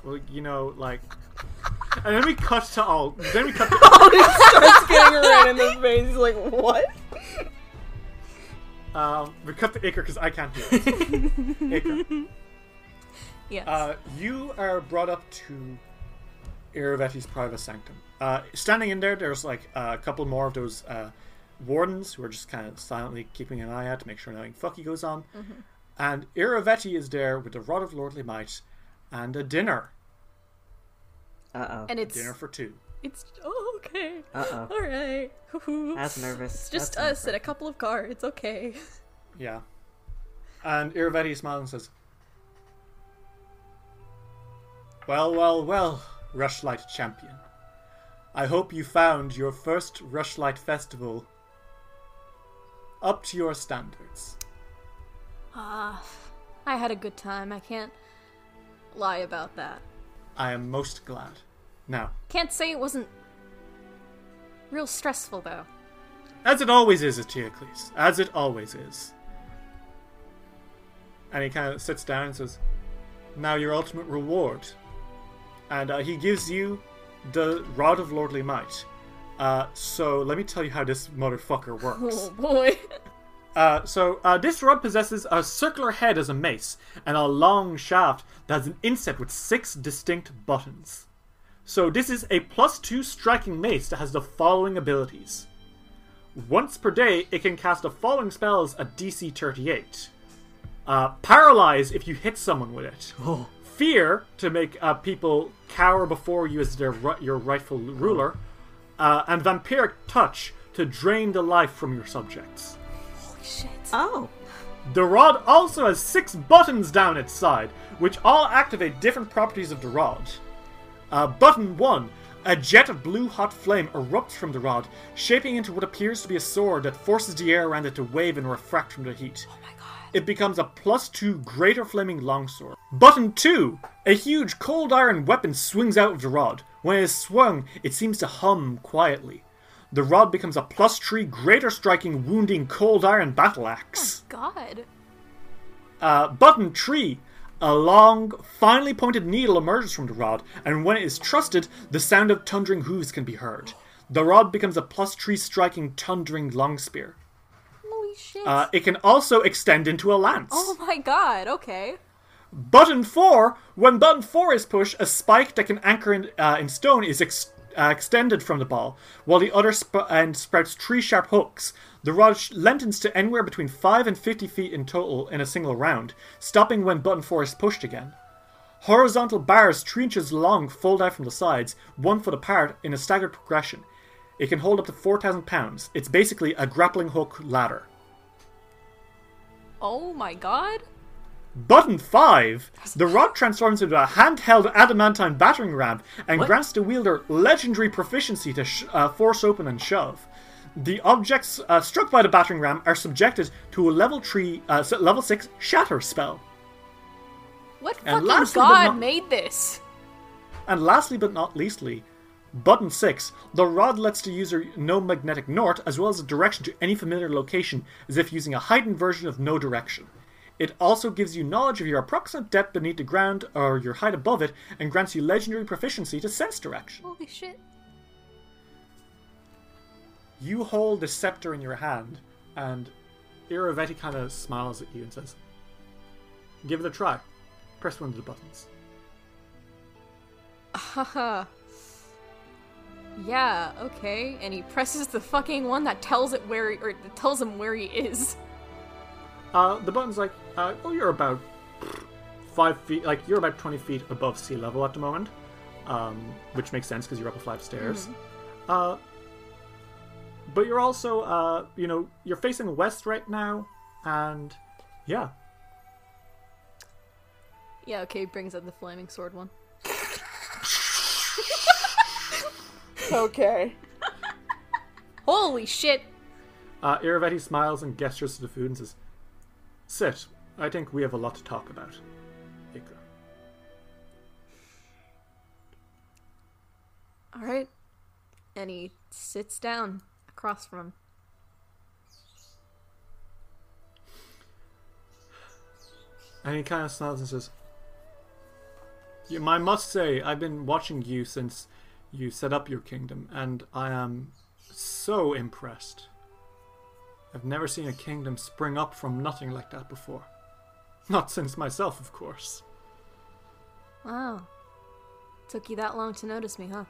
well, you know, like, and then we cut to all. Then we cut. To, [laughs] Starts getting red in the face. He's like, what? um, we cut to Iker because I can't do it. [laughs] Iker, Yes. uh, you are brought up to Irovetti's private sanctum. Uh, standing in there, there's like a couple more of those uh, wardens who are just kind of silently keeping an eye out to make sure nothing fucky goes on. And Irovetti is there with the rod of lordly might and a dinner. Uh oh. and it's Dinner for two. it's oh, okay. Uh oh. All right. That's nervous. It's just That's us and a couple of cards. Okay. [laughs] Yeah. And Irovetti smiles and says, Well, well, well, Rushlight champion. I hope you found your first Rushlight festival up to your standards. Ah, I had a good time. I can't lie about that. I am most glad. Now, Can't say it wasn't real stressful though. as it always is, Eteocles, as it always is. And he kind of sits down and says, Now your ultimate reward. And uh, he gives you the Rod of Lordly Might. Uh, so let me tell you how this motherfucker [laughs] works. Oh boy. Uh, so uh, this rod possesses a circular head as a mace and a long shaft that has an inset with six distinct buttons. So this is a plus two striking mace that has the following abilities. Once per day, it can cast the following spells at DC 38. Uh, paralyze if you hit someone with it. Fear to make uh, people cower before you as their your rightful ruler, uh, and vampiric touch to drain the life from your subjects. Holy shit. Oh. The rod also has six buttons down its side, which all activate different properties of the rod. Uh, button 1 A jet of blue hot flame erupts from the rod, shaping into what appears to be a sword that forces the air around it to wave and refract from the heat. Oh my god. It becomes a plus two greater flaming longsword. Button 2! A huge cold iron weapon swings out of the rod. When it is swung, it seems to hum quietly. The rod becomes a plus three greater striking, wounding cold iron battle axe. Oh, God. Uh, button 3. A long, finely pointed needle emerges from the rod, and when it is trusted, the sound of thundering hooves can be heard. The rod becomes a plus 3 striking, thundering long spear. Holy shit. Uh, it can also extend into a lance. oh my god, okay. Button 4. When button 4 is pushed, a spike that can anchor in, uh, in stone is ex- uh, extended from the ball, while the other sp- end sprouts three sharp hooks. The rod lengthens to anywhere between 5 and 50 feet in total in a single round, stopping when button 4 is pushed again. Horizontal bars three inches long fold out from the sides, one foot apart in a staggered progression. It can hold up to 4,000 pounds. It's basically a grappling hook ladder. Oh my god. Button 5. The rod transforms into a handheld adamantine battering ram and What? grants the wielder legendary proficiency to sh- uh, force open and shove. The objects uh, struck by the battering ram are subjected to a level 3, uh, level 6 shatter spell. What And fucking god made this? And lastly but not leastly, button 6. The rod lets the user know magnetic north as well as a direction to any familiar location as if using a heightened version of know direction. It also gives you knowledge of your approximate depth beneath the ground or your height above it and grants you legendary proficiency to sense direction. Holy shit. You hold the scepter in your hand and Irovetti kind of smiles at you and says, Give it a try. Press one of the buttons. [laughs] Haha. Yeah, okay. And he presses the fucking one that tells it where, or tells him where he is. Uh, the button's like, uh, oh, you're about five feet, like you're about twenty feet above sea level at the moment, um, which makes sense because you're up a flight of stairs. Uh, but you're also, uh, you know, you're facing west right now, and yeah, Yeah, okay, brings up the flaming sword one. [laughs] Okay. Holy shit! uh, Irovetti smiles and gestures to the food and says, "Sit. I think we have a lot to talk about." Iker. Alright. And he sits down across from him. And he kind of smiles and says, "You, I must say, I've been watching you since you set up your kingdom, and I am so impressed. I've never seen a kingdom spring up from nothing like that before. Not since myself, of course. Wow. Took you that long to notice me, huh?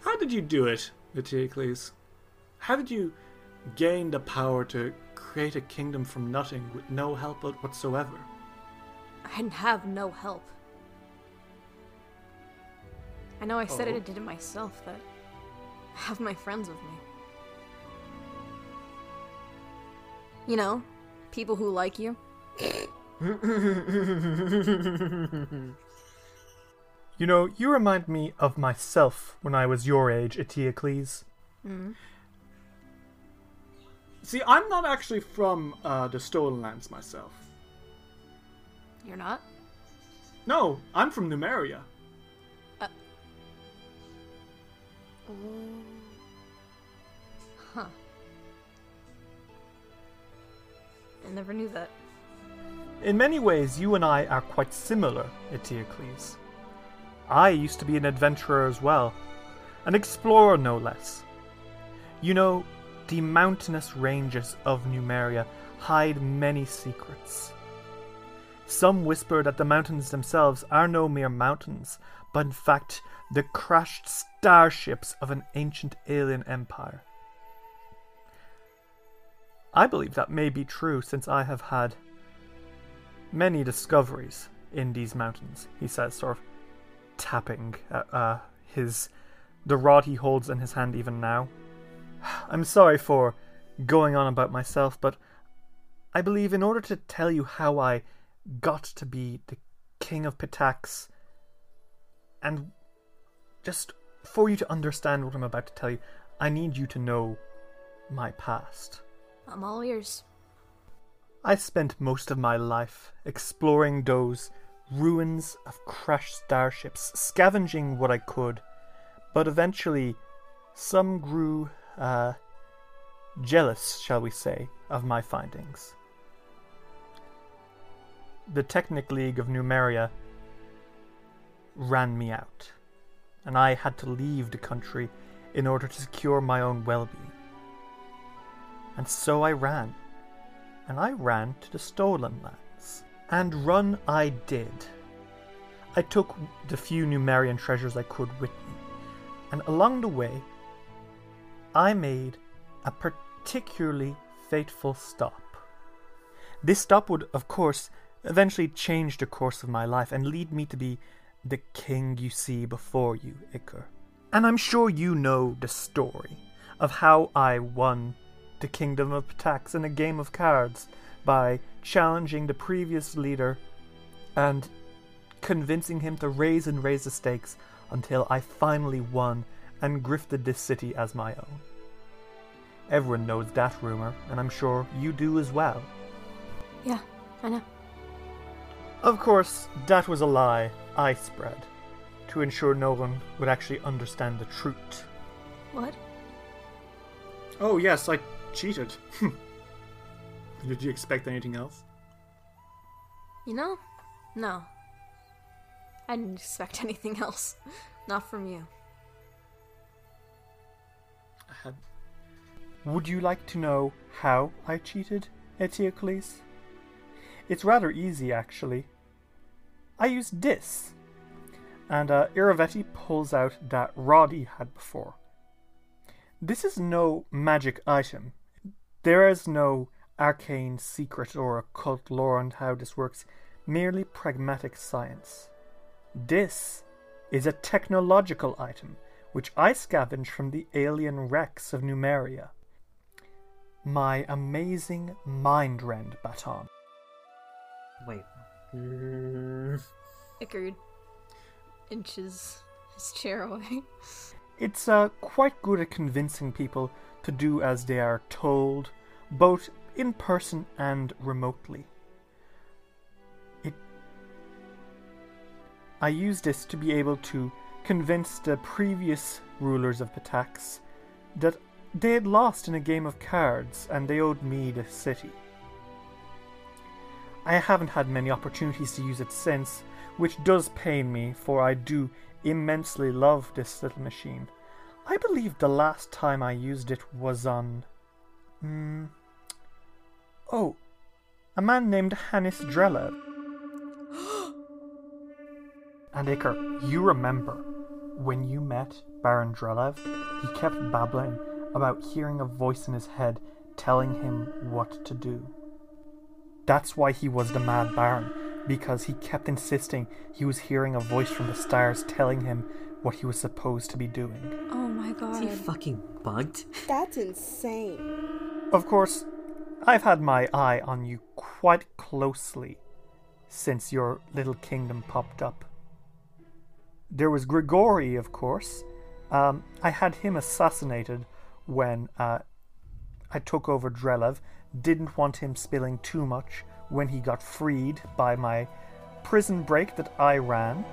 How did you do it, Eteocles? How did you gain the power to create a kingdom from nothing with no help whatsoever? I have no help. I know I said it, Oh. I did it myself, but I have my friends with me. You know, people who like you. [laughs] You know, you remind me of myself when I was your age, Eteocles. See, I'm not actually from uh, the Stolen Lands myself. You're not? No, I'm from Numeria. Uh, oh. Huh. I never knew that. In many ways, you and I are quite similar, Eteocles. I used to be an adventurer as well, an explorer no less. You know, the mountainous ranges of Numeria hide many secrets. Some whisper that the mountains themselves are no mere mountains, but in fact the crashed starships of an ancient alien empire. I believe that may be true since I have had many discoveries in these mountains, he says, sort of tapping at uh, his the rod he holds in his hand even now. [sighs] I'm sorry for going on about myself, but I believe in order to tell you how I got to be the king of Pitax. And just for you to understand what I'm about to tell you, I need you to know my past. I'm all ears. I spent most of my life exploring those ruins of crashed starships, scavenging what I could, but eventually some grew uh, jealous, shall we say, of my findings. The Technic League of Numeria ran me out, and I had to leave the country in order to secure my own well being. And so I ran, and I ran to the Stolen Lands. And run I did. I took the few Numerian treasures I could with me, and along the way, I made a particularly fateful stop. This stop would, of course, eventually change the course of my life and lead me to be the king you see before you, Iker. And I'm sure you know the story of how I won the kingdom of Pitax in a game of cards by challenging the previous leader and convincing him to raise and raise the stakes until I finally won and grifted this city as my own. Everyone knows that rumor, and I'm sure you do as well. Yeah, I know. Of course, that was a lie I spread to ensure no one would actually understand the truth. What? Oh yes, I cheated. Hmm. Did you expect anything else? You know? No. I didn't expect [laughs] anything else. Not from you. I had Would you like to know how I cheated, Eteocles? It's rather easy, actually. I use this. And uh, Irovetti pulls out that rod he had before. This is no magic item. There is no arcane secret or occult lore on how this works, merely pragmatic science. This is a technological item which I scavenged from the alien wrecks of Numeria. My amazing mind rend baton. Wait. [laughs] Ickard inches his chair away. It's uh, quite good at convincing people to do as they are told, both in person and remotely. It. I use this to be able to convince the previous rulers of Pitax that they had lost in a game of cards and they owed me the city. I haven't had many opportunities to use it since, which does pain me, for I do immensely love this little machine. I believe the last time I used it was on. Hmm. Oh, a man named Hannes Drelev. [gasps] and Iker, you remember when you met Baron Drelev? He kept babbling about hearing a voice in his head telling him what to do. That's why he was the Mad Baron, because he kept insisting he was hearing a voice from the stars telling him what he was supposed to be doing. Oh my Is god. he fucking bugged? That's insane. Of course, I've had my eye on you quite closely since your little kingdom popped up. There was Grigori, of course. Um, I had him assassinated when uh, I took over Drelev. Didn't want him spilling too much when he got freed by my prison break that I ran.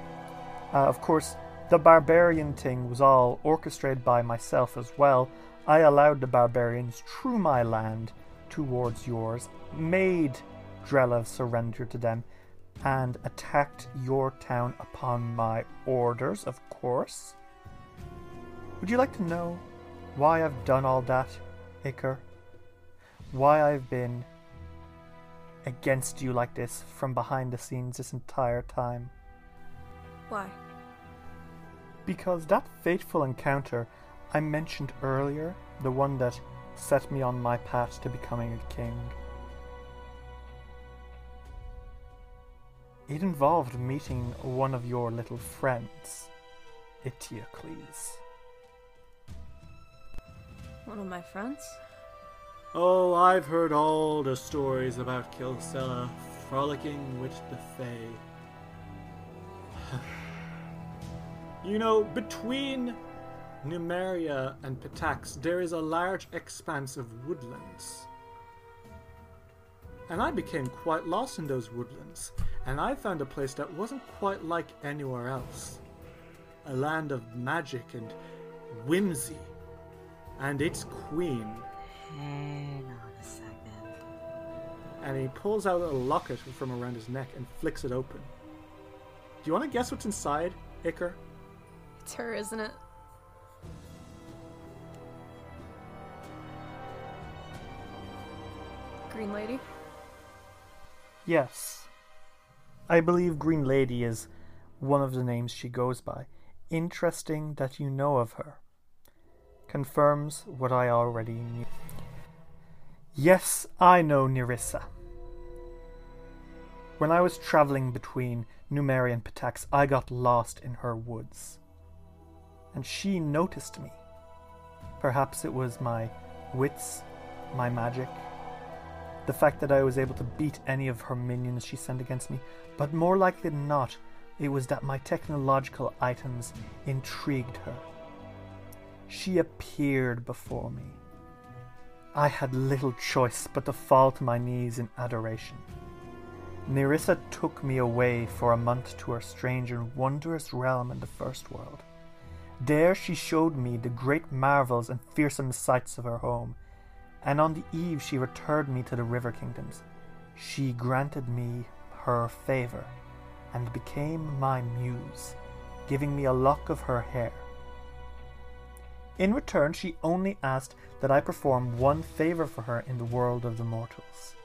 Uh, of course, the barbarian thing was all orchestrated by myself as well. I allowed the barbarians through my land towards yours, made Drelev surrender to them, and attacked your town upon my orders, of course. Would you like to know why I've done all that, Iker? Why I've been against you like this from behind the scenes this entire time? Why? Because that fateful encounter I mentioned earlier, the one that set me on my path to becoming a king, it involved meeting one of your little friends, Eteocles. One of my friends? Oh, I've heard all the stories about Kilsella frolicking with the Fae. [sighs] You know, between Numeria and Pitax, there is a large expanse of woodlands. And I became quite lost in those woodlands, and I found a place that wasn't quite like anywhere else. A land of magic and whimsy, and its queen. Hang on a second. And he pulls out a locket from around his neck and flicks it open. Do you want to guess what's inside, Iker? It's her, isn't it? Green Lady? Yes. I believe Green Lady is one of the names she goes by. Interesting that you know of her. Confirms what I already knew. Yes, I know Nyrissa. When I was traveling between Numeria and Pitax, I got lost in her woods. And she noticed me. Perhaps it was my wits, my magic, the fact that I was able to beat any of her minions she sent against me, but more likely than not, it was that my technological items intrigued her. She appeared before me. I had little choice but to fall to my knees in adoration. Nyrissa took me away for a month to her strange and wondrous realm in the First World. There she showed me the great marvels and fearsome sights of her home, and on the eve she returned me to the river kingdoms. She granted me her favor and became my muse, giving me a lock of her hair. In return, she only asked that I perform one favor for her in the world of the mortals.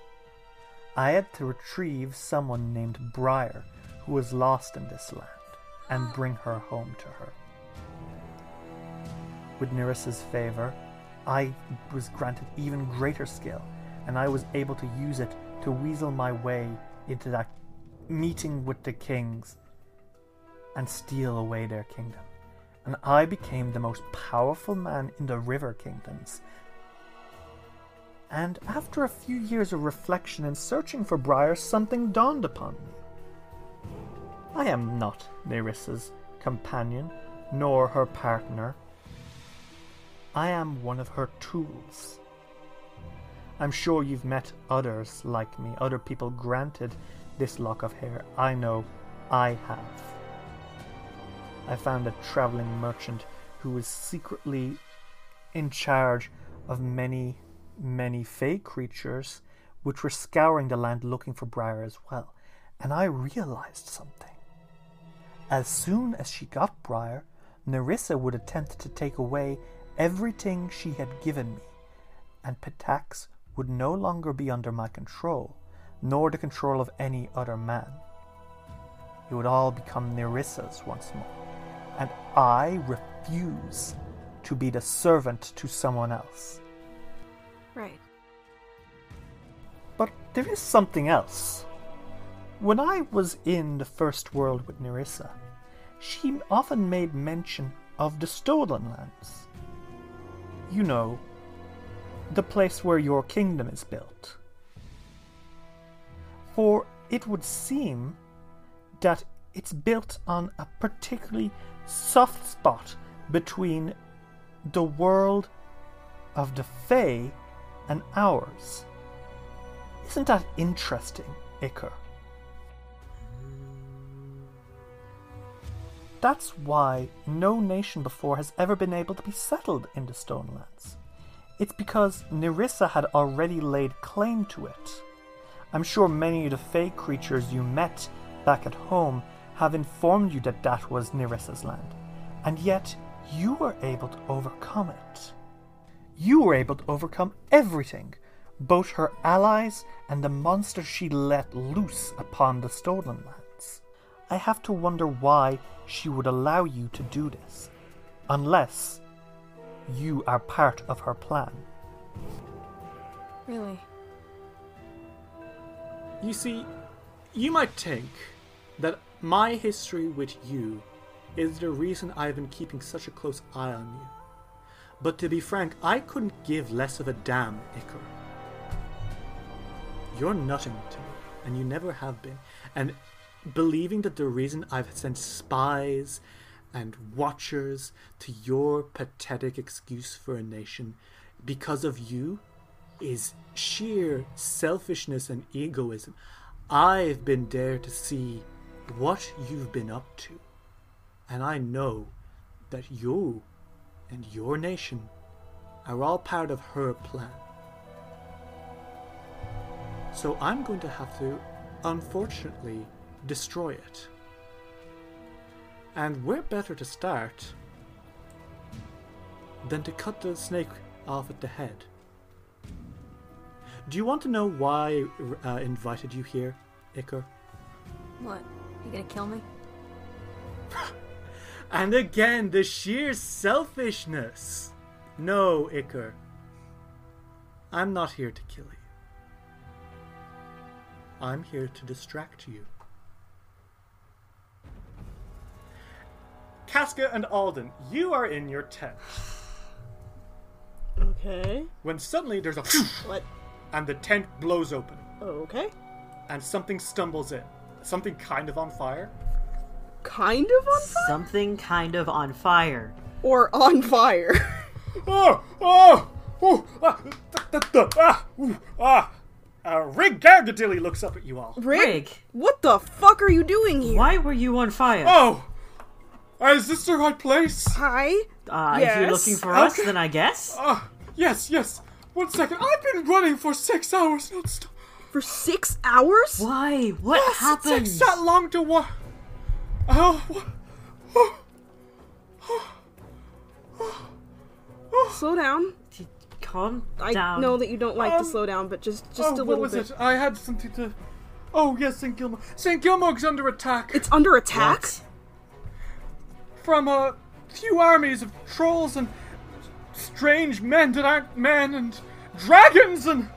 I had to retrieve someone named Briar, who was lost in this land, and [gasps] bring her home to her. With Nyrissa's favor, I was granted even greater skill, and I was able to use it to weasel my way into that meeting with the kings and steal away their kingdom. And I became the most powerful man in the river kingdoms. And after a few years of reflection and searching for Briar, something dawned upon me. I am not Nyrissa's companion, nor her partner. I am one of her tools. I'm sure you've met others like me, other people granted this lock of hair. I know I have. I found a traveling merchant who was secretly in charge of many, many fey creatures which were scouring the land looking for Briar as well. And I realized something. As soon as she got Briar, Nyrissa would attempt to take away everything she had given me, and Pitax would no longer be under my control, nor the control of any other man. It would all become Nyrissa's once more, I refuse to be the servant to someone else. Right. But there is something else. When I was in the First World with Nyrissa, she often made mention of the Stolen Lands. You know, the place where your kingdom is built. For it would seem that it's built on a particularly soft spot between the world of the Fae and ours. Isn't that interesting, Iker? That's why no nation before has ever been able to be settled in the Stolen Lands. It's because Nyrissa had already laid claim to it. I'm sure many of the fey creatures you met back at home have informed you that that was Nyrissa's land, and yet you were able to overcome it. You were able to overcome everything, both her allies and the monster she let loose upon the Stolen Lands. I have to wonder why she would allow you to do this, unless you are part of her plan. Really? You see, you might think that my history with you is the reason I've been keeping such a close eye on you. But to be frank, I couldn't give less of a damn, Iker. You're nothing to me, and you never have been. And believing that the reason I've sent spies and watchers to your pathetic excuse for a nation because of you is sheer selfishness and egoism. I've been there to see what you've been up to, and I know that you and your nation are all part of her plan. So I'm going to have to, unfortunately, destroy it. And where better to start than to cut the snake off at the head? Do you want to know why I uh, invited you here, Iker? What? You gonna kill me? [laughs] And again, the sheer selfishness. No, Iker. I'm not here to kill you. I'm here to distract you. Casca and Alden, you are in your tent. [sighs] Okay. When suddenly there's a What? and the tent blows open, Okay. and something stumbles in. Something kind of on fire. Kind of on fire? Something kind of on fire. Or on fire? Oh! Oh! Oh! Ah! da, da, da, ah! Ooh, ah! Uh, Rig Gargadilly looks up at you all. Rick? Rig, What the fuck are you doing here? why were you on fire? Oh! Uh, is this the right place? Hi? Uh, If you're yes, looking for us, okay. then I guess. Ah, yes, yes. One second. I've been running for six hours. No, stop. For six hours? Why? What Yes, it happened? takes that long to walk. Oh, what? Oh, Slow down. Calm down. I know that you don't like to Um, slow down, but just just oh, a what was bit. it? I had something to. Oh yes, St. Gilmore. St. Gilmore's under attack It's under attack? What? from a few armies of trolls and strange men that aren't men and dragons and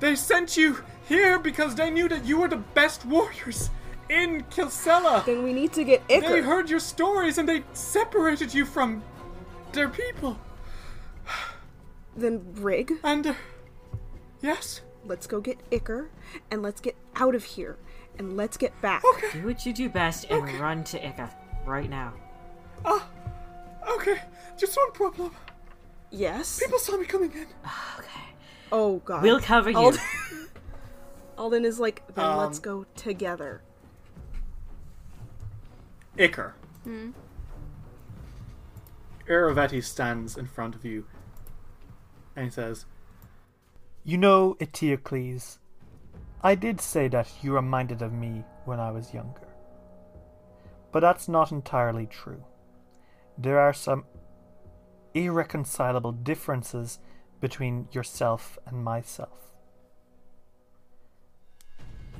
they sent you here because they knew that you were the best warriors in Kilsella. Then we need to get They Iker. heard your stories and they separated you from their people. [sighs] Then Rig, And uh, yes, let's go get Iker and let's get out of here and let's get back. okay, Do what you do best and run to Iker right now. okay. Just one problem. Yes. People saw me coming in. [sighs] Oh god. We'll cover you. Alden, [laughs] Alden is like, then let's Um, go together. Iker. Irovetti stands in front of you and he says, You know, Eteocles, I did say that you reminded of me when I was younger. But that's not entirely true. There are some irreconcilable differences between yourself and myself.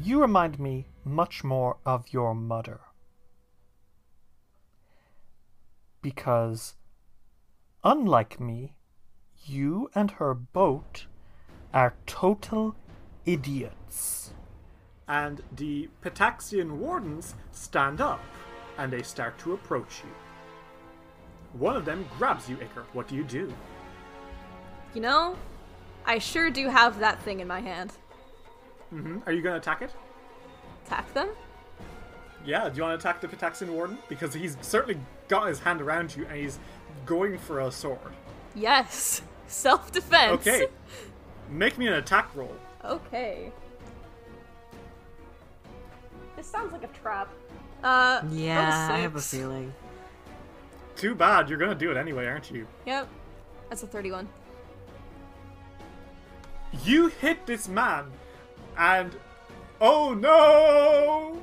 You remind me much more of your mother. Because, unlike me, you and her both are total idiots. and the Pitaxian wardens stand up and they start to approach you. One of them grabs you, Iker. What do you do? You know, I sure do have that thing in my hand. hmm Are you going to attack it? Attack them? Yeah, do you want to attack the Pitaxian warden? Because he's certainly got his hand around you and he's going for a sword. Yes. [laughs] Self defense. Okay. Make me an attack roll. Okay. This sounds like a trap. Uh. Yeah, oh, I have a feeling. Too bad, you're going to do it anyway, aren't you? Yep. That's a 31. You hit this man and. Oh no!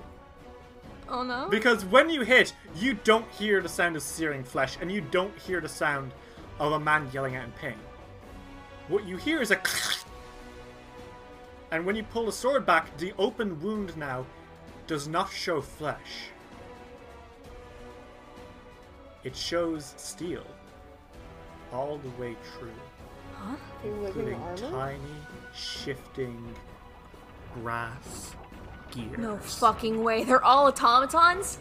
Oh no. Because when you hit, you don't hear the sound of searing flesh, and you don't hear the sound of a man yelling out in pain. What you hear is a [laughs] and when you pull the sword back, the open wound now does not show flesh. It shows steel all the way through, including tiny, shifting grass gears. no fucking way. They're all automatons?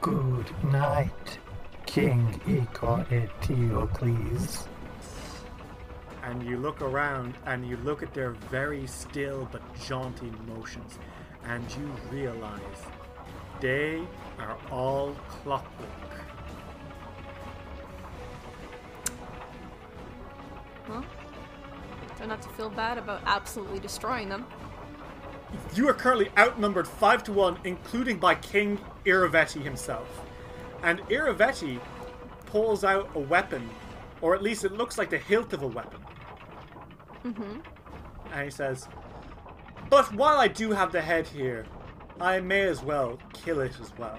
Good night, King Iker Eteocles. and you look around and you look at their very still but jaunty motions, and you realize They are all clockwork. Don't to feel bad about absolutely destroying them. You are currently outnumbered 5 to 1, including by King Irovetti himself. And Irovetti pulls out a weapon, or at least it looks like the hilt of a weapon. Mm-hmm. And he says, But while I do have the head here, I may as well kill it as well.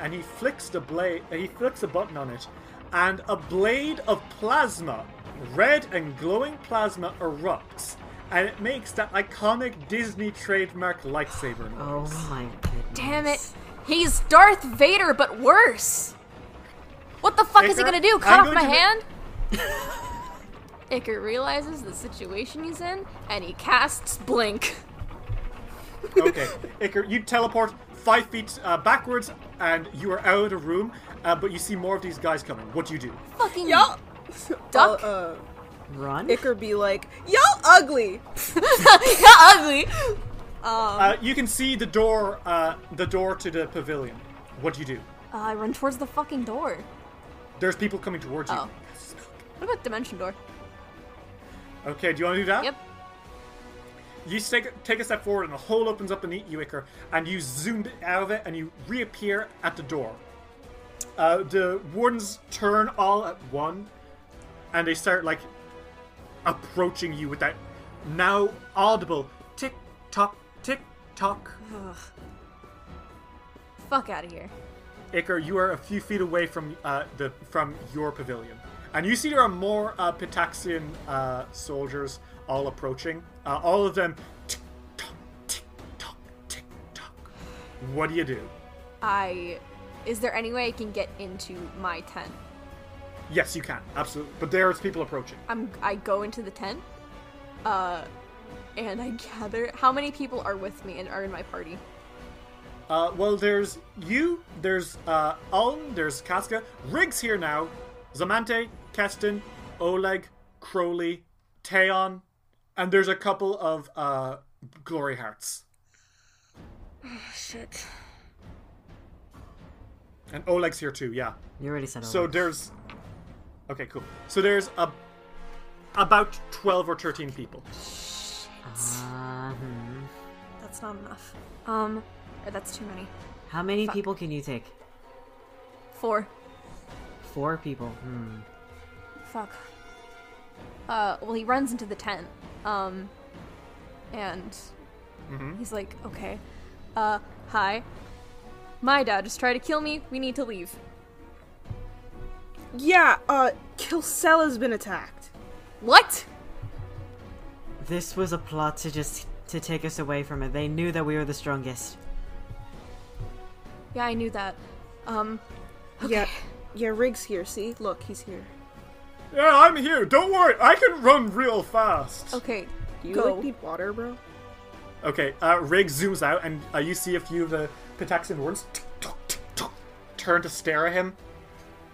And he flicks the blade, he flicks a button on it, and a blade of plasma, red and glowing plasma, erupts, and it makes that iconic Disney trademark lightsaber noise. Oh my goodness. Damn it! He's Darth Vader, but worse! What the fuck is he gonna do? I'm Cut off my hand? [laughs] Iker realizes the situation he's in, and he casts Blink. okay, Iker, you teleport five feet uh, backwards, and you are out of the room. Uh, but you see more of these guys coming. What do you do? Fucking Y'all, [laughs] duck. Uh, uh, Run? Iker be like, y'all ugly. [laughs] yeah, ugly. Uh, you can see the door, uh, the door to the pavilion. What do you do? Uh, I run towards the fucking door. There's people coming towards you. Oh. What about Dimension Door? Okay, do you want to do that? Yep. You take, take a step forward, and a hole opens up beneath you, Iker, and you zoom out of it, and you reappear at the door. Uh, the wardens turn all at one, and they start like approaching you with that now audible tick tock tick tock. Fuck out of here. Iker, you are a few feet away from uh, the from your pavilion, and you see there are more uh, Pitaxian uh, soldiers all approaching. Uh, all of them tick tock tick tock tick tock. What do you do? I. Is there any way I can get into my tent? Yes, you can absolutely, but there's people approaching. I'm. I go into the tent. Uh, and I gather how many people are with me and are in my party. Uh, well, there's you, there's uh, Alm, there's Casca, Riggs here now, Zamante, Keston, Oleg, Crowley, Teon, and there's a couple of uh, Glory Hearts. Shit. And Oleg's here too, yeah. You already said So there's. Okay, cool. So there's a about twelve or thirteen people. Uh, hmm. That's not enough. Um, or that's too many. How many Fuck. people can you take? Four. Four people. Hmm. Fuck. Uh, well, he runs into the tent. Um, and he's like, okay, uh, hi. My dad just tried to kill me. We need to leave. Yeah, uh, Kilsella's been attacked. What? This was a plot to just to take us away from it. They knew that we were the strongest. Yeah, I knew that. Um, okay. Yeah, yeah, Rig's here, see? Look, he's here. Yeah, I'm here. Don't worry, I can run real fast. Okay, Do you, go. like, need water, bro? Okay, uh, Rig zooms out, and uh, you see a few of the Pitaxian wards tick, tock, tick, tock, turn to stare at him.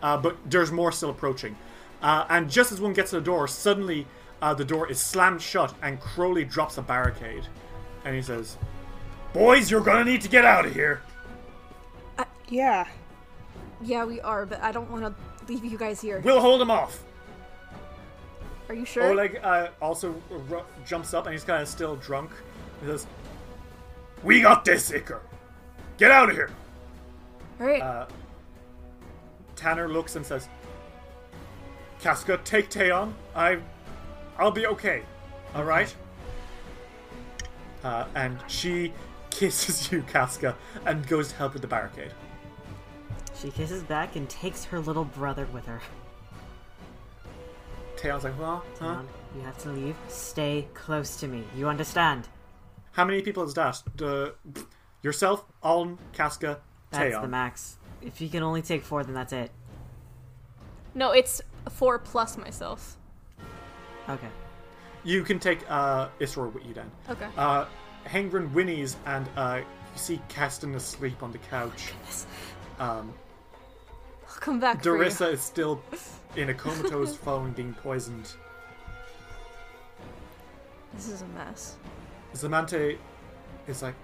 Uh, but there's more still approaching. Uh, and just as one gets to the door, suddenly uh, the door is slammed shut, and Crowley drops a barricade. And he says, Boys, you're gonna need to get out of here. Yeah. Yeah, we are, but I don't want to leave you guys here. We'll hold him off. Are you sure? Oleg uh, also r- jumps up, and he's kind of still drunk. He says, We got this, Iker. Get out of here. All right. Uh, Tanner looks and says, Casca, take Teon. I, I'll be okay. All right. Uh, and she [laughs] kisses you, Casca, and goes to help with the barricade. She kisses back and takes her little brother with her. Teon's like, well, huh? Come on, you have to leave. Stay close to me. You understand? How many people is that? The yourself, Alm, Casca, That's Teon. the max. If you can only take four, then that's it. no, it's four plus myself. Okay. You can take uh, Isror with you then. Okay. Uh, Hengren whinnies, and uh, you see Keston asleep on the couch. Oh Um, I'll come back for you. Darissa is still in a comatose [laughs] following being poisoned. This is a mess. Zamante is like,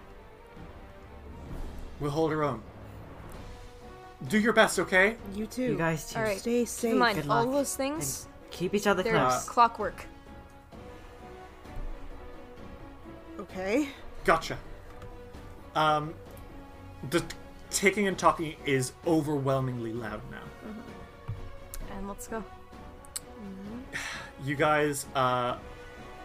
We'll hold our own. Do your best, okay? You too. You guys too. All right. Stay Keep safe. in mind, Good all luck. those things, Keep each other they're close. clockwork. Okay. Gotcha. Um, the ticking and talking is overwhelmingly loud now. And let's go. You guys uh,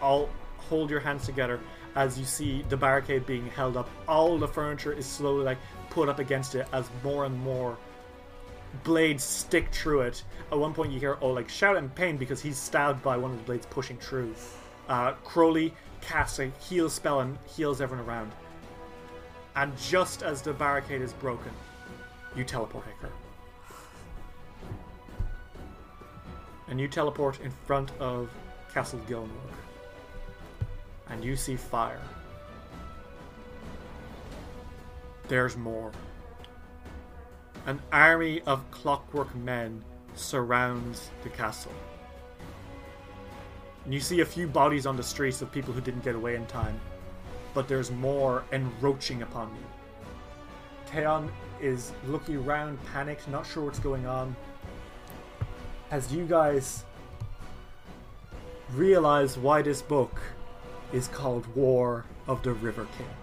all hold your hands together as you see the barricade being held up. All the furniture is slowly like put up against it as more and more blades stick through it. At one point, you hear like shout in pain because he's stabbed by one of the blades pushing through. Uh, Crowley casts a heal spell and heals everyone around. And just as the barricade is broken, you teleport Iker. And you teleport in front of Castle Gilmore. And you see fire. There's more. An army of clockwork men surrounds the castle. And you see a few bodies on the streets of people who didn't get away in time. But there's more encroaching upon you. Theon is looking around, panicked, not sure what's going on. As you guys realize why this book is called War of the River Kings.